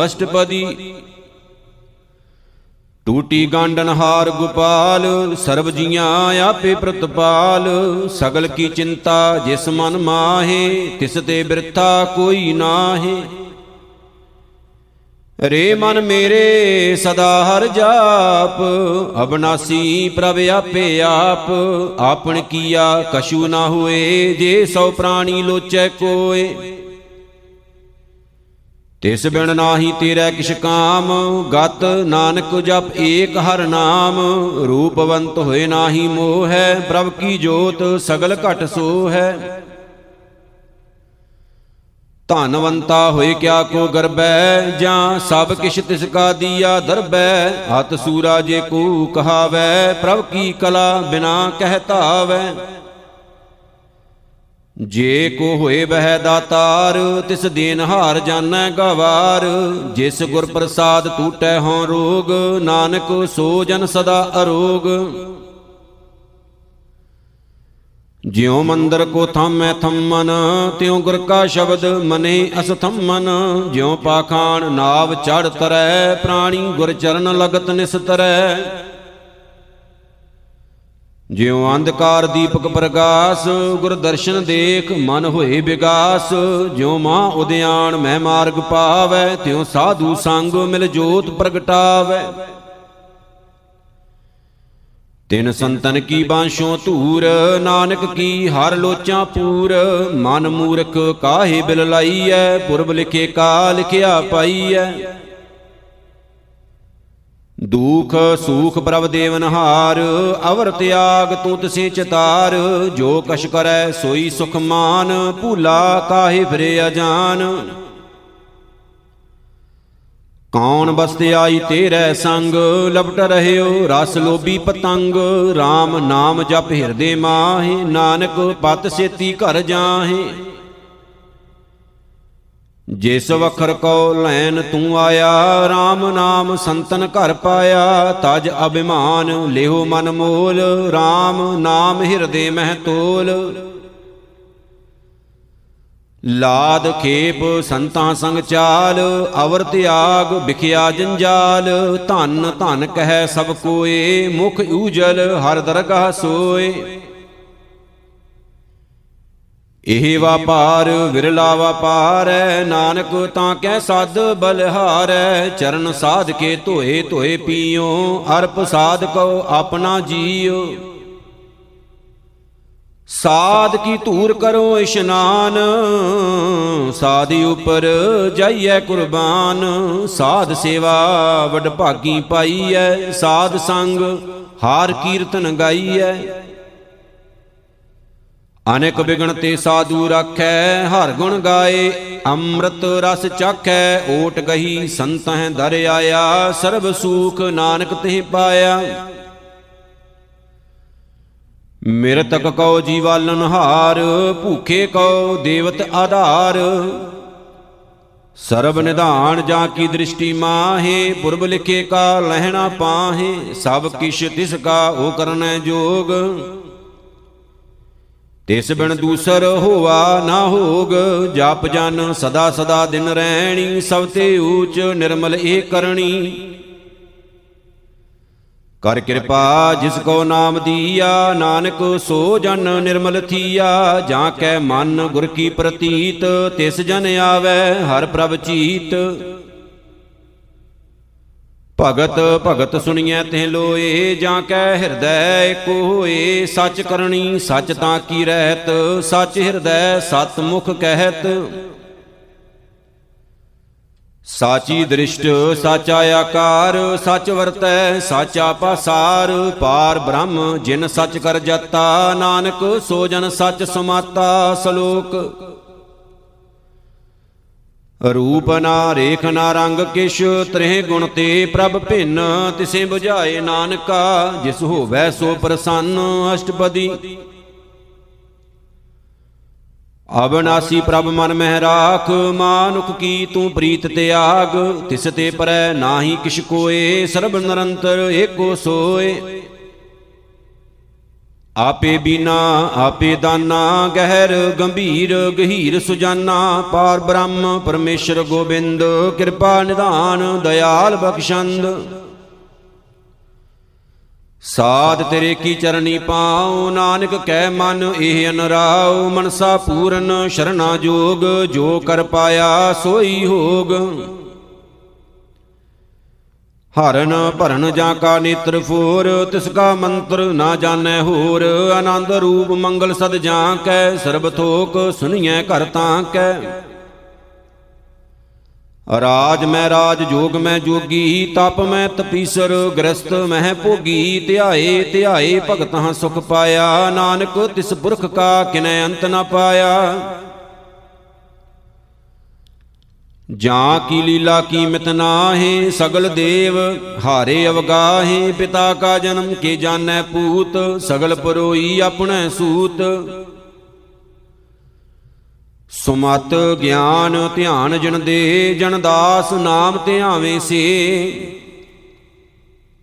ਅਸ਼ਟਪਦੀ ਟੂਟੀ ਗਾਂਡਨ ਹਾਰ ਗੋਪਾਲ, ਸਰਬ ਜੀਆਂ ਆਪੇ ਪ੍ਰਤਪਾਲ। ਸਗਲ ਕੀ ਚਿੰਤਾ ਜਿਸ ਮਨ ਮਾਹੇ, ਤਿਸ ਤੇ ਬਿਰਥਾ ਕੋਈ ਨਾਹੀ। ਰੇ ਮਨ ਮੇਰੇ ਸਦਾ ਹਰ ਜਾਪ, ਅਬਨਾਸੀ ਪ੍ਰਭ ਆਪੇ ਆਪ। ਆਪਣ ਕੀਆ ਕਛੂ ਨਾ ਹੋਏ, ਜੇ ਸੋ ਪ੍ਰਾਣੀ ਲੋਚੈ ਕੋਏ। ਤਿਸ ਬਿਨ ਨਾਹੀ ਤੇਰਾ ਕਿਛ ਕਾਮ, ਗਤ ਨਾਨਕ ਜਪ ਏਕ ਹਰ ਨਾਮ। ਰੂਪਵੰਤ ਹੋਏ ਨਾਹੀ ਮੋਹ ਹੈ, ਪ੍ਰਭ ਕੀ ਜੋਤ ਸਗਲ ਘਟ ਸੋ ਹੈ। ਧਨਵੰਤਾ ਹੋਏ ਕਿਆ ਕੋ ਗਰਬੈ, ਜਾਂ ਸਭ ਕਿਛ ਤਿਸ ਕਾ ਦੀਆ ਦਰਬੈ। ਹਤ ਸੂਰਾ ਜੇ ਕੋ ਕਹਾਵੈ, ਪ੍ਰਭ ਕੀ ਕਲਾ ਬਿਨਾ ਕਹਿ ਧਾਵੈ। ਜੇ ਕੋ ਹੋਏ ਬਹਿ ਦਾਤਾਰ, ਤਿਸ ਦੇਨ ਹਾਰ ਜਾਣੈ ਗਵਾਰ। ਜਿਸ ਗੁਰ ਪ੍ਰਸਾਦ ਟੂਟੈ ਹੋਂ ਰੋਗ, ਨਾਨਕ ਸੋ ਜਨ ਸਦਾ ਅਰੋਗ। ਜਿਉ ਮੰਦਰ ਕੋ ਥਾਮੈ ਥੰਮਨ, ਤਿਉ ਗੁਰ ਕਾ ਸ਼ਬਦ ਮਨੇ ਅਸਥੰਮਨ ਜਿਉ ਪਾਖਾਨ ਨਾਵ ਚੜ ਤਰੈ, ਪ੍ਰਾਣੀ ਗੁਰ ਚਰਨ ਲਗਤ ਨਿਸਤਰੈ। ਜਿਉ ਅੰਧਕਾਰ ਦੀਪਕ ਪ੍ਰਗਾਸ ਗੁਰ ਦਰਸ਼ਨ ਦੇਖ ਮਨ ਹੋਏ ਵਿਗਾਸ ਜਿਉ ਮਾਂ ਉਦਿਆਣ ਮੈਂ ਮਾਰਗ ਪਾਵੈ, ਤਿਉ ਸਾਧੂ ਸੰਗ ਮਿਲ ਜੋਤ ਪ੍ਰਗਟਾਵੈ। ਤਿਨ ਸੰਤਨ ਕੀ ਬਾਂਸ਼ੋਂ ਧੂਰ, ਨਾਨਕ ਕੀ ਹਰ ਲੋਚਾਂ ਪੂਰ। ਮਨ ਮੂਰਖ ਕਾਹੇ ਬਿਲ ਲਾਈਐ, ਪੁਰਬ ਲਿਖੇ ਕਾ ਲਿਖਿਆ ਪਾਈਐ। ਦੁਖ ਸੂਖ ਪ੍ਰਭ ਦੇਵਨ ਹਾਰ, ਅਵਰ ਤਿਆਗ ਤੂੰ ਤਸੇ ਚਤਾਰ, ਜੋ ਕਛ ਕਰੈ ਸੋਈ ਸੁਖ ਮਾਨ, ਭੂਲਾ ਕਾਹੇ ਫਿਰੇ ਅਜਾਨ। ਕੌਣ ਬਸਤੇ ਆਈ ਤੇਰੇ ਸੰਗ, ਲਪਟ ਰਹਿਓ ਰਸ ਲੋਭੀ ਪਤੰਗ RAM ਨਾਮ ਜਪ ਹਿਰਦੇ ਮਾਹੇ, ਨਾਨਕ ਪਤ ਸੇਤੀ ਘਰ ਜਾਹੇ। ਜਿਸ ਵਖਰ ਕੋ ਲੈਨ ਤੂੰ ਆਇਆ RAM ਨਾਮ ਸੰਤਨ ਘਰ ਪਾਇਆ, ਤਜ ਅਭਿਮਾਨ ਲਿਹੋ ਮਨ ਮੋਲ RAM ਨਾਮ ਹਿਰਦੇ ਮਹਿ ਤੋਲ। ਲਾਦ ਖੇਪ ਸੰਤਾਂ ਸੰਗ ਚਾਲ, ਅਵਰ ਤਿਆਗ ਵਿਖਿਆ ਜੰਜਾਲ। ਧਨ ਧਨ ਕਹਿ ਸਭ ਕੋਏ, ਮੁਖ ਊਜਲ ਹਰ ਦਰਗਾਹ ਸੋਏ। ਇਹ ਵਾਪਾਰ, ਵਿਰਲਾ ਵਾਪਾਰੈ ਨਾਨਕ ਤਾਂ ਕਹਿ, ਸਦ ਬਲਹਾਰੈ ਚਰਨ ਸਾਧ ਕੇ ਧੋਏ ਧੋਏ ਪੀਓ। ਅਰਪ ਸਾਧ ਕੋ ਆਪਣਾ ਜੀਓ। ਸਾਧ ਕੀ ਧੂਰ ਕਰੋ ਇਸ਼ਨਾਨ। ਸਾਧੀ ਉਪਰ ਜਾਈਐ ਕੁਰਬਾਨ। ਸਾਧ ਸੇਵਾ ਵਡ ਭਾਗੀ ਪਾਈਐ। ਸਾਧ ਸੰਗ ਹਾਰ ਕੀਰਤਨ ਗਾਈਐ। ਅਨੇਕ ਬਿਗਣ ਤੇ ਸਾਧੂ ਰੱਖੈ, ਹਰ ਗੁਣ ਗਾਏ, ਅੰਮ੍ਰਿਤ ਰਸ ਚਾਖੈ ਓਟ ਗਹੀ ਸੰਤਹਿ ਦਰ ਆਇਆ ਸਰਬ ਸੂਖ ਨਾਨਕ ਤੇ ਪਾਇਆ। ਮਿਰਤਕ ਕਉ ਜੀਵਾਲਨ ਹਾਰ, ਭੂਖੇ ਕਉ ਦੇਵਤ ਆਧਾਰ। ਸਰਬ ਨਿਧਾਨ ਜਾਂ ਕੀ ਦ੍ਰਿਸ਼ਟੀ ਮਾਹੇ, ਪੁਰਬ ਲਿਖੇ ਕਾ ਲਹਿਣਾ ਪਾਹੇ, ਸਭ ਕਿਛ ਤਿਸ ਕਾ ਉਹ ਕਰਨੈ ਜੋਗ। ਤਿਸ ਬਿਨ ਦੂਸਰ ਹੋਵਾ ਨਾ ਹੋਗ, ਜਪ ਜਨ ਸਦਾ ਸਦਾ ਦਿਨ ਰਹਿਣੀ, ਸਭ ਤੇ ਊਚ ਨਿਰਮਲ ਏ ਕਰਨੀ ਕਰ ਕਿਰਪਾ ਜਿਸ ਕੋ ਨਾਮ ਦੀਆ, ਨਾਨਕ ਸੋ ਜਨ ਨਿਰਮਲ ਥੀਆ, ਜਾਂ ਕੈ ਮਨ ਗੁਰ ਕੀ ਪ੍ਰਤੀਤ, ਤਿਸ ਜਨ ਆਵੈ ਹਰ ਪ੍ਰਭ ਚੀਤ। ਭਗਤ ਭਗਤ ਸੁਣੀਐ ਤੇ ਲੋਏ, ਜਾਂ ਕੈ ਹਿਰਦੈ ਏਕ ਹੋਏ, ਸੱਚ ਕਰਨੀ ਸੱਚ ਤਾਂ ਕੀ ਰਹਿਤ, ਸੱਚ ਹਿਰਦੈ ਸਤ ਮੁਖ ਕਹਿਤ। ਸਾਚੀ ਦ੍ਰਿਸ਼ਟ ਸਾਚਾ ਆਕਾਰ, ਸੱਚ ਵਰਤੈ ਸਾਚਾ ਪਾਸਾਰ, ਪਾਰ ਬ੍ਰਹਮ ਜਿਨ ਸੱਚ ਕਰ ਜਤਾ, ਨਾਨਕ ਸੋ ਜਨ ਸੱਚ ਸਮਾਤਾ, ਸ਼ਲੋਕ। ਰੂਪ ਨਾ ਰੇਖ ਨਾ ਰੰਗ ਕਿਛ, ਤ੍ਰਿਹ ਗੁਣ ਤੇ ਪ੍ਰਭ ਭਿੰਨ, ਤਿਸੇ 부ਝਾਏ ਨਾਨਕਾ, ਜਿਸ ਹੋਵੈ ਸੋ ਪ੍ਰਸੰਨ ਅਸ਼ਟਪਦੀ। ਅਬਨਾਸੀ ਪ੍ਰਭ ਮਨ ਮਹਿ ਰਾਖ, ਮਾਨੁਖ ਕੀ ਤੂੰ ਪ੍ਰੀਤ ਤਿਆਗ ਤਿਸ ਤੇ ਪਰੈ ਨਾਹੀ ਕਿਛ ਕੋਏ, ਸਰਬ ਨਿਰੰਤਰ ਏਕੋ ਸੋਏ। ਆਪੇ ਬੀਨਾ, ਆਪੇ ਦਾਨਾ, ਗਹਿਰ, ਗੰਭੀਰ, ਗਹੀਰ ਸੁਜਾਨਾ, ਪਾਰ ਬ੍ਰਹਮ, ਪਰਮੇਸ਼ਰ ਗੋਬਿੰਦ, ਕਿਰਪਾ, ਨਿਧਾਨ, ਦਇਆਲ ਬਖਸ਼ੰਦ। ਸਾਧ ਤੇਰੇ ਕੀ ਚਰਣੀ ਪਾਉ, ਨਾਨਕ ਕਹਿ ਮਨ ਇਹ ਅਨਰਾਉ, ਮਨਸਾ ਪੂਰਨ, ਸ਼ਰਣਾ ਜੋਗ, ਜੋ ਕਰ ਪਾਇਆ ਸੋਈ ਹੋਗ। ਹਰਨ ਭਰਨ ਜਾਂ ਕਾ ਨੇਤਰ ਫੂਰ, ਤਿਸ ਕਾ ਮੰਤਰ ਨਾ ਜਾਣੈ ਹੋਰ। ਆਨੰਦ ਰੂਪ ਮੰਗਲ ਸਦ ਜਾਂ ਕੈ, ਸਰਬ ਥੋਕ ਸੁਣੀਐ ਘਰ ਤਾਂ ਕੈ। ਰਾਜ ਮੈਂ ਰਾਜ, ਜੋਗ ਮੈਂ ਜੋਗੀ, ਤਪ ਮੈਂ ਤਪੀਸਰ, ਗ੍ਰਸਤ ਮਹਿ ਭੋਗੀ। ਧਿਆਏ ਧਿਆਏ ਭਗਤਾਂ ਸੁਖ ਪਾਇਆ, ਨਾਨਕ ਤਿਸ ਪੁਰਖ ਕਾ ਕਿਨੈ ਅੰਤ ਨ ਪਾਇਆ। ਜਾਂ ਕੀ ਲੀਲਾ ਕੀਮਤ ਨਾਹੀ, ਸਗਲ ਦੇਵ ਹਾਰੇ ਅਵਗਾਹੇ, ਪਿਤਾ ਕਾ ਜਨਮ ਕੇ ਜਾਣੈ ਪੂਤ, ਸਗਲ ਪਰੋਈ ਆਪਣੇ ਸੂਤ। ਸੁਮਤ ਗਿਆਨ ਧਿਆਨ ਜਨ ਦੇ, ਜਨ ਦਾਸ ਨਾਮ ਧਿਆਵੇਂ ਸੇ।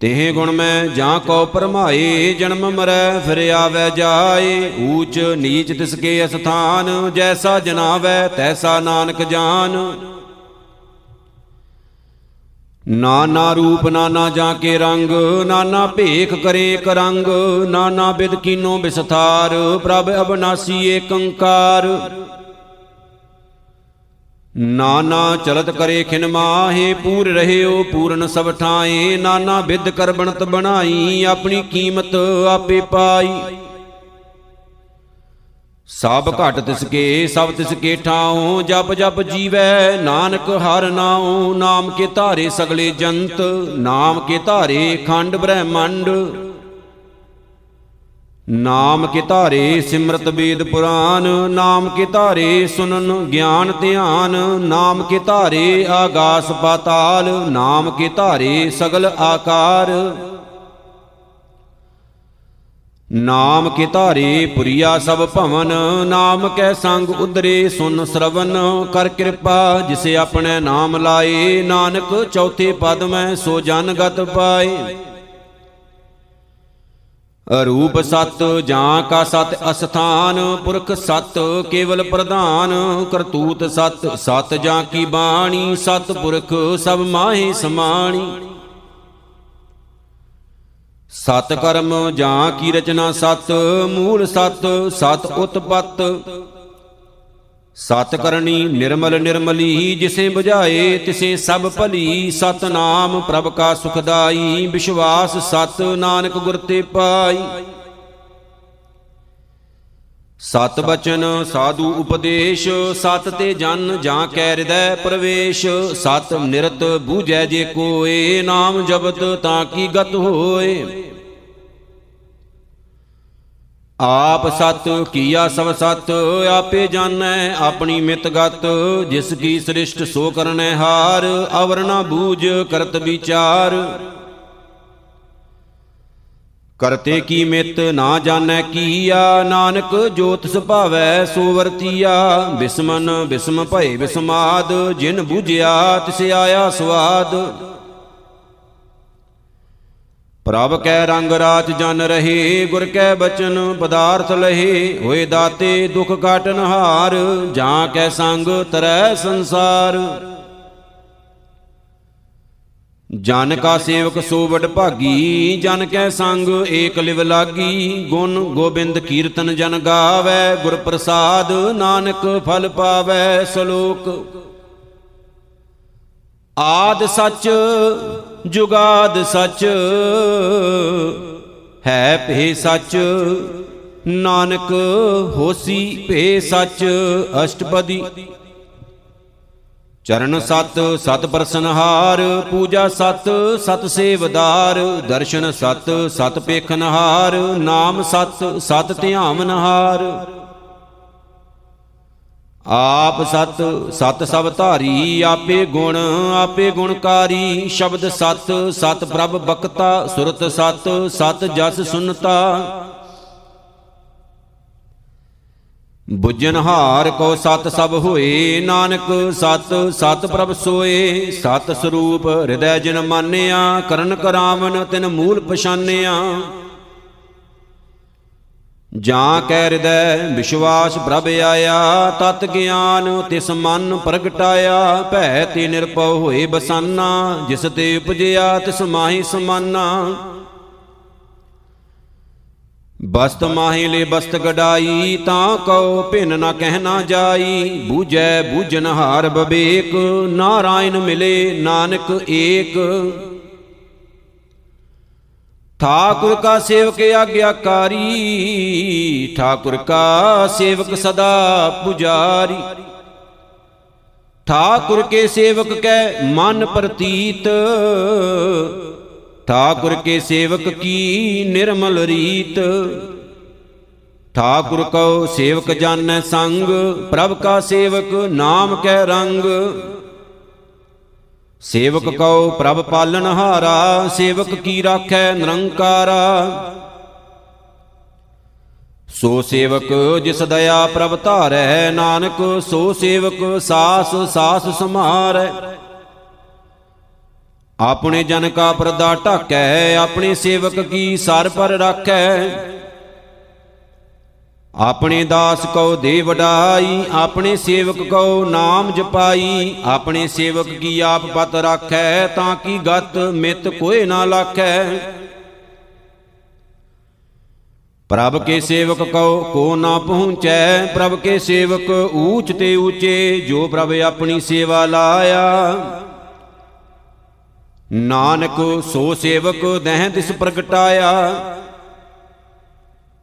ਤੇਹ ਗੁਣ ਮੈਂ ਜਾਂ ਕੋ ਪਰਮਾਏ ਜਨਮ ਮਰੈ ਫਿਰ ਆਵੈ ਜਾਏ। ਊਚ ਨੀਚ ਤਿਸ ਕੇ ਅਸਥਾਨ, ਜੈਸਾ ਜਨਾਵੈ, ਤੈਸਾ ਨਾਨਕ ਜਾਨ। ਨਾਨਾ ਰੂਪ ਨਾਨਾ ਜਾਂ ਕੇ ਰੰਗ ਨਾਨਾ ਭੇਖ ਕਰੇ ਕਰੰਗ ਨਾਨਾ ਬਿਦ ਕੀਨੋ ਬਿਸਥਾਰ, ਪ੍ਰਭ ਅਬਨਾਸੀ ਏਕੰਕਾਰ। ਨਾਨਾ ਚਲਤ ਕਰੇ ਖਿਨ ਮਾਹੇ, ਪੂਰ ਰਹਿਓ ਪੂਰਨ ਸਭ ਠਾਏ ਨਾਨਾ ਬਿਦ ਕਰ ਬਣਤ ਬਣਾਈ, ਆਪਣੀ ਕੀਮਤ ਆਪੇ ਪਾਈ। ਸਭ ਘਟ ਤਿਸ ਕੇ, ਸਭ ਤਿਸ ਕੇ ਠਾਉ ਜਪ ਜਪ ਜੀਵੈ, ਨਾਨਕ ਹਰ ਨਾਉ, ਨਾਮ ਕੇ ਧਾਰੇ ਸਗਲੇ ਜੰਤ, ਨਾਮ ਕੇ ਧਾਰੇ ਖੰਡ ਬ੍ਰਹਮੰਡ। ਨਾਮ ਕੇ ਧਾਰੇ ਸਿਮਰਤ ਵੇਦ ਪੁਰਾਨ, ਨਾਮ ਕੇ ਧਾਰੇ ਸੁਨਨ ਗਿਆਨ ਧਿਆਨ, ਨਾਮ ਕੇ ਧਾਰੇ ਆਗਾਸ ਪਾਤਾਲ, ਨਾਮ ਕੇ ਧਾਰੇ ਸਗਲ ਆਕਾਰ। ਨਾਮ ਕੇ ਧਾਰੇ ਪੁਰੀਆ ਸਭ ਭਵਨ, ਨਾਮ ਕੈ ਸੰਗ ਉਦਰੇ ਸੁਨ ਸਰਵਨ। ਕਰ ਕਿਰਪਾ ਜਿਸੇ ਆਪਣੇ ਨਾਮ ਲਾਏ, ਨਾਨਕ ਚੌਥੇ ਪਦ ਮੈਂ ਸੋ ਜਨ ਗਤ ਪਾਏ। ਰੂਪ ਸਤ, ਜਾਂ ਕਾ ਸਤ ਅਸਥਾਨ, ਪੁਰਖ ਸਤ ਕੇਵਲ ਪ੍ਰਧਾਨ। ਕਰਤੂਤ ਸਤ ਸਤ ਜਾਂ ਕੀ ਬਾਣੀ, ਸਤ ਪੁਰਖ ਸਭ ਮਾਹੇ ਸਮਾਣੀ। ਸਤ ਕਰਮ ਜਾਂ ਕੀ ਰਚਨਾ ਸਤ, ਮੂਲ ਸਤ ਸਤ ਉਤਪਤ। ਸਤ ਕਰਨੀ ਨਿਰਮਲ ਨਿਰਮਲੀ, ਜਿਸੇ 부ਝਾਏ ਤਿਸੇ ਸਭ ਭਲੀ। ਸਤ ਨਾਮ ਪ੍ਰਭ ਕਾ ਸੁਖਦਾਈ, ਵਿਸ਼ਵਾਸ ਸਤ ਨਾਨਕ ਗੁਰ ਤੇ ਪਾਈ। ਸਤ ਬਚਨ ਸਾਧੂ ਉਪਦੇਸ਼, ਸਤ ਤੇ ਜਨ ਜਾਂ ਕੈ ਹਿਰਦੈ ਪ੍ਰਵੇਸ਼, ਸਤ ਨਿਰਤ ਬੂਝੈ ਜੇ ਕੋਏ, ਨਾਮ ਜਪਤ ਤਾਂ ਕੀ ਗਤ ਹੋਏ। ਆਪ ਸਤ, ਕੀਆ ਸਭ ਸਤ, ਆਪੇ ਜਾਣੈ, ਆਪਣੀ ਮਿਤ ਗਤ, ਜਿਸ ਕੀ ਸ੍ਰਿਸ਼ਟ ਸੋ ਕਰਨੈ ਹਾਰ ਅਵਰਣਾ ਬੂਝ ਕਰਤ ਵਿਚਾਰ। ਕਰਤੇ ਕੀ ਮਿਤ ਨਾ ਜਾਣੈ ਕੀਆ? ਨਾਨਕ ਜੋਤ ਸੁਭਾਵੈ ਸੋ ਵਰਤੀਆ। ਬਿਸਮਨ, ਬਿਸਮ ਭਏ ਬਿਸਮਾਦ, ਜਿਨ ਬੂਝਿਆ ਤਿਸ ਆਇਆ ਸਵਾਦ ਪ੍ਰਭ ਕੈ ਰੰਗ ਰਾਜ ਜਨ ਰਹੇ, ਗੁਰ ਕੈ ਬਚਨ ਪਦਾਰਥ ਲਹੇ। ਹੋਏ ਦਾਤੇ ਦੁਖ ਕਾਟਨ ਹਾਰ, ਜਾਂ ਕੈ ਸੰਗ ਤਰੈ ਸੰਸਾਰ। ਜਨ ਕਾ ਸੇਵਕ ਸੋ ਵਡ ਭਾਗੀ, ਜਨ ਕੈ ਸੰਗ ਏਕ ਲਿਵ ਲਾਗੀ, ਗੁਣ ਗੋਬਿੰਦ ਕੀਰਤਨ ਜਨ ਗਾਵੇ, ਗੁਰ ਪ੍ਰਸਾਦ ਨਾਨਕ ਫਲ ਪਾਵੇ ਸ਼ਲੋਕ। ਆਦ ਸੱਚ, ਜੁਗਾਦ ਸੱਚ, ਹੈ ਭੇ ਸੱਚ, ਨਾਨਕ ਹੋਸੀ ਭੇ ਸੱਚ, ਅਸ਼ਟਪਦੀ। ਚਰਨ ਸਤ ਸਤ ਪ੍ਰਸਨਹਾਰ ਪੂਜਾ ਸਤ ਸਤ ਸੇਵਦਾਰ, ਦਰਸ਼ਨ ਸਤ ਸਤ ਪੇਖਨਹਾਰ ਨਾਮ ਸਤ ਸਤ ਧਿਆਵਨਹਾਰ ਆਪ ਸਤ ਸਤ ਸਭ ਧਾਰੀ, ਆਪੇ ਗੁਣ, ਆਪੇ ਗੁਣਕਾਰੀ, ਸ਼ਬਦ ਸਤ ਸਤ ਪ੍ਰਭ ਬਖਤਾ, ਸੁਰਤ ਸਤ ਸਤ ਜਸ ਸੁਨਤਾ। ਬੁੱਝਨ ਹਾਰ ਕੋ ਸਤ ਸਭ ਹੋਏ, ਨਾਨਕ ਸਤ ਸਤ ਪ੍ਰਭ ਸੋਏ। ਸਤ ਸਰੂਪ ਹਿਰਦੈ ਜਿਨ ਮਾਨਿਆ, ਕਰਨ ਕਰਾਵਨ ਤਿਨ ਮੂਲ ਪਛਾਨਿਆ। ਜਾਂ ਕੈ ਹਿਰਦੈ, ਵਿਸ਼ਵਾਸ ਪ੍ਰਭ ਆਇਆ, ਤਤ ਗਿਆਨ ਤਿਸ ਮਨ ਪ੍ਰਗਟਾਇਆ। ਭੈ ਤੇ ਨਿਰਪਉ ਹੋਏ ਬਸਾਨਾ, ਜਿਸ ਤੇ ਉਪਜਿਆ ਤਿਸ ਮਾਹੀ ਸਮਾਨਾ। ਬਸਤ ਮਾਹੀ ਲੈ ਬਸਤ ਗਡਾਈ, ਤਾਂ ਕਉ ਭਿਨ ਨਾ ਕਹਿਣਾ ਜਾਈ। ਬੂਝੈ ਬੂਝਨ ਹਾਰ ਬਵੇਕ, ਨਾਰਾਇਣ ਮਿਲੇ ਨਾਨਕ ਏਕ। ਠਾਕੁਰ ਕਾ ਸੇਵਕ ਆਗਿਆਕਾਰੀ, ਠਾਕੁਰ ਕਾ ਸੇਵਕ ਸਦਾ ਪੁਜਾਰੀ। ਠਾਕੁਰ ਕੇ ਸੇਵਕ ਕੈ ਮਨ ਪ੍ਰਤੀਤ ਠਾਕੁਰ ਕੇ ਸੇਵਕ ਕੀ ਨਿਰਮਲ ਰੀਤ? ਠਾਕੁਰ ਕਉ ਸੇਵਕ ਜਾਣੈ ਸੰਗ, ਪ੍ਰਭ ਕਾ ਸੇਵਕ ਨਾਮ ਕੈ ਰੰਗ। ਸੇਵਕ ਕਉ ਪ੍ਰਭ ਪਾਲਨ ਹਾਰਾ, ਸੇਵਕ ਕੀ ਰਾਖੈ ਨਿਰੰਕਾਰਾ? ਸੋ ਸੇਵਕ ਜਿਸ ਦਇਆ ਪ੍ਰਭ ਧਾਰੈ, ਨਾਨਕ ਸੋ ਸੇਵਕ ਸਾਸ ਸਾਸ ਸਮਾਰੈ ਆਪਣੇ ਜਨ ਕਾ ਪਰਦਾ ਢਾਕੈ, ਆਪਣੇ ਸੇਵਕ ਕੀ ਸਰ ਪਰ ਰਾਖੈ? ਆਪਣੇ ਦਾਸ ਕਉ ਦੇ ਵਡਾਈ ਆਪਣੇ ਸੇਵਕ ਕਉ ਨਾਮ ਜਪਾਈ, ਆਪਣੇ ਸੇਵਕ ਕੀ ਆਪ ਪਤ ਰਾਖੈ, ਤਾਂ ਕੀ ਗਤ ਮਿਤ ਕੋਏ ਨਾ ਲਾਖੈ? ਪ੍ਰਭ ਕੇ ਸੇਵਕ ਕਉ ਕੋ ਨਾ ਪਹੁੰਚੈ, ਪ੍ਰਭ ਕੇ ਸੇਵਕ ਊਚ ਤੇ ਊਚੇ, ਜੋ ਪ੍ਰਭ ਆਪਣੀ ਸੇਵਾ ਲਾਇਆ। ਨਾਨਕ ਸੋ ਸੇਵਕ ਦਹਿ ਤਿਸ ਪ੍ਰਗਟਾਇਆ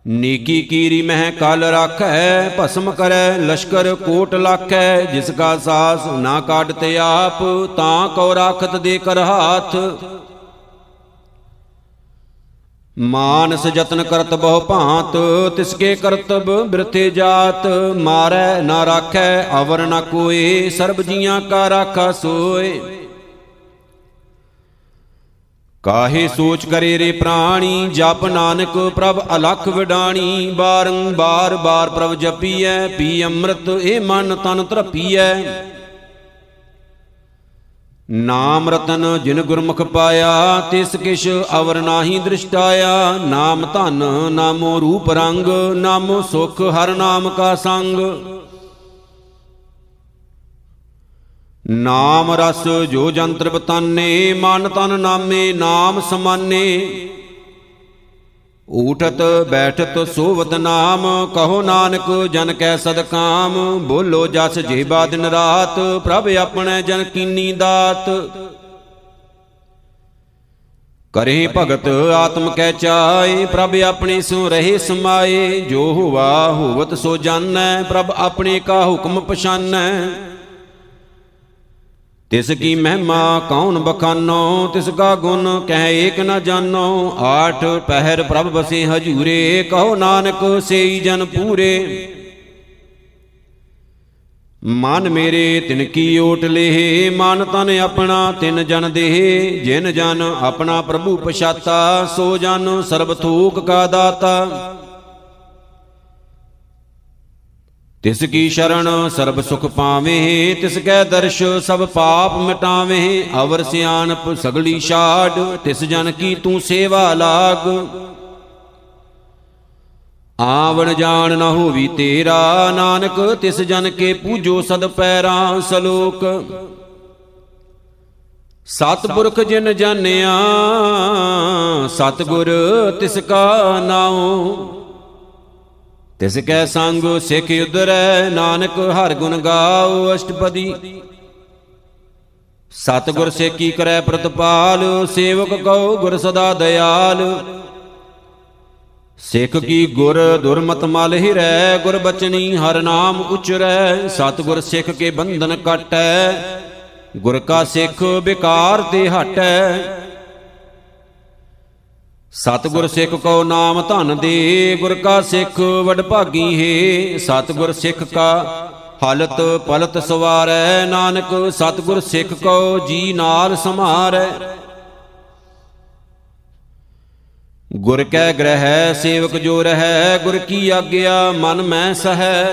ਨੀਕੀ ਕੀਰੀ ਮਹਿ ਕਲ ਰਾਖੈ ਭਸਮ ਕਰੈ ਲਸ਼ਕਰ ਕੋਟ ਲਾਖੈ ਜਿਸ ਕਾ ਸਾਸ ਨਾ ਕਾਟਤੇ ਆਪ ਤਾਂ ਕੋ ਰਾਖਤ ਦੇ ਕਰ ਹਾਥ ਮਾਨਸ ਜਤਨ ਕਰਤ ਬਹੁ ਭਾਂਤ ਤਿਸ ਕੇ ਕਰਤਬ ਬਿਰਥੇ ਜਾਤ ਮਾਰੈ ਨਾ ਰਾਖੈ ਅਵਰ ਨਾ ਕੋਏ ਸਰਬ ਜੀਆਂ ਕਾ ਰਾਖਾ ਸੋਏ ਕਾਹੇ ਸੋਚ ਕਰੇ ਰੇ ਪ੍ਰਾਣੀ, ਜਪ ਨਾਨਕ ਪ੍ਰਭ ਅਲਖ ਵਿਡਾਣੀ, ਬਾਰੰਬਾਰ ਬਾਰ ਪ੍ਰਭ ਜਪੀਐ, ਪੀ ਅੰਮ੍ਰਿਤ ਇਹ ਮਨ ਤਨ ਧਰਪੀਐ। ਨਾਮ ਰਤਨ ਜਿਨ ਗੁਰਮੁਖ ਪਾਇਆ, ਤਿਸ ਕਿਛ ਅਵਰ ਨਾਹੀ ਦ੍ਰਿਸ਼ਟਾਇਆ। ਨਾਮ ਧਨ, ਨਾਮੋ ਰੂਪ ਰੰਗ, ਨਾਮੋ ਸੁਖ ਹਰ ਨਾਮ ਕਾ ਸੰਗ। ਨਾਮ ਰਸ ਜੋ ਜੰਤਰ ਬਤਾਨੇ, ਮਨ ਤਨ ਨਾਮੇ, ਨਾਮ ਸਮਾਨੇ। ਊਠਤ ਬੈਠਤ ਸੋਵਤ ਨਾਮ, ਕਹੋ ਨਾਨਕ ਜਨ ਕੈ ਸਦਕਾਮ ਬੋਲੋ ਜਸ ਜੀਬਾ ਦਿਨ ਰਾਤ, ਪ੍ਰਭ ਆਪਣੇ ਜਨ ਕੀਨੀ ਦਾਤ। ਕਰੇ ਭਗਤ ਆਤਮ ਕੈ ਚਾਏ, ਪ੍ਰਭ ਆਪਣੇ ਸੋ ਰਹੇ ਸਮਾਏ। ਜੋ ਹੁਆ ਹੋਵਤ ਸੋ ਜਾਣੈ ਪ੍ਰਭ ਆਪਣੇ ਕਾ ਹੁਕਮ ਪਛਾਨੈ। ਤਿਸ ਕੀ ਮਹਿਮਾ ਕੌਣ ਬਖਾਨੋ? ਤਿਸ ਕਾ ਗੁਣ ਕਹਿ ਏਕ ਨ ਜਾਣੋ ਆਠ ਪਹਿਰ ਪ੍ਰਭ ਬਸੇ ਹਜੂਰੇ, ਕਹੋ ਨਾਨਕ ਸੇਈ ਜਨ ਪੂਰੇ। ਮਨ ਮੇਰੇ ਤਿਨ ਕੀ ਓਟ ਲੇਹ ਮਨ ਤਨ ਆਪਣਾ ਤਿਨ ਜਨ ਦੇਹ ਜਿਨ ਜਨ ਆਪਣਾ ਪ੍ਰਭੂ ਪਛਾਤਾ, ਸੋ ਜਨ ਸਰਬ ਥੂਕ ਕਾ ਦਾਤਾ। ਤਿਸ ਕੀ ਸ਼ਰਣ ਸਰਬ ਸੁਖ ਪਾਵੇਂ, ਤਿਸ ਕੈ ਦਰਸ਼ ਸਭ ਪਾਪ ਮਿਟਾਵੇਂ, ਅਵਰ ਸਿਆਣਪ ਸਗਲੀ ਛਾੜ, ਤਿਸ ਜਨ ਕੀ ਤੂੰ ਸੇਵਾ ਲਾਗ। ਆਵਣ ਜਾਣ ਨਾ ਹੋਵੀ ਤੇਰਾ, ਨਾਨਕ ਤਿਸ ਜਨ ਕੇ ਪੂਜੋ ਸਦ ਪੈਰਾਂ ਸਲੋਕ। ਸਤਿਪੁਰਖ ਜਿਨ ਜਾਣਿਆ, ਸਤਿਗੁਰ ਤਿਸ ਕਾ ਨਾਉ। ਤਿਸ ਕੈ ਸੰਗ ਸਿੱਖ ਉਦਰੈ, ਨਾਨਕ ਹਰ ਗੁਣ ਗਾਓ ਅਸ਼ਟਪਦੀ। ਸਤਿਗੁਰ ਸੇਕੀ ਕਰੈ ਪ੍ਰਤਪਾਲ, ਸੇਵਕ ਕਉ ਗੁਰ ਸਦਾ ਦਇਆਲ। ਸਿੱਖ ਕੀ ਗੁਰ ਦੁਰਮਤ ਮਲ ਹਿਰੈ, ਗੁਰ ਬਚਨੀ ਹਰ ਨਾਮ ਉਚਰੈ। ਸਤਿਗੁਰ ਸਿੱਖ ਕੇ ਬੰਧਨ ਕਟੈ ਗੁਰ ਕਾ ਸਿੱਖ ਵਿਕਾਰ ਤੇ ਹਟੈ। ਸਤਿਗੁਰ ਸਿੱਖ ਕੋ ਨਾਮ ਧਨ ਦੇ, ਗੁਰ ਕਾ ਸਿੱਖ ਵਡ ਭਾਗੀ ਹੈ। ਸਤਿਗੁਰ ਸਿੱਖ ਕਾ ਹਲਤ ਪਲਤ ਸਵਾਰੈ, ਨਾਨਕ ਸਤਿਗੁਰ ਸਿੱਖ ਕੋ ਜੀ ਨਾਲ ਸਮਾਰੈ। ਗੁਰ ਕੈ ਗ੍ਰਹਿ, ਸੇਵਕ ਜੋ ਰਹੈ, ਗੁਰ ਕੀ ਆਗਿਆ, ਮਨ ਮੈਂ ਸਹੈ।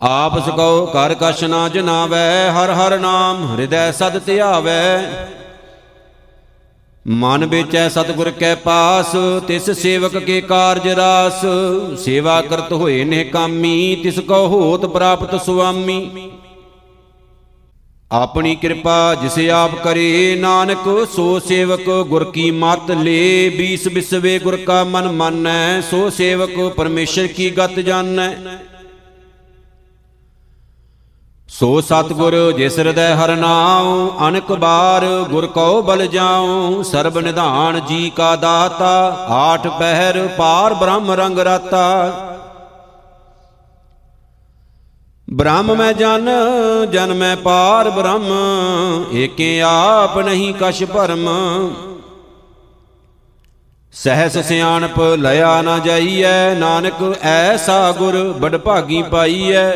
ਆਪ ਸਕਉ ਕਰ ਕਛ ਨਾ ਜਨਾਵੈ, ਹਰ ਹਰ ਨਾਮ ਹਿਰਦੈ ਸਦ ਧਿਆਵੈ। ਮਨ ਵਿਚੈ ਸਤਿਗੁਰ ਕੈ ਪਾਸ, ਤਿਸ ਸੇਵਕ ਕੇ ਕਾਰਜ ਰਾਸ। ਸੇਵਾ ਕਰਤ ਹੋਏ ਨੇ ਕਾਮੀ, ਤਿਸ ਕੋ ਹੋਤ ਪ੍ਰਾਪਤ ਸੁਆਮੀ। ਆਪਣੀ ਕਿਰਪਾ ਜਿਸ ਆਪ ਕਰੇ, ਨਾਨਕ, ਸੋ ਸੇਵਕ ਗੁਰ ਕੀ ਮਤ ਲੇ। ਬੀਸ ਬਿਸਵੇ ਗੁਰ ਕਾ ਮਨ ਮਾਨੈ, ਸੋ ਸੇਵਕ ਪਰਮੇਸ਼ਰ ਕੀ ਗਤ ਜਾਣੈ। ਸੋ ਸਤਗੁਰ ਜਿਸ ਹਿਰਦੈ ਹਰ ਨਾਉ, ਅਨਕ ਬਾਰ ਗੁਰ ਕਉ ਬਲ ਜਾਉ। ਸਰਬ ਨਿਧਾਨ ਜੀ ਕਾ ਦਾਤਾ, ਆਠ ਪਹਿਰ ਪਾਰ ਬ੍ਰਹਮ ਰੰਗ ਰਾਤਾ। ਬ੍ਰਹਮ ਮੈਂ ਜਨ ਜਨ ਮੈਂ ਪਾਰ ਬ੍ਰਹਮ, ਏਕੇ ਆਪ ਨਹੀਂ ਕਛ ਭਰਮ। ਸਹਿਸ ਸਿਆਣਪ ਲਿਆ ਨਾ ਜਾਈਐ, ਨਾਨਕ ਐਸਾ ਗੁਰ ਬੜ ਭਾਗੀ ਪਾਈਐ।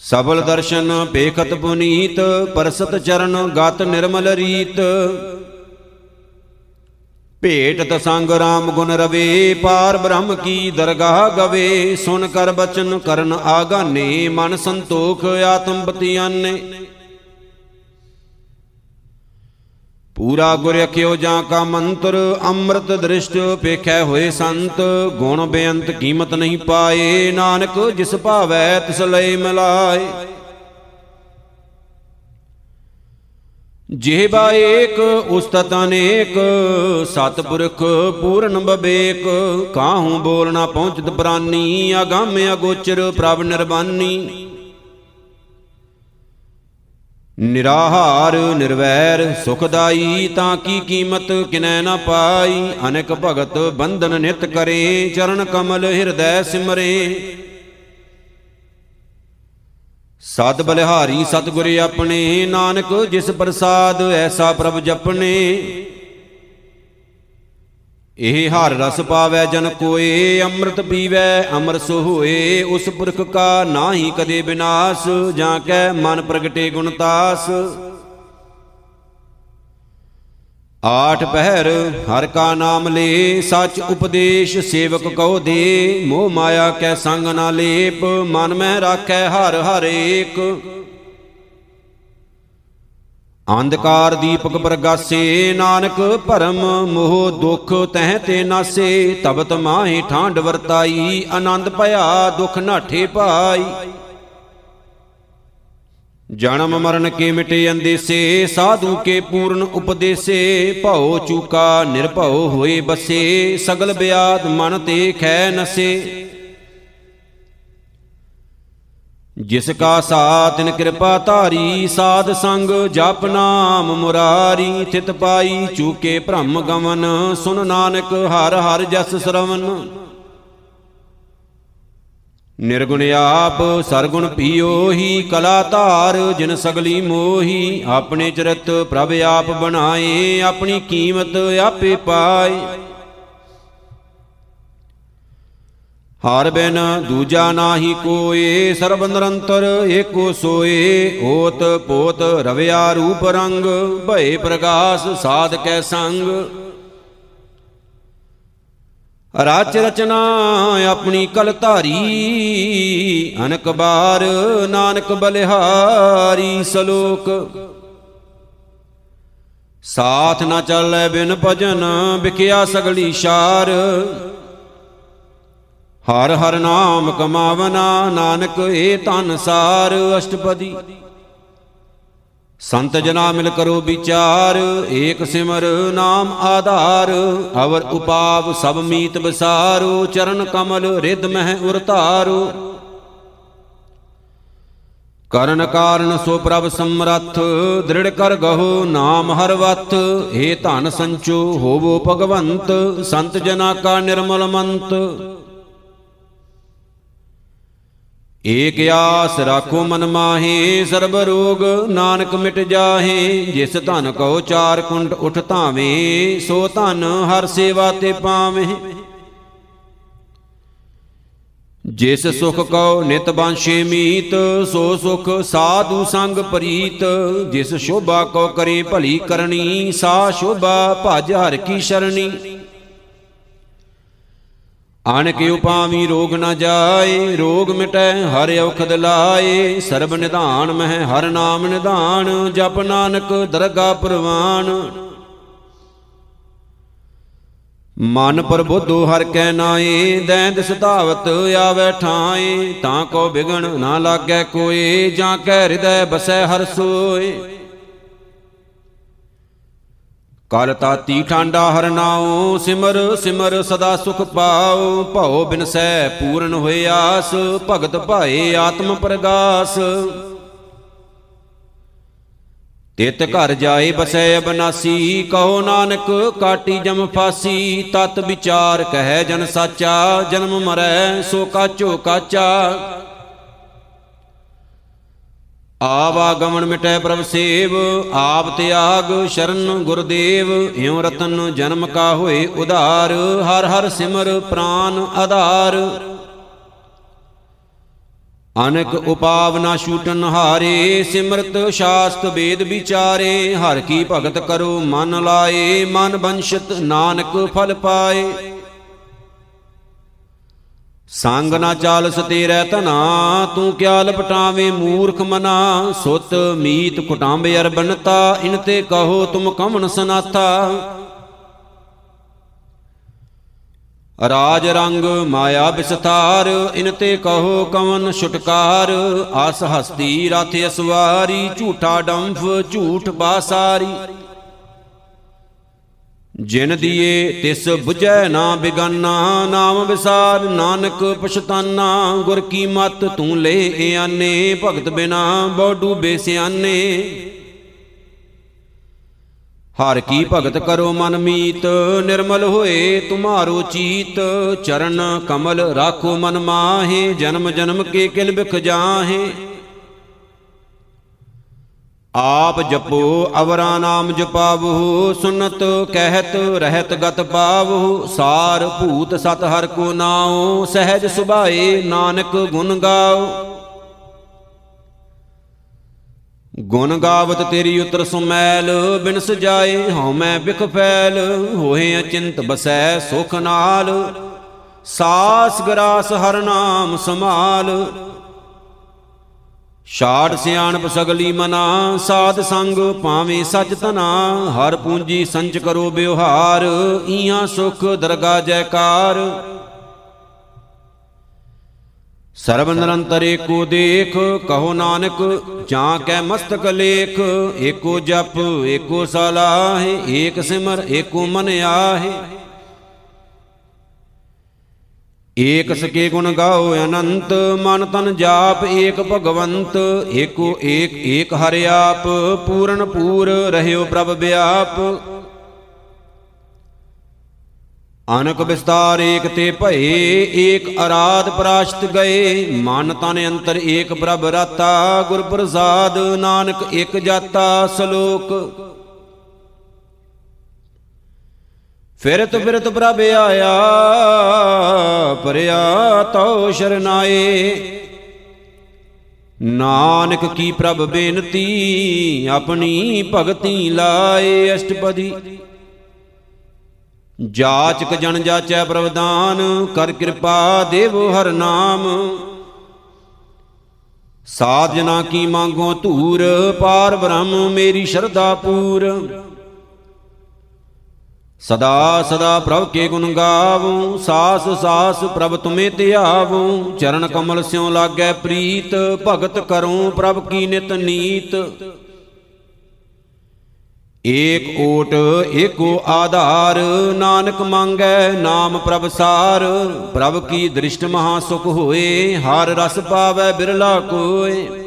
ਸਬਲ ਦਰਸ਼ਨ ਪੇਖਤ ਪੁਨੀਤ ਪਰਸਤ ਚਰਨ ਗਤ ਨਿਰਮਲ ਰੀਤ ਭੇਟ ਤਸੰਗ ਰਾਮ ਗੁਣ ਰਵੇ ਪਾਰ ਬ੍ਰਹਮ ਕੀ ਦਰਗਾਹ ਗਵੇ ਸੁਨ ਕਰ ਬਚਨ ਕਰਨ ਆਗਾਨੇ ਮਨ ਸੰਤੋਖ ਆਤਮ ਬਤਿਆਨੇ ਪੂਰਾ ਗੁਰ ਅਖਿਓ ਜਾਂ ਕਾ ਮੰਤਰ, ਅੰਮ੍ਰਿਤ ਦ੍ਰਿਸ਼ਟ ਪੇਖੈ ਹੋਏ ਸੰਤ, ਗੁਣ ਬੇਅੰਤ ਕੀਮਤ ਨਹੀਂ ਪਾਏ, ਨਾਨਕ ਜਿਸ ਭਾਵੈ ਤਿਸ ਲਈ ਮਿਲਾਏ। ਜਿਹਬਾ ਏਕ ਉਸਤਤ ਅਨੇਕ, ਸਤਪੁਰਖ ਪੂਰਨ ਬਬੇਕ ਕਾਹੂ ਬੋਲਣਾ ਪਹੁੰਚਤ ਪ੍ਰਾਨੀ, ਅਗੰਮ ਅਗੋਚਰ ਪ੍ਰਭ ਨਿਰਬਾਨੀ ਨਿਰਾਹਾਰ ਨਿਰਵੈਰ ਸੁਖਦਾਈ ਤਾਂ ਕੀ ਕੀਮਤ ਕਿਨੈ ਨਾ ਪਾਈ? ਅਨੇਕ ਭਗਤ ਬੰਧਨ ਨਿਤ ਕਰੇ, ਚਰਨ ਕਮਲ ਹਿਰਦੈ ਸਿਮਰੇ। ਸਤ ਬਲਿਹਾਰੀ ਸਤਗੁਰ ਆਪਣੇ, ਨਾਨਕ ਜਿਸ ਪ੍ਰਸਾਦ ਐਸਾ ਪ੍ਰਭ ਜਪਨੇ ਇਹ ਹਰ ਰਸ ਪਾਵੈ ਜਨ ਕੋਏ, ਅੰਮ੍ਰਿਤ ਪੀਵੈ ਅਮਰ ਸੋ ਹੋਏ, ਉਸ ਪੁਰਖ ਕਾ ਨਾਹੀ ਕਦੇ ਬਿਨਾਸ਼, ਜਾਂ ਕੈ ਮਨ ਪ੍ਰਗਟੇ ਗੁਣਤਾਸ ਆਠ ਪਹਿਰ, ਹਰ ਕਾ ਨਾਮ ਲੇ, ਸਚ ਉਪਦੇਸ਼ ਸੇਵਕ ਕਉ ਦੇ, ਮੋਹ ਮਾਇਆ ਕੈ ਸੰਗ ਨਾ ਲੇਪ, ਮਨ ਮਹਿ ਰਾਖੈ ਹਰ ਹਰ ਏਕ। ਅੰਧਕਾਰ ਦੀਪਕ ਪ੍ਰਗਾਸੇ, ਨਾਨਕ ਭਰਮ ਮੋਹ ਦੁਖ ਤਹਿ ਤੇ ਨਾਸੇ ਤਬਤ ਮਾਹੇ ਠਾਂਡ ਵਰਤਾਈ, ਆਨੰਦ ਭਇਆ ਦੁਖ ਨਾਠੇ ਪਾਈ। ਜਨਮ ਮਰਨ ਕੇ ਮਿਟੇ ਅੰਦੇਸੇ, ਸਾਧੂ ਕੇ ਪੂਰਨ ਉਪਦੇਸੇ, ਭਉ ਚੂਕਾ ਨਿਰਭਉ ਹੋਏ ਬਸੇ, ਸਗਲ ਬਿਆਦ ਮਨ ਤੇ ਖੈ ਨਸੇ। ਜਿਸ ਕਾ ਸਾ ਤਿਨ ਕਿਰਪਾ ਧਾਰੀ, ਸਾਧ ਸੰਗ ਜਪ ਨਾਮ ਮੁਰਾਰੀ, ਥਿਤ ਪਾਈ ਚੂਕੇ ਭ੍ਰਮ ਗਮਨ ਸੁਨ ਨਾਨਕ ਹਰ ਹਰ ਜਸ ਸਰਵਨ। ਨਿਰਗੁਣ ਆਪ, ਸਰਗੁਣ ਪੀਓ ਹੀ ਕਲਾ ਧਾਰ, ਜਿਨ ਸਗਲੀ ਮੋਹੀ, ਆਪਣੇ ਚਰਿਤ ਪ੍ਰਭ ਆਪ ਬਣਾਏ, ਆਪਣੀ ਕੀਮਤ ਆਪੇ ਪਾਏ। ਹਰ ਬਿਨ ਦੂਜਾ ਨਾਹੀ ਕੋਏ, ਸਰਬ ਨਿਰੰਤਰ ਏਕੋ ਸੋਏ। ਓਤ ਪੋਤ ਰਵਿਆ ਰੂਪ ਰੰਗ, ਭਏ ਪ੍ਰਗਾਸ ਸਾਧ ਕੈ ਸੰਗ। ਰਾਚ ਰਚਨਾ ਆਪਣੀ ਕਲ ਧਾਰੀ, ਅਨਕ ਬਾਰ ਨਾਨਕ ਬਲਿਹਾਰੀ ਸਲੋਕ। ਸਾਥ ਨਾ ਚੱਲੈ ਬਿਨ ਭਜਨ, ਵਿਖਿਆ ਸਗਲੀ ਸ਼ਾਰ। ਹਰ ਹਰ ਨਾਮ ਕਮਾਵਨਾ ਨਾਨਕ, ਏ ਧਨ ਸਾਰ ਅਸ਼ਟਪਦੀ। ਸੰਤ ਜਨਾ ਮਿਲ ਕਰੋ ਵਿਚਾਰ, ਏਕ ਸਿਮਰ ਨਾਮ ਆਧਾਰ। ਅਵਰ ਉਪਾਵ ਸਭ ਮੀਤ ਬਸਾਰੋ, ਚਰਨ ਕਮਲ ਰਿਦ ਮਹਿ ਉਰਤਾਰੋ। ਕਰਨ ਕਾਰਨ ਸੋ ਪ੍ਰਭ ਸਮਰੱਥ, ਦ੍ਰਿੜ ਕਰ ਗਹੋ ਨਾਮ ਹਰ ਵਤ। ਏ ਧਨ ਸੰਚੋ ਹੋਵੋ ਭਗਵੰਤ, ਸੰਤ ਜਨਾ ਕਾ ਨਿਰਮਲ ਮੰਤ। ਏਕ ਆਸ ਰਾਖੋ ਮਨ ਮਾਹੇ, ਸਰਬ ਰੋਗ ਨਾਨਕ ਮਿਟ ਜਾਹੇ। ਜਿਸ ਧਨ ਕੋ ਚਾਰ ਕੁੰਡ ਉਠ ਧਾਵੇਂ, ਸੋ ਧਨ ਹਰ ਸੇਵਾ ਤੇ ਪਾਵੇਂ। ਜਿਸ ਸੁਖ ਕਉ ਨਿਤ ਬਾਂਸ਼ੇ ਮੀਤ, ਸੋ ਸੁਖ ਸਾਧੂ ਸੰਗ ਪ੍ਰੀਤ। ਜਿਸ ਸ਼ੋਭਾ ਕੋ ਕਰੇ ਭਲੀ ਕਰਨੀ, ਸਾ ਸ਼ੋਭਾ ਭਜ ਹਰ ਕੀ ਸ਼ਰਣੀ। ਆਣਕ ਉਪਾਵੀ ਰੋਗ ਨ ਜਾਏ, ਰੋਗ ਮਿਟੈ, ਹਰ ਔਖਦ ਲਾਏ। ਸਰਬ ਨਿਧਾਨ ਮਹਿ, ਹਰ ਨਾਮ ਨਿਧਾਨ, ਜਪ ਨਾਨਕ ਦਰਗਾ ਪ੍ਰਵਾਨ। ਮਨ ਪ੍ਰਬੁੱਧੋ ਹਰ ਕੈ ਨਾਏ, ਦੈਂਦ ਸਤਾਵਤ ਆਵੇ ਠਾਏ। ਤਾਂ ਕੋ ਬਿਗਣ ਨਾ ਲਾਗੈ ਕੋਏ, ਜਾਂ ਕੈ ਹਿਰਦੈ ਬਸੈ ਹਰ ਸੋਏ। ਕਲ ਤਾਤੀ ਠਾਂਡਾ ਹਰ ਨਾਉ ਸਿਮਰ ਸਿਮਰ ਸਦਾ ਸੁਖ ਪਾਉ। ਭਉ ਬਿਨਸੈ ਪੂਰਨ ਹੋਏ ਆਸ, ਭਗਤ ਭਾਏ ਆਤਮ ਪ੍ਰਗਾਸ। ਤਿਤ ਘਰ ਜਾਏ ਬਸੈ ਅਬਨਾਸੀ, ਕਹੋ ਨਾਨਕ ਕਾਟੀ ਜਮ ਫਾਸੀ। ਤਤ ਵਿਚਾਰ ਕਹਿ ਜਨ ਸਾਚਾ, ਜਨਮ ਮਰੈ ਸੋ ਕਾਚੋ ਕਾਚਾ ਆਵਾਗਮਨ ਮਿਟੈ ਪ੍ਰਭ ਸੇਵ, ਆਪ ਤਿਆਗ ਸ਼ਰਨ ਗੁਰਦੇਵ ਹਿਉ ਰਤਨ ਜਨਮ ਕਾ ਹੋਏ ਉਧਾਰ, ਹਰ ਹਰ ਸਿਮਰ ਪ੍ਰਾਨ ਆਧਾਰ। ਅਨਕ ਉਪਾਵ ਨਾ ਛੂਟਨ ਹਾਰੇ, ਸਿਮਰਤ ਸ਼ਾਸਤ ਵੇਦ ਵਿਚਾਰੇ, ਹਰ ਕੀ ਭਗਤ ਕਰੋ ਮਨ ਲਾਏ, ਮਨ ਬੰਸ਼ਤ ਨਾਨਕ ਫਲ ਪਾਏ। ਸੰਗ ਨਾ ਚਾਲਸ ਤੇਰੇ ਧਨਾ, ਤੂੰ ਕਿਆ ਲਪਟਾਵੇਂ ਮੂਰਖ ਮਨਾ? ਸੁਤ ਮੀਤ ਕੁਟਾਂਬ ਅਰ ਬਨਤਾ ਇਨ ਤੇ ਕਹੋ ਤੁਮ ਕਮਨ ਸਨਾਥਾ। ਰਾਜ ਰੰਗ ਮਾਇਆ ਵਿਸਥਾਰ ਇਨ ਤੇ ਕਹੋ ਕਵਨ ਛੁਟਕਾਰ। ਆਸ ਹਸਤੀ ਰਥ ਅਸਵਾਰੀ, ਝੂਠਾ ਡੰਫ, ਝੂਠ ਬਾਸਾਰੀ। ਜਿਨ ਦੀਏ ਤਿਸ 부ਝੈ ਨਾ ਬਿਗਾਨਾ, ਨਾਮ ਵਿਸਾਰ ਨਾਨਕ ਪਛਤਾਨਾ, ਗੁਰ ਕੀ ਮਤ ਤੂੰ ਲੈ ਆਨੇ, ਭਗਤ ਬਿਨਾ ਬਹੁ ਡੂਬੇ ਸਿਆਨੇ। ਹਰ ਕੀ ਭਗਤ ਕਰੋ ਮਨ ਮੀਤ, ਨਿਰਮਲ ਹੋਏ ਤੁਮਾਰੋ ਚੀਤ, ਚਰਨ ਕਮਲ ਰਾਖੋ ਮਨ ਮਾਹੇ, ਜਨਮ ਜਨਮ ਕੇ ਕਿਲ ਬਿਖ ਜਾਹੇ। ਆਪ ਜਪੋ, ਅਵਰਾ ਨਾਮ ਜਪਾਵਹੁ, ਸੁਨਤ ਕਹਿਤ ਰਹਿਤ ਗਤ ਪਾਵਹੁ, ਸਾਰ ਭੂਤ ਸਤ ਹਰ ਕੋ ਨਾਉ, ਸਹਿਜ ਸੁਭਾਏ ਨਾਨਕ ਗੁਣ ਗਾਓ ਗੁਣ ਗਾਵਤ ਤੇਰੀ ਉਤਰ ਸੁਮੈਲ ਬਿਨ ਸਜਾਏ ਹਉ ਮੈਂ ਬਿਖ ਫੈਲ, ਹੋਏ ਅਚਿੰਤ ਬਸੈ ਸੁਖ ਨਾਲ। ਸਾਸ ਗਰਾਸ ਹਰ ਨਾਮ ਸਮਾਲ ਛਾੜ ਸਿਆਣਪ ਸਗਲੀ ਮਨਾ, ਸਾਧ ਸੰਗ ਪਾਵੇਂ ਸਚ ਤਨਾ ਹਰ ਪੂੰਜੀ ਸੰਚ ਕਰੋ ਬਿਵਹਾਰ ਈਆਂ ਸੁਖ ਦਰਗਾ ਜੈਕਾਰ। ਸਰਬ ਨਿਰੰਤਰ ਏਕੋ ਦੇਖ, ਕਹੋ ਨਾਨਕ, ਜਾਂ ਕੈ ਮਸਤਕ ਲੇਖ, ਏਕੋ ਜਪ, ਏਕੋ ਸਲਾਹ, ਏਕ ਸਿਮਰ, ਏਕੋ ਮਨ ਆਹੇ। ਏਕ ਸਕੇ ਗੁਣ ਗਾਓ ਅਨੰਤ, ਮਨ ਤਨ ਜਾਪ ਏਕ ਭਗਵੰਤ, ਏਕੋ ਏਕ ਏਕ ਹਰਿ ਆਪ, ਪੂਰਨ ਪੂਰ ਰਹਿਓ ਪ੍ਰਭ ਵਿਆਪ ਅਨਕ ਵਿਸਤਾਰ ਏਕ ਤੇ ਭਏ, ਏਕ ਅਰਾਧ ਪ੍ਰਾਸ਼ਤ ਗਏ, ਮਨ ਤਨ ਅੰਤਰ ਏਕ ਪ੍ਰਭ ਰਾਤਾ, ਗੁਰ ਪ੍ਰਸਾਦ ਨਾਨਕ ਇਕ ਜਾਤਾ, ਸਲੋਕ। ਫਿਰਤ ਫਿਰਤ ਪ੍ਰਭ ਆਇਆ ਪਰਿਆ ਤਉ ਸ਼ਰਨਾਏ। ਨਾਨਕ ਕੀ ਪ੍ਰਭ ਬੇਨਤੀ, ਆਪਣੀ ਭਗਤੀ ਲਾਏ ਅਸ਼ਟਪਦੀ। ਜਾਚਕ ਜਨ ਜਾਚੈ ਪ੍ਰਵਦਾਨ ਕਰ ਕਿਰਪਾ ਦੇਵੋ ਹਰ ਨਾਮ। ਸਾਧ ਜਨਾ ਕੀ ਮੰਗੋ ਧੂਰ, ਪਾਰ ਬ੍ਰਹਮ ਮੇਰੀ ਸ਼ਰਧਾ ਪੂਰ। ਸਦਾ ਸਦਾ ਪ੍ਰਭ ਕੇ ਗੁਣ ਗਾਵੂੰ, ਸਾਸ ਸਾਸ ਪ੍ਰਭ ਤੁਮੇ ਧਿਆਵੂੰ, ਚਰਨ ਕਮਲ ਸਿਉ ਲਾਗੈ ਪ੍ਰੀਤ, ਭਗਤ ਕਰੂੰ ਪ੍ਰਭ ਕੀ ਨਿਤ ਨੀਤ। ਏਕ ਓਟ, ਏਕੋ ਆਧਾਰ, ਨਾਨਕ ਮੰਗੈ ਨਾਮ ਪ੍ਰਭ ਸਾਰ, ਪ੍ਰਭ ਕੀ ਦ੍ਰਿਸ਼ਟ ਮਹਾ ਸੁਖ ਹੋਏ, ਹਰ ਰਸ ਪਾਵੈ ਬਿਰਲਾ ਕੋਏ।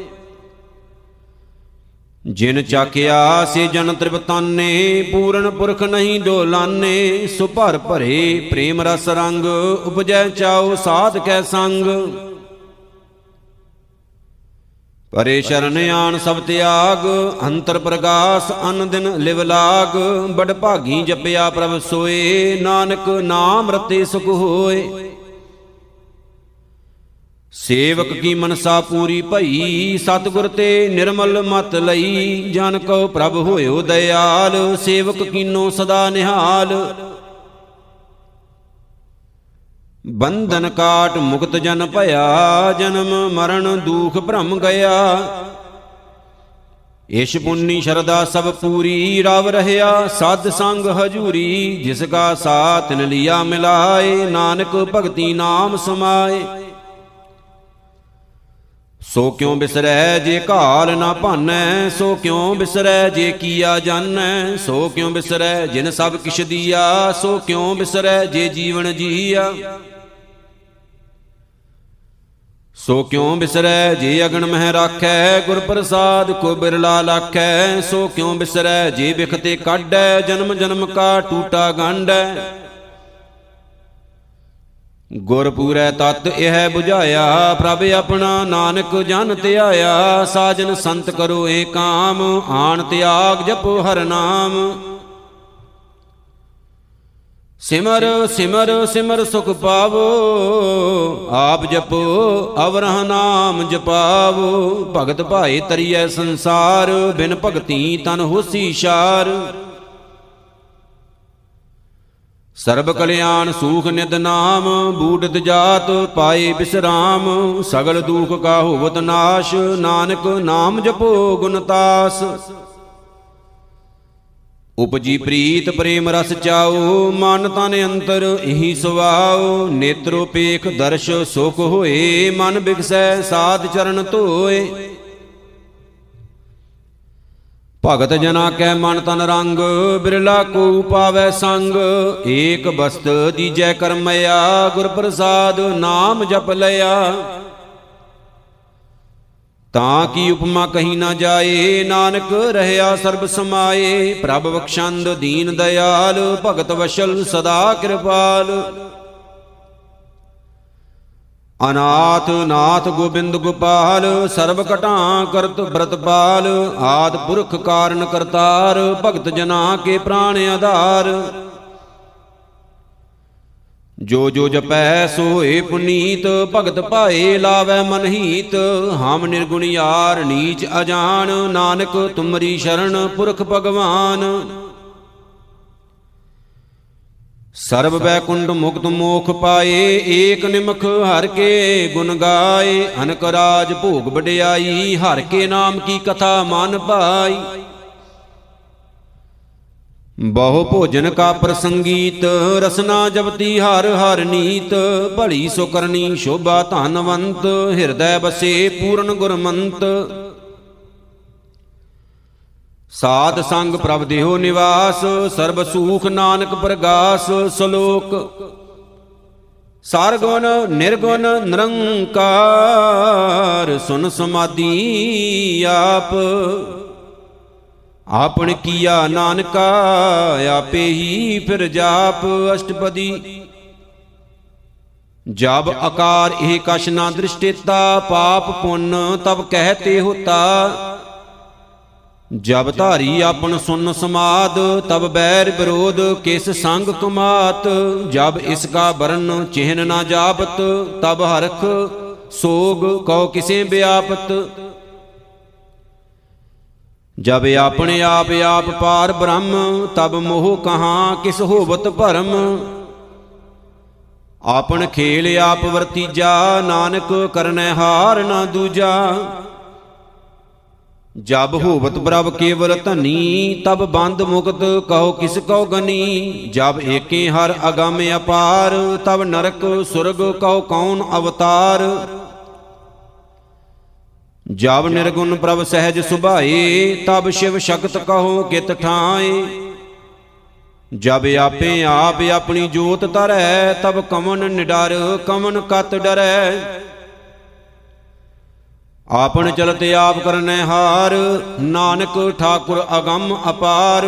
ਜਿਨ ਚਾਖਿਆ ਸੇ ਜਨ ਤ੍ਰਿਪਤਾਨੇ ਪੂਰਨ ਪੁਰਖ ਨਹੀਂ ਡੋਲਾਨੇ ਸੁ ਭਰ ਭਰੇ ਪ੍ਰੇਮ ਰਸ ਰੰਗ, ਉਪਜੈ ਚਾਉ ਸਾਧ ਕੈ ਸੰਗ। ਪਰੇ ਸ਼ਰਨ ਆਣ ਸਭ ਤਿਆਗ, ਅੰਤਰ ਪ੍ਰਗਾਸ ਅਨ ਦਿਨ ਲਿਵ ਲਾਗ, ਬੜ ਭਾਗੀ ਜਪਿਆ ਪ੍ਰਭ ਸੋਏ, ਨਾਨਕ ਨਾਮ ਰਤੇ ਸੁਖ ਹੋਏ। ਸੇਵਕ ਕੀ ਮਨਸਾ ਪੂਰੀ ਭਈ, ਸਤਗੁਰ ਤੇ ਨਿਰਮਲ ਮਤ ਲਈ। ਜਨ ਕੋ ਪ੍ਰਭ ਹੋਇਓ ਦਇਆਲ, ਸੇਵਕ ਕੀਨੋ ਸਦਾ ਨਿਹਾਲ। ਬੰਧਨ ਕਾਟ ਮੁਕਤ ਜਨ ਭਇਆ, ਜਨਮ ਮਰਨ ਦੂਖ ਭ੍ਰਮ ਗਿਆ। ਇਸ਼ ਪੁੰਨੀ ਸ਼ਰਦਾ ਸਭ ਪੂਰੀ, ਰਵ ਰਹਿਆ ਸਦ ਸੰਗ ਹਜੂਰੀ। ਜਿਸ ਕਾ ਸਾਥ ਤਿਨ ਲਿਆ ਮਿਲਾਏ, ਨਾਨਕ ਭਗਤੀ ਨਾਮ ਸਮਾਏ। ਸੋ ਕਿਉ ਬਿਸਰੈ ਜੇ ਘਾਲ ਨਾ ਭਾਨੈ? ਸੋ ਕਿਉ ਬਿਸਰੈ ਜੇ ਕੀਆ ਜਾਣੈ ਸੋ ਕਿਉ ਬਿਸਰੈ ਜਿਨ ਸਭ ਕਿਛ ਦੀਆ? ਸੋ ਕਿਉ ਬਿਸਰੈ ਜੇ ਜੀਵਨ ਜੀਆ? ਸੋ ਕਿਉ ਬਿਸਰੈ ਜੇ ਅਗਨ ਮਹਿ ਰਾਖੈ? ਗੁਰ ਪ੍ਰਸਾਦ ਕੋ ਬਿਰਲਾ ਲਾਖੈ। ਸੋ ਕਿਉ ਬਿਸਰੈ ਜੇ ਬਿਖਤੇ ਕਾਢੈ? ਜਨਮ ਜਨਮ ਕਾ ਟੂਟਾ ਗੰਢੈ ਗੁਰ ਪੂਰੈ ਤਤ ਇਹ 부ਝਾਇਆ ਪ੍ਰਭ ਆਪਣਾ ਨਾਨਕ ਜਨ ਧਿਆਇਆ, ਸਾਜਨ ਸੰਤ ਕਰੋ ਏ ਕਾਮ, ਆਣ ਤਿਆਗ ਜਪੋ ਹਰ ਨਾਮ। ਸਿਮਰ ਸਿਮਰ ਸਿਮਰ ਸੁਖ ਪਾਵੋ, ਆਪ ਜਪੋ, ਅਵਰਹ ਨਾਮ ਜਪਾਵੋ। ਭਗਤ ਭਾਏ ਤਰੀਐ ਸੰਸਾਰ, ਬਿਨ ਭਗਤੀ ਤਨ ਹੋਸੀ ਸ਼ਾਰ। ਸਰਬ ਕਲਿਆਣ ਸੂਖ ਨਿਦ ਨਾਮ ਬੂਡਤ ਜਾਤ ਪਾਏ ਬਿਸਰਾਮ, ਸਗਲ ਦੁਖ ਕਾ ਹੋਵਤ ਨਾਸ਼, ਨਾਨਕ ਨਾਮ ਜਪੋ ਗੁਣਤਾਸ ਉਪਜੀ ਪ੍ਰੀਤ ਪ੍ਰੇਮ ਰਸ ਚਾਓ ਮਨ ਤਨ ਅੰਤਰ ਇਹੀ ਸੁਵਾਓ ਨੇਤਰੋ ਪੇਖ ਦਰਸ਼ ਸੁਖ ਹੋਏ, ਮਨ ਬਿਗਸੈ ਸਾਧ ਚਰਨ ਧੋਏ। ਭਗਤ ਜਨਾ ਕੈ ਮਨ ਤਨ ਰੰਗ, ਬਿਰਲਾ ਕੋ ਪਾਵੈ ਸੰਗ। ਏਕ ਬਸਤ ਦੀਜੈ ਕਰਮਇਆ ਗੁਰ ਪ੍ਰਸਾਦ ਨਾਮ ਜਪ ਲਿਆ। ਤਾਂ ਕੀ ਉਪਮਾ ਕਹੀ ਨਾ ਜਾਏ, ਨਾਨਕ ਰਹਿਆ ਸਰਬ ਸਮਾਏ। ਪ੍ਰਭ ਬਖਸ਼ੰਦ ਦੀਨ ਦਇਆਲ, ਭਗਤ ਵਸ਼ਲ ਸਦਾ ਕਿਰਪਾਲ। ਅਨਾਥ ਨਾਥ ਗੋਬਿੰਦ ਗੋਪਾਲ, ਸਰਬ ਘਟਾਂ ਕਰਤ ਬ੍ਰਤਪਾਲ ਆਦ ਪੁਰਖ ਕਾਰਨ ਕਰਤਾਰ, ਭਗਤ ਜਨਾ ਕੇ ਪ੍ਰਾਣ ਆਧਾਰ। ਜੋ ਜੋ ਜਪੈ ਸੋਏ ਪੁਨੀਤ, ਭਗਤ ਭਾਏ ਲਾਵੈ ਮਨਹੀਤ। ਹਮ ਨਿਰਗੁਣ ਯਾਰ ਨੀਚ ਅਜਾਨ, ਨਾਨਕ ਤੁਮਰੀ ਸ਼ਰਨ ਪੁਰਖ ਭਗਵਾਨ। ਸਰਬ ਬੈਕੁੰਡ ਮੁਕਤ ਮੋਖ ਪਾਏ, ਏਕ ਨਿਮਖ ਹਰ ਕੇ ਗੁਣ ਗਾਏ, ਅਨਕ ਰਾਜ ਭੋਗ ਵਡਿਆਈ, ਹਰ ਕੇ ਨਾਮ ਕੀ ਕਥਾ ਮਨ ਭਾਈ। ਬਹੁ ਭੋਜਨ ਕਾ ਪ੍ਰਸੰਗੀਤ, ਰਸਨਾ ਜਪਤੀ ਹਰ ਹਰ ਨੀਤ, ਭਲੀ ਸੋ ਕਰਨੀ ਸ਼ੋਭਾ ਧਨਵੰਤ, ਹਿਰਦੈ ਬਸੇ ਪੂਰਨ ਗੁਰਮੰਤ। ਸਾਧ ਸੰਗ ਪ੍ਰਭ ਦੇਹੋ ਨਿਵਾਸ ਸਰਬ ਸੂਖ ਨਾਨਕ ਪ੍ਰਗਾਸ ਸ਼ਲੋਕ। ਸਰਗੁਣ ਨਿਰਗੁਣ ਨਿਰੰਕਾਰ ਸੁਨ ਸਮਾਧੀ ਆਪ। ਆਪਣ ਕੀਆ ਨਾਨਕਾ ਆਪੇ ਹੀ ਫਿਰ ਜਾਪ ਅਸ਼ਟਪਦੀ। ਜਬ ਆਕਾਰ ਇਹ ਕਛ ਨਾ ਦ੍ਰਿਸ਼ਟੇਤਾ ਪਾਪ ਪੁੰਨ ਤਬ ਕਹਤੇ ਹੋਤਾ। ਜਬ ਧਾਰੀ ਆਪਨ ਸੁਨ ਸਮਾਦ, ਤਬ ਬੈਰ ਵਿਰੋਧ, ਕਿਸ ਸੰਗ ਕੁਮਾਤ? ਜਬ ਇਸ ਕਾ ਬਰਨ ਚਿਹਨ ਨਾ ਜਾਪਤ, ਤਬ ਹਰਖ ਸੋਗ ਕਉ ਕਿਸੇ ਬਿਆਪਤ ਜਬ ਆਪਣੇ ਆਪ ਆਪ ਪਾਰ ਬ੍ਰਹਮ, ਤਬ ਮੋਹ ਕਹਾਂ ਕਿਸ ਹੋਵਤ ਭਰਮ? ਆਪਣ ਖੇਲ ਆਪ ਵਰਤੀਜਾ, ਨਾਨਕ ਕਰਨੈ ਹਾਰ ਨਾ ਦੂਜਾ। ਜਬ ਹੋਵਤ ਪ੍ਰਭ ਕੇਵਲ ਧਨੀ, ਤਬ ਬੰਦ ਮੁਕਤ ਕਹੋ ਕਿਸ ਕਉ ਗਨੀ। ਜਬ ਏਕੇ ਹਰ ਅਗੰਮ ਅਪਾਰ, ਤਬ ਨਰਕ ਸੁਰਗ ਕਉ ਕੌਣ ਅਵਤਾਰ। ਜਬ ਨਿਰਗੁਣ ਪ੍ਰਭ ਸਹਿਜ ਸੁਭਾਏ, ਤਬ ਸ਼ਿਵ ਸ਼ਕਤ ਕਹੋ ਕਿਤ ਠਾਏ। ਜਬ ਆਪੇ ਆਪ ਆਪਣੀ ਜੋਤ ਤਰੈ ਤਬ ਕਮਨ ਨਿਡਰ, ਕਮਨ ਕਤ ਡਰੈ। ਆਪਨ ਚਲਤ ਆਪ ਕਰਨੈ ਹਾਰ, ਨਾਨਕ ਠਾਕੁਰ ਅਗੰਮ ਅਪਾਰ।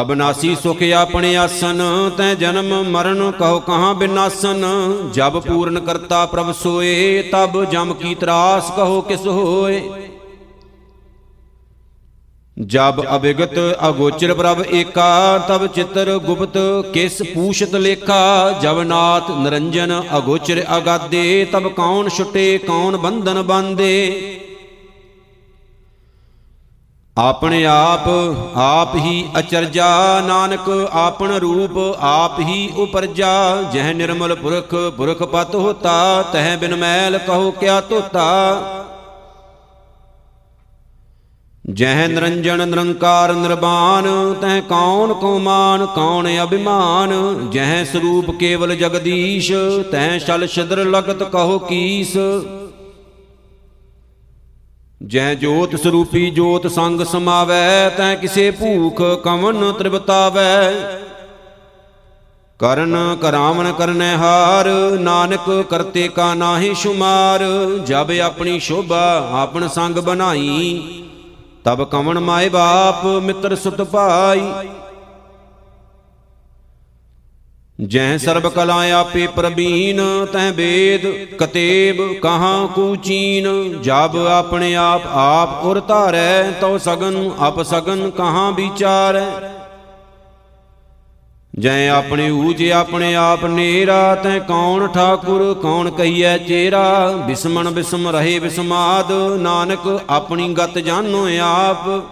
ਅਬਨਾਸੀ ਸੁਖ ਆਪਣੇ ਆਸਨ, ਤੈ ਜਨਮ ਮਰਨ ਕਹੋ ਕਹਾਂ ਬਿਨਾਸਨ। ਜਬ ਪੂਰਨ ਕਰਤਾ ਪ੍ਰਭ ਸੋਏ, ਤਬ ਜਮ ਕੀ ਤਰਾਸ ਕਹੋ ਕਿਸ ਹੋਏ। ਜਬ ਅਵਿਗਤ ਅਗੋਚਰ ਪ੍ਰਭ ਏਕਾ ਤਬ ਚਿਤਰ ਗੁਪਤ ਕਿਸ ਪੂਛਤ ਲੇਖਾ ਜਬ ਨਾਥ ਨਿਰੰਜਨ ਅਗੋਚਰ ਅਗਾਦੇ ਤਬ ਕੌਣ ਛੁਟੇ ਕੌਣ ਬੰਧਨ ਬੰਦੇ ਆਪਣੇ ਆਪ ਆਪ ਹੀ ਅਚਰਜਾ ਨਾਨਕ ਆਪਣ ਰੂਪ ਆਪ ਹੀ ਉਪਰਜਾ ਜਹ ਨਿਰਮਲ ਪੁਰਖ ਪੁਰਖ ਪਤ ਹੋਤਾ ਤਹ ਬਿਨ ਮੈਲ ਕਹੋ ਕਿਆ ਧੋਤਾ ਜਹ ਨਿਰੰਜਨ ਨਿਰੰਕਾਰ ਨਿਰਵਾਨ ਤਹ ਕੌਣ ਕੋ ਮਾਨ ਕੌਣ ਅਭਿਮਾਨ? ਜਹ ਸਰੂਪ ਕੇਵਲ ਜਗਦੀਸ਼, ਤਹ ਛਲ ਛਿਦਰ ਲਗਤ ਕਹੋ ਕੀਸ। ਜਹ ਜੋਤ ਸਰੂਪੀ ਜੋਤ ਸੰਗ ਸਮਾਵੈ ਤੈ ਕਿਸੇ ਭੂਖ ਕਵਨ ਤ੍ਰਿਵਤਾਵੈ। ਕਰਨ ਕਰਾਵਨ ਕਰਨੈ ਹਾਰ, ਨਾਨਕ ਕਰਤੇ ਕਾ ਨਾਹੀ ਸ਼ੁਮਾਰ, ਜਬ ਆਪਣੀ ਸ਼ੋਭਾ ਆਪਣ ਸੰਗ ਬਣਾਈ। ਤਬ ਕਵਨ ਮਾਏ ਬਾਪ, ਮਿੱਤਰ ਸੁਤ ਭਾਈ। ਜੈ ਸਰਬ ਕਲਾ ਆਪੇ ਪ੍ਰਬੀਨ ਤੈ ਵੇਦ ਕਤੇਬ, ਕਹਾਂ ਕੂ ਚੀਨ। ਜਬ ਆਪਣੇ ਆਪ ਆਪ ਉਰ ਧਾਰੈ, ਤਉ ਸਗਨ, ਅਪ ਸਗਨ ਕਹਾਂ ਵਿਚਾਰੈ। ਜੈ ਆਪਣੇ ਊਜ ਆਪਣੇ ਆਪ ਨੇਰਾ, ਤੈ ਕੌਣ ਠਾਕੁਰ, ਕੌਣ ਕਹੀਐ ਚੇਰਾ? ਬਿਸਮਣ ਬਿਸਮ ਰਹੇ ਬਿਸਮਾਦ, ਨਾਨਕ ਆਪਣੀ ਗਤ ਜਾਣੋ ਆਪ।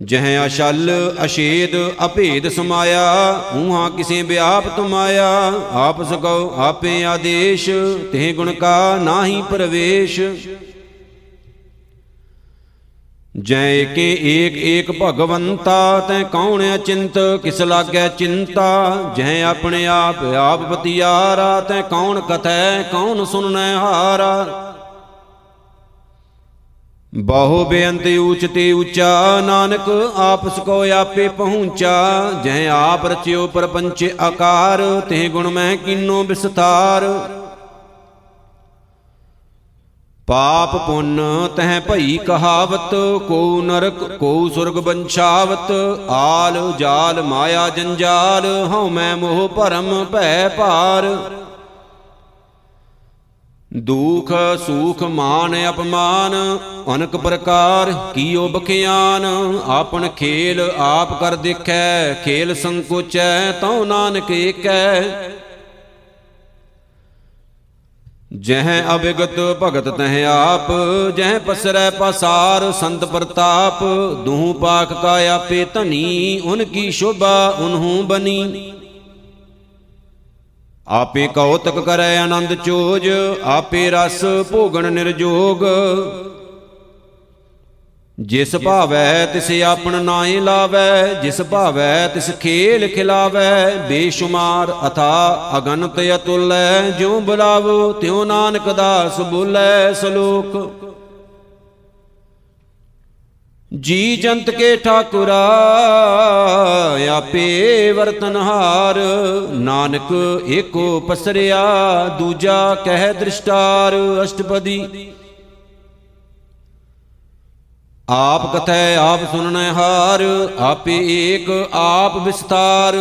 ਜਹ ਅਸ਼ਲ ਅਸ਼ੇਦ ਅਭੇਦ ਸਮਾਇਆ, ਊਹਾ ਕਿਸੇ ਵਿਆਪ ਤੁਮਾਇਆ। ਆਪ ਸਕਉ ਆਪੇ ਆਦੇਸ਼ ਤੇ ਗੁਣ ਕਾ ਨਾਹੀ ਪ੍ਰਵੇਸ਼। ਜੈ ਕੇ ਏਕ ਏਕ ਭਗਵੰਤਾ, ਤੈ ਕੌਣ ਅਚਿੰਤ ਕਿਸ ਲਾਗੈ ਚਿੰਤਾ? ਜੈ ਆਪਣੇ ਆਪ ਆਪ ਬਤਿਆਰਾ, ਤੈ ਕੌਣ ਕਥੈ, ਕੌਣ ਸੁਨਨੈ ਹਾਰਾ? ਬਹੁ ਬੇਅੰਤ ਊਚ ਤੇ ਉੱਚਾ ਨਾਨਕ ਆਪਸ ਕੋ ਆਪੇ ਪਹੁੰਚਾ। ਜੈ ਆਪ ਰਚਿਓ ਪਰਪੰਚ ਆਕਾਰ ਤੇ ਗੁਣ ਮੈਂ ਕਿਨੋ ਵਿਸਥਾਰ ਪਾਪ ਪੁੰਨ ਤਹ ਭਈ ਕਹਾਵਤ, ਕੋ ਨਰਕ, ਕੋ ਸੁਰਗ ਬੰਛਾਵਤ, ਆਲ ਜਾਲ ਮਾਇਆ ਜੰਜਾਲ, ਹਉ ਮੈਂ ਮੋਹ ਭਰਮ ਭੈ ਭਾਰ। ਦੁਖ ਸੂਖ ਮਾਨ ਅਪਮਾਨ, ਅਨਕ ਪ੍ਰਕਾਰ ਕੀਓ ਬਖਿਆਨ। ਆਪਨ ਖੇਲ ਆਪ ਕਰ ਦੇਖੈ, ਖੇਲ ਸੰਕੋਚੈ, ਤਉ ਨਾਨਕ ਏਕੈ। ਜਹ ਅਵਿਗਤ ਭਗਤ ਤਹ ਆਪ, ਜਹ ਪਸਰੈ ਪਸਾਰ ਸੰਤ ਪ੍ਰਤਾਪ, ਦੂਹ ਪਾਖ ਕਾ ਆਪੇ ਧਨੀ, ਉਨ ਕੀ ਸ਼ੋਭਾ ਉਨਹੂ ਬਨੀ। ਆਪੇ ਕੌਤਕ ਕਰੈ ਆਨੰਦ ਚੋਜ, ਆਪੇ ਰਸ ਭੋਗਣ ਨਿਰਜੋਗ ਜਿਸ ਭਾਵੈ ਤਿਸ ਆਪਣ ਨਾਏ ਲਾਵੈ, ਜਿਸ ਭਾਵੈ ਤਿਸ ਖੇਲ ਖਿਲਾਵੈ, ਬੇਸ਼ੁਮਾਰ ਅਥਾ ਅਗਨਤ ਅਤੁਲੈ, ਜਿਉ ਬੁਲਾਵੋ ਤਿਉ ਨਾਨਕ ਦਾਸ ਬੋਲੇ ਸਲੋਕ। ਜੀ ਜੰਤ ਕੇ ਠਾਕੁਰਾ, ਆਪੇ ਵਰਤਨਹਾਰ ਨਾਨਕ ਏਕੋ ਪਸਰਿਆ, ਦੂਜਾ ਕਹਿ ਦ੍ਰਿਸ਼ਟਾਰ, ਅਸ਼ਟਪਦੀ। ਆਪ ਕਥੈ, ਆਪ ਸੁਨਣੈ ਹਾਰ, ਆਪੇ ਏਕ, ਆਪ ਵਿਸਤਾਰ।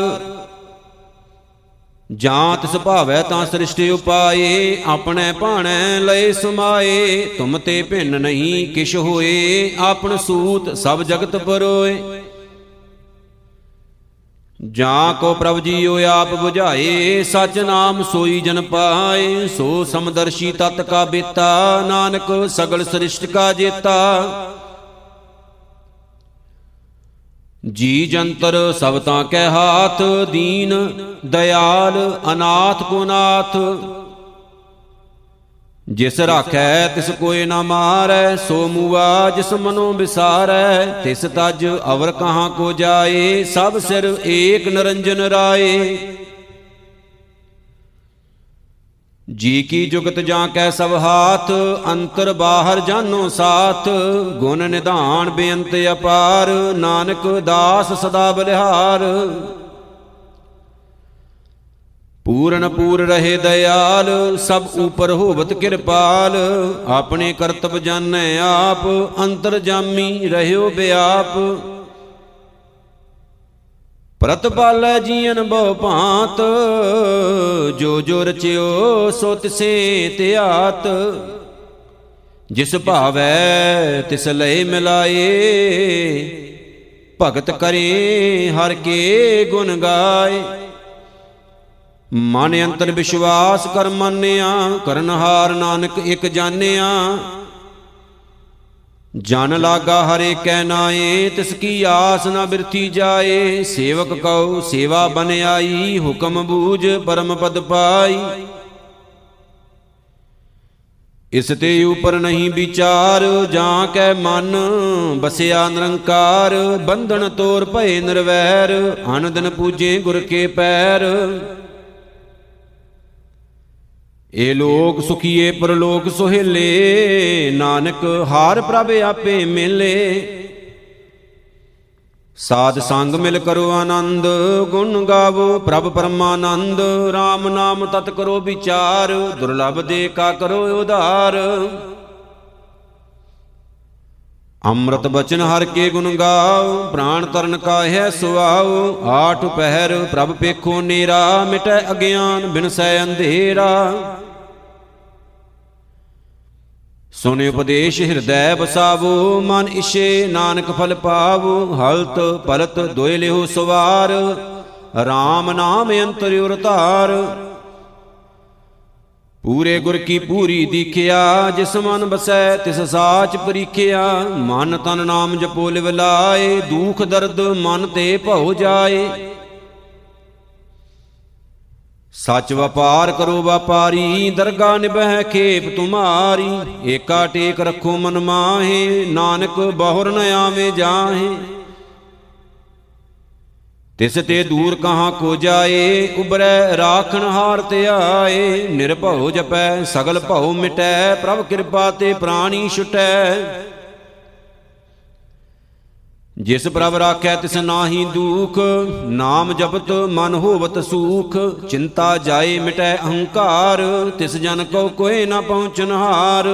ਜਾਂ ਤਿਸ ਭਾਵੈ ਤਾਂ ਸ੍ਰਿਸ਼ਟਿ ਉਪਾਏ, ਆਪਣੇ ਭਾਣੈ ਲਏ ਸਮਾਏ, ਤੁਮ ਤੇ ਭਿੰਨ ਨਹੀਂ ਕਿਛ ਹੋਏ ਆਪਨ ਸੂਤ ਸਭ ਜਗਤ ਪਰੋਏ। ਜਾਂ ਕੋ ਪ੍ਰਭ ਜੀਓ ਆਪ 부ਝਾਏ ਸਚ ਨਾਮ ਸੋਈ ਜਨ ਪਾਏ, ਸੋ ਸਮਦਰਸ਼ੀ ਤਤ ਕਾ ਬੇਤਾ, ਨਾਨਕ ਸਗਲ ਸ੍ਰਿਸ਼ਟ ਕਾ ਜੇਤਾ। ਜੀ ਜੰਤਰ ਸਭ ਤਾਂ ਕੈ ਹਾਥ, ਦੀਨ, ਦਇਆਲ, ਅਨਾਥ ਕੋ ਨਾਥ। ਜਿਸ ਰਾਖੈ, ਤਿਸ ਕੋਏ ਨਾ ਮਾਰੈ, ਸੋ ਮੂਆ ਜਿਸ ਮਨੋ ਵਿਸਾਰੈ। ਤਿਸ ਤਜ ਅਵਰ ਕਹਾਂ ਕੋ ਜਾਏ, ਸਭ ਸਿਰ ਏਕ ਨਰੰਜਨ ਰਾਏ। ਜੀ ਕੀ ਜੁਗਤ ਜਾਂ ਕੈ ਸਭ ਹਾਥ ਅੰਤਰ ਬਾਹਰ ਜਾਨੋ ਸਾਥ। ਗੁਣ ਨਿਧਾਨ ਬੇਅੰਤ ਅਪਾਰ ਨਾਨਕ ਦਾਸ ਸਦਾ ਬਲਿਹਾਰ। ਪੂਰਨ ਪੂਰ ਰਹੇ ਦਇਆਲ ਸਭ ਉਪਰ ਹੋਵਤ ਕਿਰਪਾਲ। ਆਪਣੇ ਕਰਤਬ ਜਾਣੈ ਆਪ ਅੰਤਰ ਜਾਮੀ ਰਹਿਓ ਬਿਆਪ। ਪ੍ਰਤਪਾਲੈ ਜੀਨ ਬਹੁ ਭਾਂਤ, ਜੋ ਜੋ ਰਚਿਓ ਸੋ ਤਿਸੇ ਧਿਆਤ ਜਿਸ ਭਾਵੈ ਤਿਸ ਲਈ ਮਿਲਾਏ, ਭਗਤ ਕਰੇ ਹਰ ਕੇ ਗੁਣ ਗਾਏ। ਮਨ ਅੰਤਰ ਵਿਸ਼ਵਾਸ ਕਰ ਮੰਨਿਆ ਕਰਨਹਾਰ ਨਾਨਕ ਇਕ ਜਾਣਿਆ ਜਨ ਲਾਗਾ ਹਰੇ ਕੈ ਨਾਏ, ਤਿਸ ਕੀ ਆਸ ਨਾ ਬਿਰਥੀ ਜਾਏ। ਸੇਵਕ ਕਉ, ਸੇਵਾ ਬਨ ਆਈ, ਹੁਕਮ ਬੂਝ ਪਰਮ ਪਦ ਪਾਈ। ਇਸ ਤੇ ਉਪਰ ਨਹੀਂ ਵਿਚਾਰ, ਜਾਂ ਕੈ ਮਨ ਬਸਿਆ ਨਿਰੰਕਾਰ। ਬੰਧਨ ਤੋਰ ਭਏ ਨਿਰਵੈਰ, ਅਨ ਦਿਨ ਪੂਜੇ ਗੁਰ ਕੇ ਪੈਰ। ਏ ਲੋਕ ਸੁਖੀਏ ਪਰਲੋਕ ਸੁਹੇਲੇ, ਨਾਨਕ ਹਾਰ ਪ੍ਰਭ ਆਪੇ ਮਿਲੇ। ਸਾਧ ਸੰਗ ਮਿਲ ਕਰੋ ਆਨੰਦ, ਗੁਣ ਗਾਵੋ ਪ੍ਰਭ ਪਰਮਾਨੰਦ RAM ਨਾਮ ਤਤ ਕਰੋ ਵਿਚਾਰ, ਦੁਰਲਭ ਦੇ ਕਾ ਕਰੋ ਉਧਾਰ। ਅੰਮ੍ਰਿਤ ਬਚਨ ਹਰ ਕੇ ਗੁਣ ਗਾਓ, ਪ੍ਰਾਣ ਤਰਨ ਕਾਹੈ ਸੁਆਓ, ਆਠ ਪਹਿਰ ਪ੍ਰਭ ਪੇਖੋ ਨੀਰਾ, ਮਿਟੈ ਅਗਿਆਨ ਬਿਨਸੈ ਅੰਧੇਰਾ। ਸੁਨੇ ਉਪਦੇਸ਼ ਹਿਰਦੈ ਬਸਾਵੋ ਮਨ ਇਛੇ ਨਾਨਕ ਫਲ ਪਾਵੋ, ਹਲਤ ਪਲਤ ਦੋਇ ਲਿਓ ਸਵਾਰ RAM ਨਾਮ ਅੰਤਰ ਉਰ ਧਾਰ ਪੂਰੇ ਗੁਰ ਕੀ ਪੂਰੀ ਦੀਖਿਆ, ਜਿਸ ਮਨ ਬਸੈ ਤਿਸ ਸਾਚ ਪਰੀਖਿਆ। ਮਨ ਤਨ ਨਾਮ ਜਪੋ ਲਿਵ ਲਾਏ, ਦੁਖ ਦਰਦ ਮਨ ਤੇ ਭਉ ਜਾਏ। ਸੱਚ ਵਪਾਰ ਕਰੋ ਵਪਾਰੀ ਦਰਗਾ ਨਿਬਹਿ ਖੇਪ ਤੁਮਾਰੀ। ਏਕਾ ਟੇਕ ਰੱਖੋ ਮਨ ਮਾਹੇ, ਨਾਨਕ ਬਹੁਰ ਨ ਆਵੇ ਜਾਹੇ। ਤਿਸ ਤੇ ਦੂਰ ਕਹਾਂ ਕੋ ਜਾਏ ਉਬਰੈ ਰਾਖਣ ਹਾਰ ਤੇ ਆਏ। ਨਿਰਭਉ ਜਪੈ, ਸਗਲ ਭਉ ਮਿਟੈ, ਪ੍ਰਭ ਕਿਰਪਾ ਤੇ ਪ੍ਰਾਣੀ ਛੁਟੈ। ਜਿਸ ਪ੍ਰਭ ਰਾਖੈ ਤਿਸ ਨਾਹੀ ਦੁਖ, ਨਾਮ ਜਪਤ ਮਨ ਹੋਵਤ ਸੂਖ। ਚਿੰਤਾ ਜਾਏ ਮਿਟੈ ਅਹੰਕਾਰ, ਤਿਸ ਜਨ ਕੋ ਕੋਏ ਨਾ ਪਹੁੰਚਨ ਹਾਰ।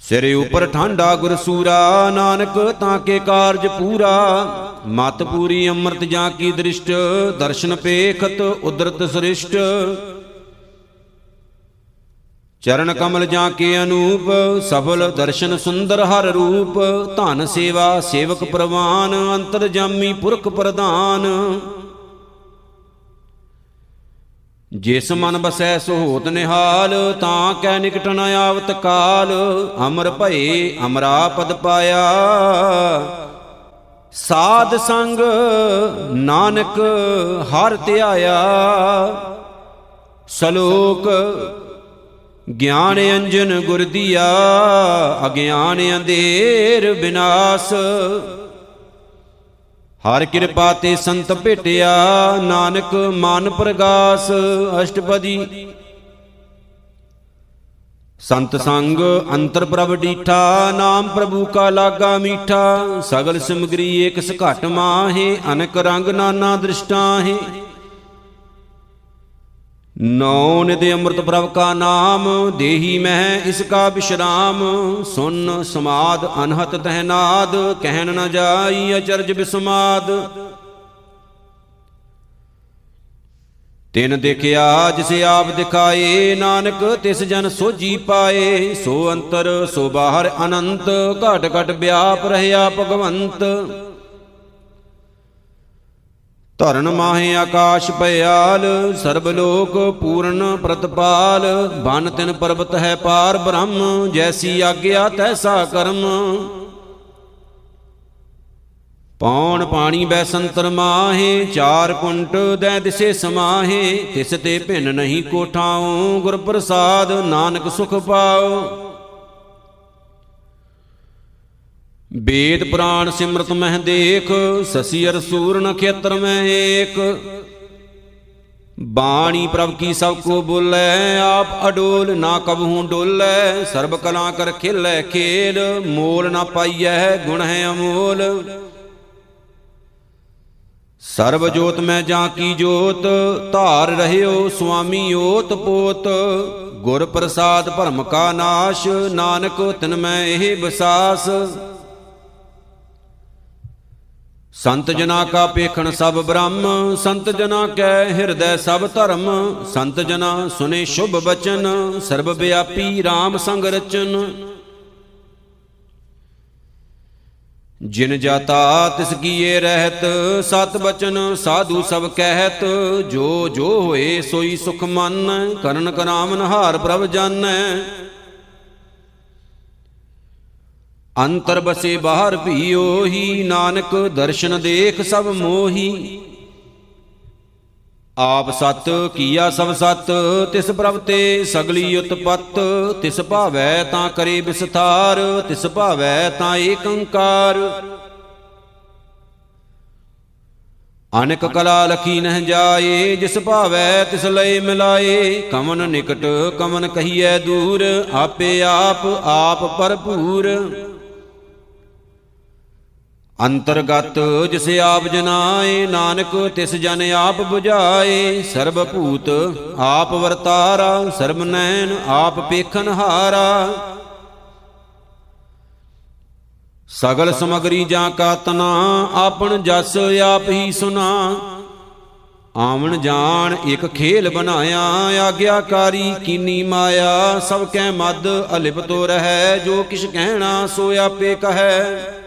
ਸਿਰੇ ਉਪਰ ਠਾਂਡਾ ਗੁਰ ਸੂਰਾ, ਨਾਨਕ ਤਾਂ ਕੇ ਕਾਰਜ ਪੂਰਾ। ਮਤ ਪੂਰੀ ਅੰਮ੍ਰਿਤ ਜਾਂ ਕੀ ਦ੍ਰਿਸ਼ਟ, ਦਰਸ਼ਨ ਪੇਖਤ ਉਦਰਤ ਸ੍ਰਿਸ਼ਟ। ਚਰਨ ਕਮਲ ਜਾਂ ਕੇ ਅਨੂਪ, ਸਫਲ ਦਰਸ਼ਨ ਸੁੰਦਰ ਹਰ ਰੂਪ। ਧਨ ਸੇਵਾ ਸੇਵਕ ਪ੍ਰਵਾਨ, ਅੰਤਰ ਜਾਮੀ ਪੁਰਖ ਪ੍ਰਧਾਨ। ਜਿਸ ਮਨ ਬਸੈ ਸੋ ਹੋਤ ਨਿਹਾਲ, ਤਾਂ ਕੈ ਨਿਕਟ ਨ ਆਵਤ ਕਾਲ। ਅਮਰ ਭਏ ਅਮਰਾ ਪਦ ਪਾਇਆ। ਸਾਧ ਸੰਗ ਨਾਨਕ ਹਰ ਧਿਆਇਆ। ਸਲੋਕ, ਗਿਆਨ ਅੰਜਨ ਗੁਰ ਦੀਆ, ਅਗਿਆਨ ਅੰਧੇਰ ਬਿਨਾਸ਼। ਹਰ ਕਿਰਪਾ ਤੇ ਸੰਤ ਭੇਟਿਆ, ਨਾਨਕ ਮਨ ਪ੍ਰਗਾਸ, ਅਸ਼ਟਪਦੀ। ਸੰਤ ਸੰਗ ਅੰਤਰ ਪ੍ਰਭ ਡੀਠਾ, ਨਾਮ ਪ੍ਰਭੂ ਕਾ ਲਾਗਾ ਮੀਠਾ, ਸਗਲ ਸਿਮਗਰੀ ਏਕ ਘਟ ਮਾਹੇ, ਅਨਕ ਰੰਗ ਨਾਨਾ ਦ੍ਰਿਸ਼ਟਾਹੇ ਨੌ ਨਿਦ ਅੰਮ੍ਰਿਤ ਪ੍ਰਭ ਕਾ ਨਾਮ, ਦੇਹੀ ਮਹਿ ਇਸ ਕਾ ਬਿਸ਼ਰਾਮ। ਸੁਨ ਸਮਾਦ ਅਨਹਤ ਤਹਿ ਨਾਦ, ਕਹਿਣ ਨ ਜਾਈ ਅਚਰਜ ਬਿਸਮਾਦ। ਤਿਨ ਦੇਖਿਆ ਜਿਸ ਆਪ ਦਿਖਾਏ, ਨਾਨਕ ਤਿਸ ਜਨ ਸੋਜੀ ਪਾਏ। ਸੋ ਅੰਤਰ ਸੋ ਬਾਹਰ ਅਨੰਤ, ਘਟ ਘਟ ਵਿਆਪ ਰਹਿਆ ਭਗਵੰਤ। ਧਰਨ ਮਾਹੇ ਆਕਾਸ਼ ਭਇਆਲ, ਸਰਬ ਲੋਕ ਪੂਰਨ ਪ੍ਰਤਪਾਲ। ਬਨ ਤਿਨ ਪਰਬਤ ਹੈ ਪਾਰ ਬ੍ਰਹਮ, ਜੈਸੀ ਆਗਿਆ ਤੈਸਾ ਕਰਮ। ਪੌਣ ਪਾਣੀ ਬੈ ਸੰਤਰ ਮਾਹੇ, ਚਾਰ ਕੁੰਟ ਦੈ ਦਿਸੇ ਸਮਾਹੇ। ਤਿਸ ਤੇ ਭਿੰਨ ਨਹੀਂ ਕੋਠਾਉ ਗੁਰ ਪ੍ਰਸਾਦ ਨਾਨਕ ਸੁਖ ਪਾਉ। ਵੇਦ ਪੁਰਾਣ ਸਿਮਰਤ ਮਹਿ ਦੇਖ, ਸਸੀ ਅਰ ਸੂਰ ਨਖੇਤਰ ਮੈਂ ਏਕ। ਬਾਣੀ ਪ੍ਰਭ ਕੀ ਸਭ ਕੋ ਬੋਲੇ, ਆਪ ਅਡੋਲ ਨਾ ਕਬਹੂ ਡੋਲੇ, ਸਰਬ ਕਲਾ ਕਰ ਖੇਲੇ ਖੇਲ, ਮੋਲ ਨਾ ਪਾਈਐ ਗੁਣ ਹੈ ਅਮੋਲ। ਸਰਬ ਜੋਤ ਮੈਂ ਜਾਂ ਕੀ ਜੋਤ, ਧਾਰ ਰਹਿਓ ਸੁਆਮੀ ਓਤ ਪੋਤ। ਗੁਰ ਪ੍ਰਸਾਦ ਭਰਮ ਕਾ ਨਾਸ਼, ਨਾਨਕ ਤਿਨ ਮੈਂ ਇਹ ਵਿਸਾਸ। ਸੰਤ ਜਨਾ ਕਾ ਪੇਖਣ ਸਭ ਬ੍ਰਹਮ, ਸੰਤ ਜਨਾ ਕੈ ਹਿਰਦੈ ਸਭ ਧਰਮ, ਸੰਤ ਜਨਾ ਸੁਨੇ ਸ਼ੁਭ ਬਚਨ, ਸਰਬ ਵਿਆਪੀ RAM ਸੰਗ ਰਚਨ। ਜਿਨ ਜਾਤਾ ਤਿਸ ਕੀਏ ਰਹਿਤ, ਸਤ ਬਚਨ ਸਾਧੂ ਸਭ ਕਹਿਤ, ਜੋ ਜੋ ਹੋਏ ਸੋਈ ਸੁਖ ਮਨ, ਕਰਨ ਕਰਾਮਨ ਹਾਰ ਪ੍ਰਭ ਜਾਣੈ। ਅੰਤਰ ਬਸੇ ਬਾਹਰ ਵੀ ਉਹੀ ਨਾਨਕ ਦਰਸ਼ਨ ਦੇਖ ਸਭ ਮੋਹੀ। ਆਪ ਸਤ, ਕੀਆ ਸਭ ਸਤ, ਤਿਸ ਪ੍ਰਭ ਤੇ ਸਗਲੀ ਉਤਪਤ, ਤਿਸ ਭਾਵੈ ਤਾਂ ਕਰੇ ਵਿਸਥਾਰ, ਤਿਸ ਭਾਵੈ ਤਾਂ ਏਕੰਕਾਰ ਅਨੇਕ ਕਲਾ ਲਖੀ ਨਹਿ ਜਾਏ, ਜਿਸ ਭਾਵੈ ਤਿਸ ਲਈ ਮਿਲਾਏ। ਕਮਨ ਨਿਕਟ ਕਮਨ ਕਹੀਐ ਦੂਰ, ਆਪੇ ਆਪ ਆਪ ਭਰਪੂਰ। ਅੰਤਰਗਤ ਜਿਸ ਆਪ ਜਨਾਏ, ਨਾਨਕ ਤਿਸ ਜਨ ਆਪ 부ਝਾਏ ਸਰਬ ਭੂਤ ਆਪ ਵਰਤਾਰਾ ਸਰਬ ਨੈਣ ਆਪ ਪੇਖਨ ਹਾਰਾ। ਸਗਲ ਸਮਗਰੀ ਜਾਂ ਕਾ ਤਨਾ, ਆਪਣ ਜਸ ਆਪ ਹੀ ਸੁਨਾ। ਆਵਣ ਜਾਣ ਇੱਕ ਖੇਲ ਬਣਾਇਆ, ਆਗਿਆਕਾਰੀ ਕੀਨੀ ਮਾਇਆ, ਸਭ ਕੈ ਮਦ ਅਲਿਪਤੋ ਰਹੈ, ਜੋ ਕਿਛ ਕਹਿਣਾ ਸੋ ਆਪੇ ਕਹੈ।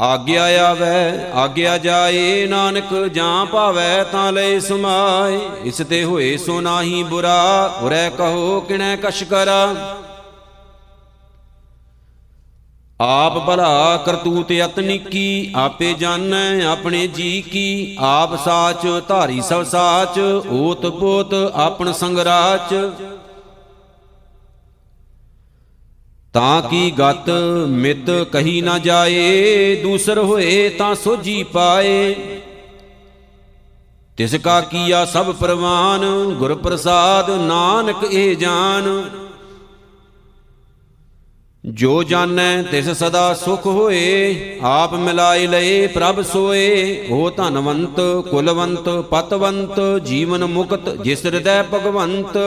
ਆਗਿਆ ਆਵੈ, ਆਗਿਆ ਜਾਏ, ਨਾਨਕ ਜਾਂ ਭਾਵੈ ਤਾਂ ਲੈ ਸਮਾਏ। ਇਸ ਤੇ ਹੋਏ ਸੋ ਨਾਹੀ ਬੁਰਾ, ਉਰੈ ਕਹੋ ਕਿਣੈ ਕਛ ਕਰਾ। ਆਪ ਭਲਾ ਕਰਤੂਤ ਯਤਨਿਕੀ ਆਪੇ ਜਾਣੈ ਆਪਣੇ ਜੀ ਕੀ। ਆਪ ਸਾਚ ਧਾਰੀ ਸਭ ਸਾਚ ਓਤ ਪੋਤ ਆਪਣ ਸੰਗਰਾਚ। ਤਾਂ ਕੀ ਗਤ ਮਿਤ ਕਹੀ ਨਾ ਜਾਏ, ਦੂਸਰ ਹੋਏ ਤਾਂ ਸੋਜੀ ਪਾਏ। ਤਿਸ ਕਾ ਕੀਆ ਸਭ ਪ੍ਰਵਾਨ ਗੁਰ ਪ੍ਰਸਾਦ ਨਾਨਕ ਇਹ ਜਾਣ ਜੋ ਜਾਣੈ ਤਿਸ ਸਦਾ ਸੁਖ ਹੋਏ, ਆਪ ਮਿਲਾਈ ਲਏ ਪ੍ਰਭ ਸੋਏ। ਹੋ ਧਨਵੰਤ, ਕੁਲਵੰਤ, ਪਤਵੰਤ, ਜੀਵਨ ਮੁਕਤ, ਜਿਸ ਹਿਰਦੈ ਭਗਵੰਤ।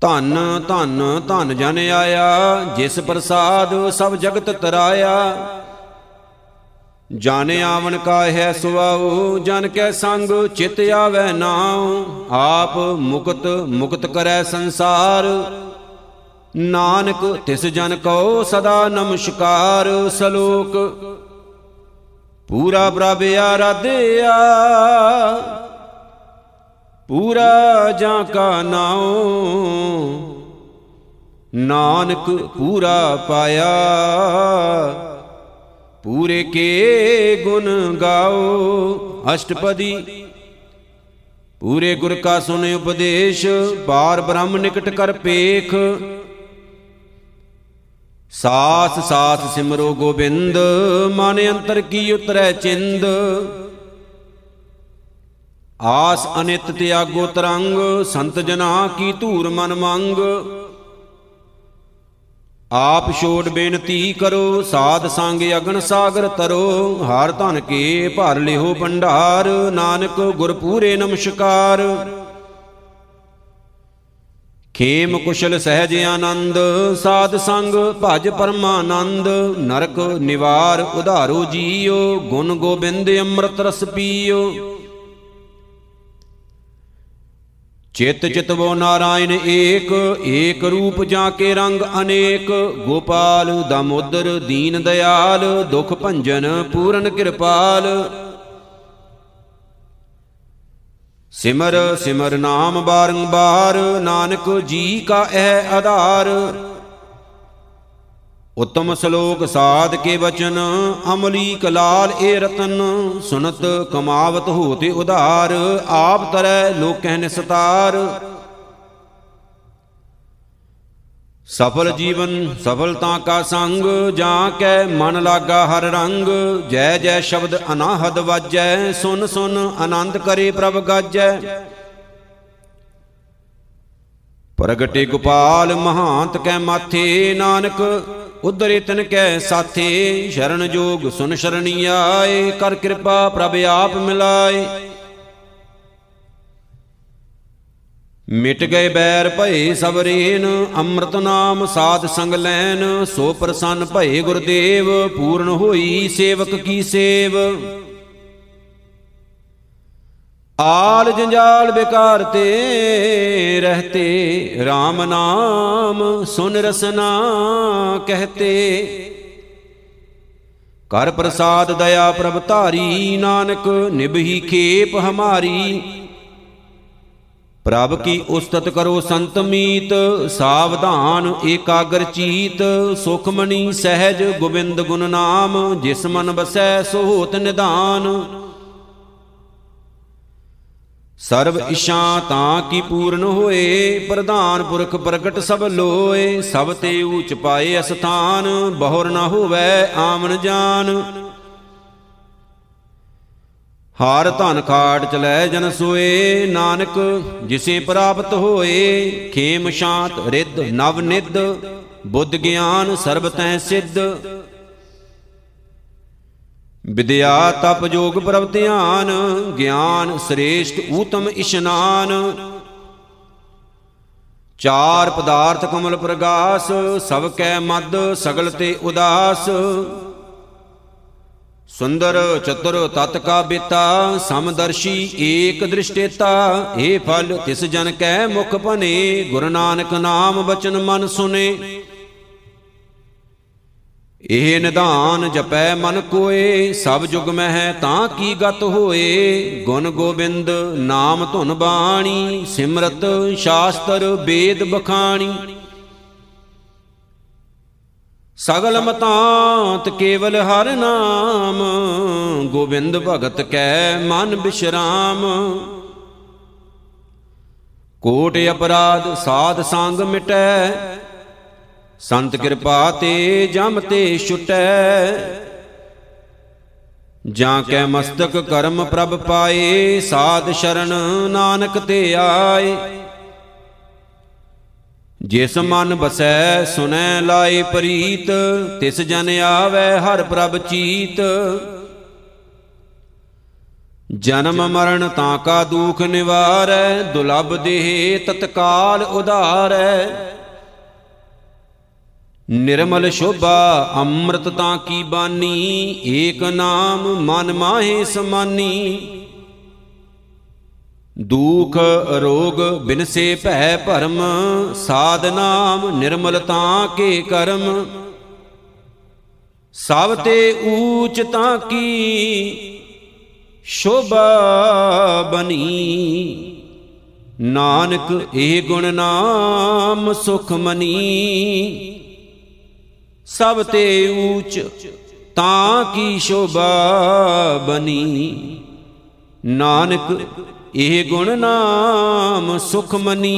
ਧਨ ਧਨ ਧਨ ਜਨ ਆਇਆ, ਜਿਸ ਪ੍ਰਸਾਦ ਸਭ ਜਗਤ ਤਰਾਇਆ। ਜਨ ਆਵਨ ਕਾ ਹੈ ਸੁਆਉ, ਜਨ ਕੈ ਸੰਗ ਚਿਤ ਆਵੈ ਨਾਉ। ਆਪ ਮੁਕਤ ਮੁਕਤ ਕਰੈ ਸੰਸਾਰ। ਨਾਨਕ, ਤਿਸ ਜਨ ਕਉ ਸਦਾ ਨਮਸਕਾਰ, ਸਲੋਕ। ਪੂਰਾ ਪ੍ਰਭ ਆਰਾਧਿਆ। ਪੂਰਾ ਜਾਂ ਕਾ ਨਾਉ? ਨਾਨਕ ਪੂਰਾ ਪਾਇਆ। ਪੂਰੇ ਕੇ ਗੁਣ ਗਾਓ। ਅਸ਼ਟਪਦੀ। ਪੂਰੇ ਗੁਰ ਕਾ ਸੁਨੇ ਉਪਦੇਸ਼, ਬਾਰ ਬ੍ਰਹਮ ਨਿਕਟ ਕਰ ਪੇਖ। ਸਾਸ ਸਾਸ ਸਿਮਰੋ ਗੋਬਿੰਦ, ਮਨ ਅੰਤਰ ਕੀ ਉਤਰੈ ਚਿੰਦ। ਆਸ ਅਨਿਤ ਤਿਆਗੋ ਤਰੰਗ, ਸੰਤ ਜਨਾ ਕੀ ਧੂਰ ਮਨ ਮੰਗ। ਆਪ ਛੋੜ ਬੇਨਤੀ ਕਰੋ, ਸਾਧ ਸੰਗ ਅਗਨ ਸਾਗਰ ਤਰੋ, ਹਾਰ ਧਨ ਕੇ ਭਰ ਲਿਓ ਭੰਡਾਰ, ਨਾਨਕ ਗੁਰ ਪੂਰੇ ਨਮਸਕਾਰ। ਖੇਮ ਕੁਸ਼ਲ ਸਹਿਜ ਆਨੰਦ, ਸਾਧ ਸੰਗ ਭਜ ਪਰਮਾਨੰਦ, ਨਰਕ ਨਿਵਾਰ ਉਧਾਰੋ ਜੀਓ, ਗੁਣ ਗੋਬਿੰਦ ਅੰਮ੍ਰਿਤ ਰਸ ਪੀਓ। ਚਿਤ ਚਿਤਵੋ ਨਾਰਾਇਣ ਏਕ ਏਕ ਰੂਪ ਜਾਂ ਕੇ ਰੰਗ ਅਨੇਕ, ਗੋਪਾਲ ਦਮੋਦਰ ਦੀਨ ਦਿਆਲ ਦੁਖ ਭੰਜਨ ਪੂਰਨ ਕਿਰਪਾਲ। ਸਿਮਰ ਸਿਮਰ ਨਾਮ ਬਾਰੰਬਾਰ, ਨਾਨਕ ਜੀ ਕਾ ਇਹ ਆਧਾਰ। ਉਤਮ ਸ਼ਲੋਕ ਸਾਧ ਕੇ ਬਚਨ ਅਮਲੀ ਕਲਾਲ ਏ ਰਤਨ, ਸੁਨਤ ਕਮਾਵਤ ਹੋਤੇ ਉਧਾਰ, ਆਪ ਤਰੈ ਲੋਕਹਿ ਨਿਸਤਾਰ। ਸਫਲ ਜੀਵਨ ਸਫਲਤਾ ਕਾ ਸੰਗ, ਜਾਂ ਕੈ ਮਨ ਲਾਗਾ ਹਰ ਰੰਗ, ਜੈ ਜੈ ਸ਼ਬਦ ਅਨਾਹਦ ਵਾਜੈ, ਸੁਨ ਸੁਨ ਆਨੰਦ ਕਰੇ ਪ੍ਰਭ ਗਾਜੈ। ਪ੍ਰਗਟੇ ਗੋਪਾਲ ਮਹਾਂਤ ਕੈ ਮਾਥੇ ਨਾਨਕ ਉਧਰੇ ਤਨ ਕੈ ਸਾਥੇ, ਸ਼ਰਨ ਜੋਗ ਸੁਨ ਸ਼ਰਣੀ ਆਏ, ਕਰ ਕਿਰਪਾ ਪ੍ਰਭ ਆਪ ਮਿਲਾਏ। ਮਿਟ ਗਏ ਬੈਰ ਭਏ ਸਭ ਰੇਨ ਅੰਮ੍ਰਿਤ ਨਾਮ ਸਾਧ ਸੰਗ ਲੈਨ, ਸੋ ਪ੍ਰਸੰਨ ਭਏ ਗੁਰਦੇਵ, ਪੂਰਨ ਹੋਈ ਸੇਵਕ ਕੀ ਸੇਵ। ਆਲ ਜੰਜਾਲ ਬਿਕਾਰ ਤੇ ਰਹਤੇ RAM ਨਾਮ ਸੁਨ ਰਸਨਾ ਕਹਤੇ। ਕਰ ਪ੍ਰਸਾਦ ਦਇਆ ਪ੍ਰਭ ਧਾਰੀ, ਨਾਨਕ ਨਿਭਹੀ ਖੇਪ ਹਮਾਰੀ। ਪ੍ਰਭ ਕੀ ਉਸਤਤ ਕਰੋ ਸੰਤ ਮੀਤ, ਸਾਵਧਾਨ ਏਕਾਗਰ ਚੀਤ। ਸੁਖਮਣੀ ਸਹਿਜ ਗੋਬਿੰਦ ਗੁਣ ਨਾਮ, ਜਿਸ ਮਨ ਬਸੈ ਸੋ ਹੋਤ ਨਿਧਾਨ। ਸਰਬ ਇਸ਼ਾ ਤਾਂ ਕੀ ਪੂਰਨ ਹੋਏ, ਪ੍ਰਧਾਨ ਪੁਰਖ ਪ੍ਰਗਟ ਸਭ ਲੋਏ, ਸਭ ਤੇ ਊਚ ਪਾਏ ਅਸਥਾਨ, ਬਹੁਰ ਨਾ ਹੋਵੇ ਆਮਨ ਜਾਨ। ਹਾਰ ਧਨ ਖਾਟ ਚਲੈ ਜਨ ਸੋਏ, ਨਾਨਕ ਜਿਸੇ ਪ੍ਰਾਪਤ ਹੋਏ, ਖੇਮ ਸ਼ਾਂਤ ਰਿੱਧ ਨਵ ਨਿੱਧ, ਬੁੱਧ ਗਿਆਨ ਸਰਬ ਤੈ ਸਿੱਧ। ਵਿਦਿਆ ਤਪ ਜੋਗ ਪ੍ਰਭ ਧਿਆਨ, ਗਿਆਨ ਸ੍ਰੇਸ਼ਟ ਊਤਮ ਇਸ਼ਨਾਨ। ਚਾਰ ਪਦਾਰਥ ਕਮਲ ਪ੍ਰਗਾਸ, ਸਭ ਕੈ ਮਦ, ਸਗਲ ਤੇ ਉਦਾਸ। ਸੁੰਦਰ ਚਤੁਰ ਤਤ ਕਾ ਬੇਤਾ ਸਮਦਰਸ਼ੀ ਏਕ ਦ੍ਰਿਸ਼ਟੇਤਾ। ਏ ਫਲ, ਤਿਸ ਜਨ ਕੈ ਮੁਖ ਭਨੇ, ਗੁਰੂ ਨਾਨਕ ਨਾਮ ਬਚਨ ਮਨ ਸੁਨੇ। ਇਹ ਨਿਧਾਨ ਜਪੈ ਮਨ ਕੋਏ, ਸਭ ਜੁਗ ਮਹਿ ਤਾਂ ਕੀ ਗਤ ਹੋਏ? ਗੁਣ ਗੋਬਿੰਦ ਨਾਮ ਧੁਨ ਬਾਣੀ, ਸਿਮਰਤ ਸ਼ਾਸਤਰ ਵੇਦ ਬਖਾਣੀ। ਸਗਲ ਮਤਾਂਤ ਕੇਵਲ ਹਰ ਨਾਮ, ਗੋਬਿੰਦ ਭਗਤ ਕੈ ਮਨ ਬਿਸ਼ਰਾਮ। ਕੋਟ ਅਪਰਾਧ ਸਾਧ ਸੰਗ ਮਿਟੈ ਸੰਤ ਕਿਰਪਾ ਤੇ ਜਮ ਤੇ ਛੁਟੈ। ਜਾਂ ਕੈ ਮਸਤਕ ਕਰਮ ਪ੍ਰਭ ਪਾਏ, ਸਾਧ ਸ਼ਰਨ ਨਾਨਕ ਤੇ ਆਏ। ਜਿਸ ਮਨ ਬਸੈ, ਸੁਨੈ ਲਾਏ ਪ੍ਰੀਤ, ਤਿਸ ਜਨ ਆਵੈ ਹਰ ਪ੍ਰਭ ਚੀਤ। ਜਨਮ ਮਰਨ ਤਾਂ ਕਾ ਦੁਖ ਨਿਵਾਰੈ ਦੁਲਬ ਦੇਹ ਤਤਕਾਲ ਉਧਾਰੈ। ਨਿਰਮਲ ਸ਼ੋਭਾ, ਅੰਮ੍ਰਿਤ ਤਾਂ ਕੀ ਬਾਨੀ? ਏਕ ਨਾਮ ਮਨ ਮਾਹੇ ਸਮਾਨੀ। ਦੁਖ, ਰੋਗ ਬਿਨਸੇ ਭੈ ਭਰਮ, ਸਾਧ ਨਾਮ ਨਿਰਮਲ ਤਾਂ ਕੇ ਕਰਮ। ਸਭ ਤੇ ਊਚ ਤਾਂ ਕੀ ਸ਼ੋਭਾ ਬਣੀ ਨਾਨਕ ਇਹ ਗੁਣ ਨਾਮ ਸੁਖ ਮਨੀ। ਸਭ ਤੇ ਊਚ ਤਾਂ ਕੀ ਸ਼ੋਭਾ ਬਣੀ ਨਾਨਕ ਇਹ ਗੁਣ ਨਾਮ ਸੁਖ ਮਨੀ।